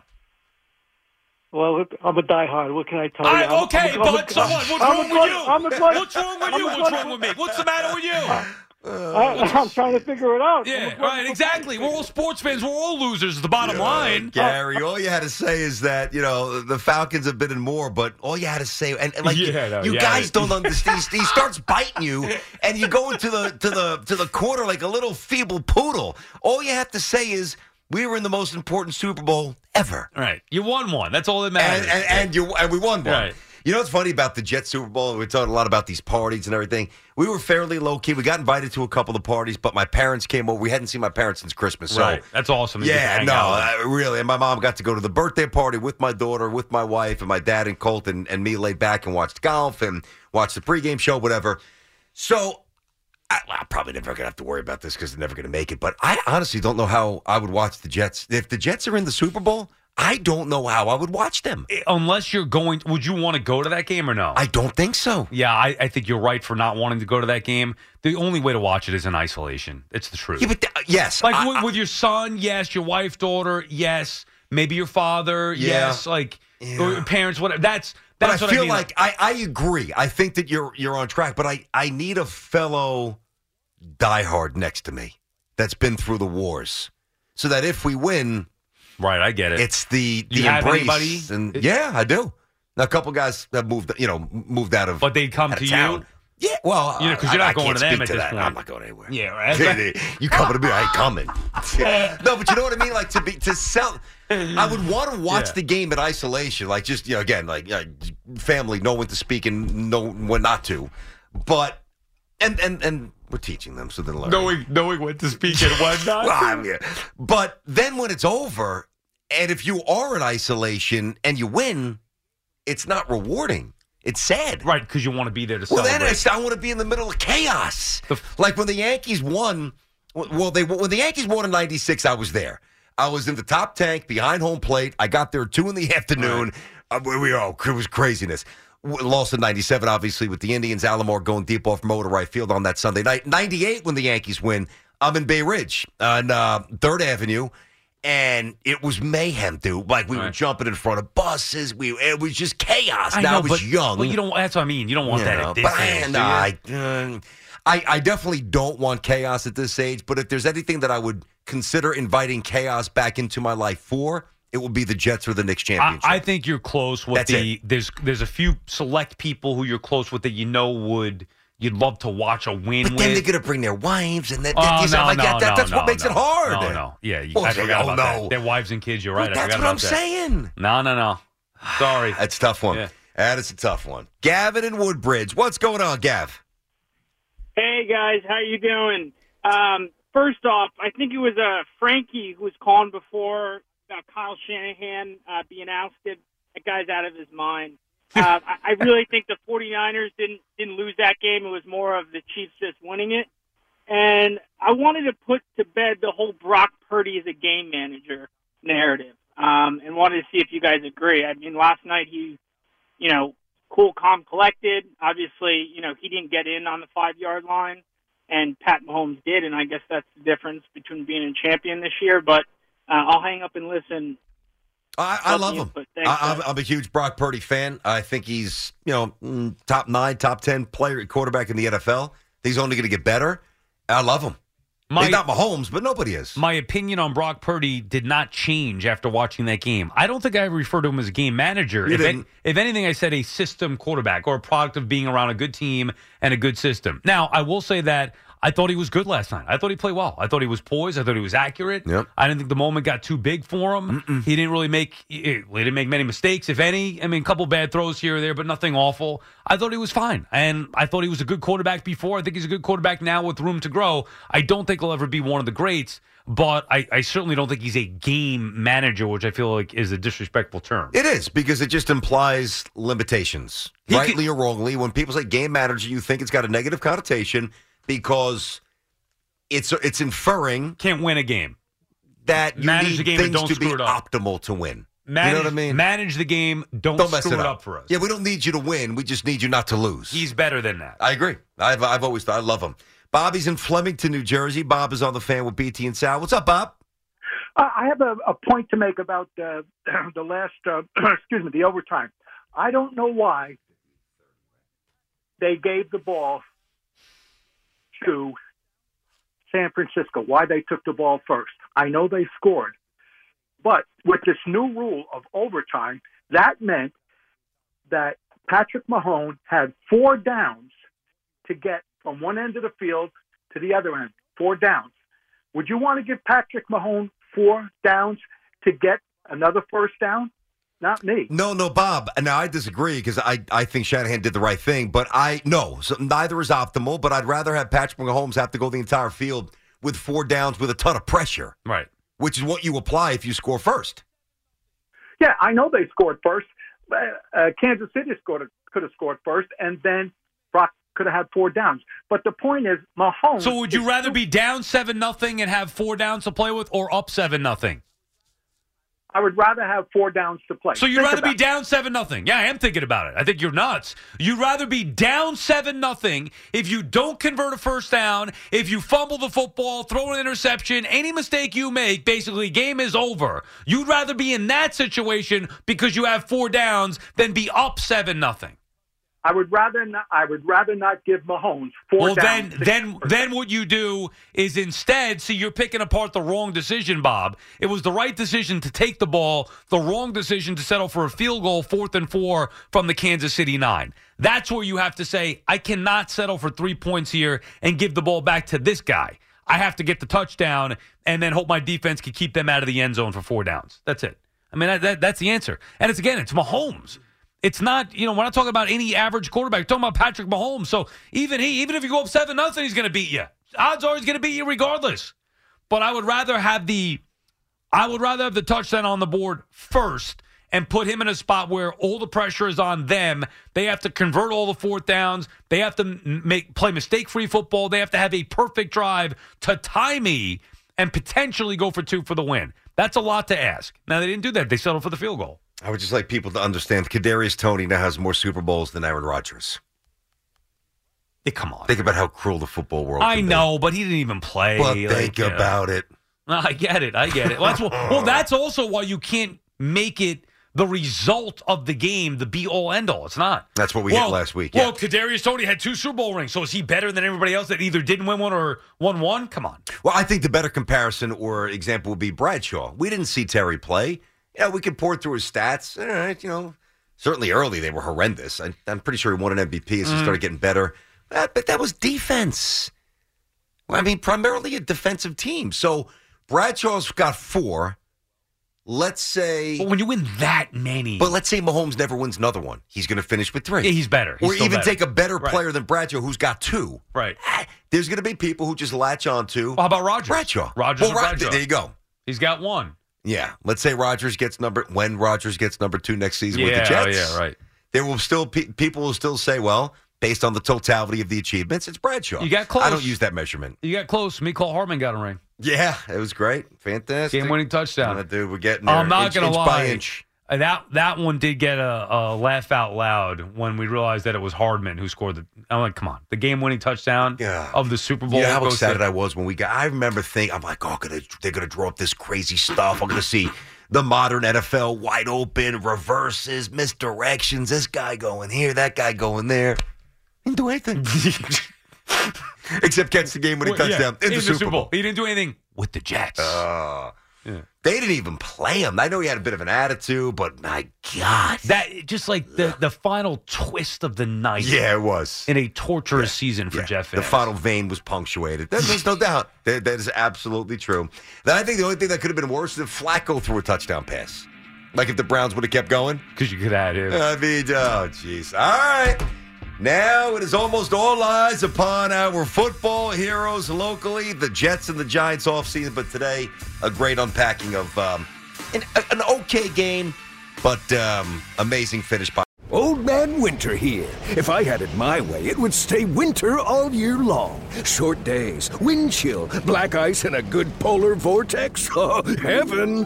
Well, I'm a diehard. What can I tell you? I, I'm- okay, I'm a- I'm a- but so what? What's I'm a wrong with you? I'm a What's wrong with I'm you? a What's wrong with me? What's the matter with you? [laughs] I, I'm trying to figure it out. I'm a Yeah, right, exactly. We're all sports fans. We're all losers. Is the bottom line. Gary, uh, all you had to say is that you know the Falcons have been in more, but all you had to say, and, and like Yeah, no, you yeah. guys don't understand. he starts biting you, and you go into the to the to the corner like a little feeble poodle. All you have to say is we were in the most important Super Bowl ever, Right. You won one. That's all that matters. and, and you and we won one. Right. You know what's funny about the Jet Super Bowl? We talked a lot about these parties and everything. We were fairly low key. We got invited to a couple of parties, but my parents came over. We hadn't seen my parents since Christmas. So right. That's awesome. that you get to yeah, no, them. uh, really. And my mom got to go to the birthday party with my daughter, with my wife, and my dad and Colt, and, and me laid back and watched golf and watched the pregame show, whatever. So I, I'm probably never going to have to worry about this because they're never going to make it. But I honestly don't know how I would watch the Jets. If the Jets are in the Super Bowl, I don't know how I would watch them. Unless you're going, would you want to go to that game or no? I don't think so. Yeah, I, I think you're right for not wanting to go to that game. The only way to watch it is in isolation. It's the truth. Yeah, but th- yes, like I- with, with your son, yes. Your wife, daughter, yes. Maybe your father, Yeah. yes. Like or your parents, whatever. That's But I feel I mean. like I, I agree. I think that you're you're on track, but I, I need a fellow diehard next to me that's been through the wars, so that if we win, right, I get it. It's the the embrace, and yeah, I do. Now, a couple guys have moved, you know, moved out of, but they'd come to town. you. Yeah, well, you know, because you're not I going to them at to this that. point. I'm not going anywhere. Yeah, right. [laughs] you coming to me? I ain't coming. [laughs] no, but you know what I mean. Like to be to sell. I would want to watch Yeah. the game in isolation, like just you know, again, like uh, family, know when to speak and know when not to. But and and and we're teaching them, so they're learning. Knowing knowing when to speak and when [laughs] not. Well, mean, but then when it's over, and if you are in isolation and you win, it's not rewarding. It's sad. Right, because you want to be there to Well, celebrate. then it's, I want to be in the middle of chaos. like when the Yankees won. Well, they when the Yankees won in '96, I was there. I was in the top tank behind home plate. I got there two in the [laughs] afternoon. Uh, we, we oh, it was craziness. Lost in '97, obviously, with the Indians. Alomar going deep off Mo to right field on that Sunday night. '98, when the Yankees win, I'm in Bay Ridge on uh, Third Avenue. And it was mayhem, dude. Like we were jumping in front of buses. We it was just chaos. I now know, I was but, young. But you don't. That's what I mean. You don't want You that know, at this but I- age. you? I, uh, I, I definitely don't want chaos at this age. But if there's anything that I would consider inviting chaos back into my life for, it would be the Jets or the Knicks I, championship. I think you're close with That's the. There's there's a few select people who you're close with that you know would you'd love to watch a win but with. then they're going to bring their wives, and that, Oh, no, like no, that, that- no, that's what makes it hard. No, no, yeah, you, Well, I forgot oh, about no. that. Their wives and kids. You're right. I that's what I'm saying. No, no, no. Sorry, That's a tough one. That is a tough one. Gavin and Woodbridge, what's going on, Gav? Hey guys, how you doing? Um, first off, I think it was uh, Frankie who was calling before about Kyle Shanahan uh, being ousted. That guy's out of his mind. [laughs] Uh, I, I really think the 49ers didn't didn't lose that game. It was more of the Chiefs just winning it. And I wanted to put to bed the whole Brock Purdy as a game manager narrative, um, and wanted to see if you guys agree. I mean, last night he, you know, cool, calm, collected. Obviously, you know, he didn't get in on the five yard line, and Pat Mahomes did, and I guess that's the difference between being a champion this year. But uh, I'll hang up and listen. I, I love him. I, I'm. I'm a huge Brock Purdy fan. I think he's you know mm, top nine, top ten player quarterback in the NFL. He's only going to get better. I love him. My- he's not Mahomes, but nobody is. My opinion on Brock Purdy did not change after watching that game. I don't think I referred to him as a game manager. If, if anything, I said a system quarterback or a product of being around a good team and a good system. Now, I will say that I thought he was good last night. I thought he played well. I thought he was poised. I thought he was accurate. Yep. I didn't think the moment got too big for him. He didn't really make he didn't make many mistakes, if any. I mean, a couple bad throws here or there, but nothing awful. I thought he was fine, and I thought he was a good quarterback before. I think he's a good quarterback now with room to grow. I don't think he'll ever be one of the greats, but I, I certainly don't think he's a game manager, which I feel like is a disrespectful term. It is because it just implies limitations, He rightly or wrongly. When people say game manager, you think it's got a negative connotation because it's it's inferring can't win a game that you Manage need the game and things don't to be screw it up. optimal to win. Manage, you know what I mean? Manage the game. Don't, Don't mess screw it up. for us. Yeah, we don't need you to win. We just need you not to lose. He's better than that. I agree. I've I've always thought I love him. Bobby's in Flemington, New Jersey. Bob is on the fan with BT and Sal. What's up, Bob? Uh, I have a, a point to make about uh, [clears throat] the last, uh, [clears throat] excuse me, the overtime. I don't know why they gave the ball to San Francisco, why they took the ball first. I know they scored, but with this new rule of overtime, that meant that Patrick Mahone had four downs to get from one end of the field to the other end, four downs. Would you want to give Patrick Mahone four downs to get another first down? Not me. No, no, Bob. Now I disagree because I, I think Shanahan did the right thing, but I no, so neither is optimal. But I'd rather have Patrick Mahomes have to go the entire field with four downs with a ton of pressure, right? Which is what you apply if you score first. Yeah, I know they scored first. Uh, uh, Kansas City scored could have scored first, and then Brock could have had four downs. But the point is, Mahomes. So would you rather be down seven nothing and have four downs to play with, or up seven nothing? I would rather have four downs to play. So you'd Think rather be down seven nothing? Yeah, I am thinking about it. I think you're nuts. You'd rather be down seven nothing if you don't convert a first down, if you fumble the football, throw an interception, any mistake you make, basically game is over. You'd rather be in that situation because you have four downs than be up seven nothing. I would rather not. I would rather not give Mahomes four Well, then, then, then, what you do is instead, see, you're picking apart the wrong decision, Bob. It was the right decision to take the ball, the wrong decision to settle for a field goal, fourth and four from the Kansas City nine. That's where you have to say, I cannot settle for three points here and give the ball back to this guy. I have to get the touchdown and then hope my defense can keep them out of the end zone for four downs. That's it. I mean, that, that, that's the answer. And it's again, it's Mahomes. It's not, you know, we're not talking about any average quarterback. We're talking about Patrick Mahomes. So even he, even if you go up seven nothing, he's going to beat you. Odds are he's going to beat you regardless. But I would rather have the, I would rather have the touchdown on the board first and put him in a spot where all the pressure is on them. They have to convert all the fourth downs. They have to make play mistake free football. They have to have a perfect drive to tie me and potentially go for two for the win. That's a lot to ask. Now they didn't do that. They settled for the field goal. I would just like people to understand Kadarius Toney now has more Super Bowls than Aaron Rodgers. Hey, come on. Think about how cruel the football world is. I can be. know, but he didn't even play. But Like, think about it. [laughs] I get it. I get it. Well, that's, well, [laughs] that's also why you can't make it the result of the game the be all end all. It's not. That's what we well, hit last week. Well, Kadarius Toney had two Super Bowl rings, so is he better than everybody else that either didn't win one or won one? Come on. Well, I think the better comparison or example would be Bradshaw. We didn't see Terry play. Yeah, we could pour through his stats. All right, you know, certainly early they were horrendous. I, I'm pretty sure he won an MVP as he Mm. started getting better. Uh, but that was defense. Well, I mean, primarily a defensive team. So Bradshaw's got four. Let's say. But when you win that many. But let's say Mahomes never wins another one. He's going to finish with three. Yeah, he's better. He's or even better. take a better Right. player than Bradshaw who's got two. Right. There's going to be people who just latch on to. Well, how about Rodgers? Bradshaw. Rodgers Well, Bradshaw? There you go. He's got one. Yeah. Let's say Rodgers gets number when Rodgers gets number two next season with the oh, Jets. Yeah, yeah, right. There will still pe- people will still say, well, based on the totality of the achievements, it's Bradshaw. You got close. I don't use that measurement. You got close. Cole Hardman got a ring. Yeah, it was great, fantastic, Game winning touchdown. Dude, we're getting there. I'm not inch, gonna inch lie. by inch. Uh, That that one did get a, a laugh out loud when we realized that it was Hardman who scored the. I'm like, come on, the game winning touchdown of the Super Bowl. Know how goes to- excited I was when we got. I remember thinking, I'm like, oh, gonna, they're going to draw up this crazy stuff. I'm going to see the modern NFL wide open reverses, misdirections. This guy going here, that guy going there. Didn't do anything. [laughs] Except catch the game winning Well, yeah, touchdown in, the, Super Bowl. He didn't do anything with the Jets. Uh, They didn't even play him. I know he had a bit of an attitude, but my God. That just like the the final twist of the night. Yeah, it was. in a torturous season for Jets. The final vein was punctuated. There- There's no doubt. That, that is absolutely true. Then I think the only thing that could have been worse is if Flacco threw a touchdown pass. Like if the Browns would have kept going. Because you could have him. I mean, oh, jeez. All right. Now it is almost all eyes upon our football heroes locally, the Jets and the Giants off season. But today, a great unpacking of um, an, an okay game, but um, amazing finish by. Old Man Winter here. If I had it my way, it would stay winter all year long. Short days, wind chill, black ice, and a good polar vortex. [laughs] Oh, heaven!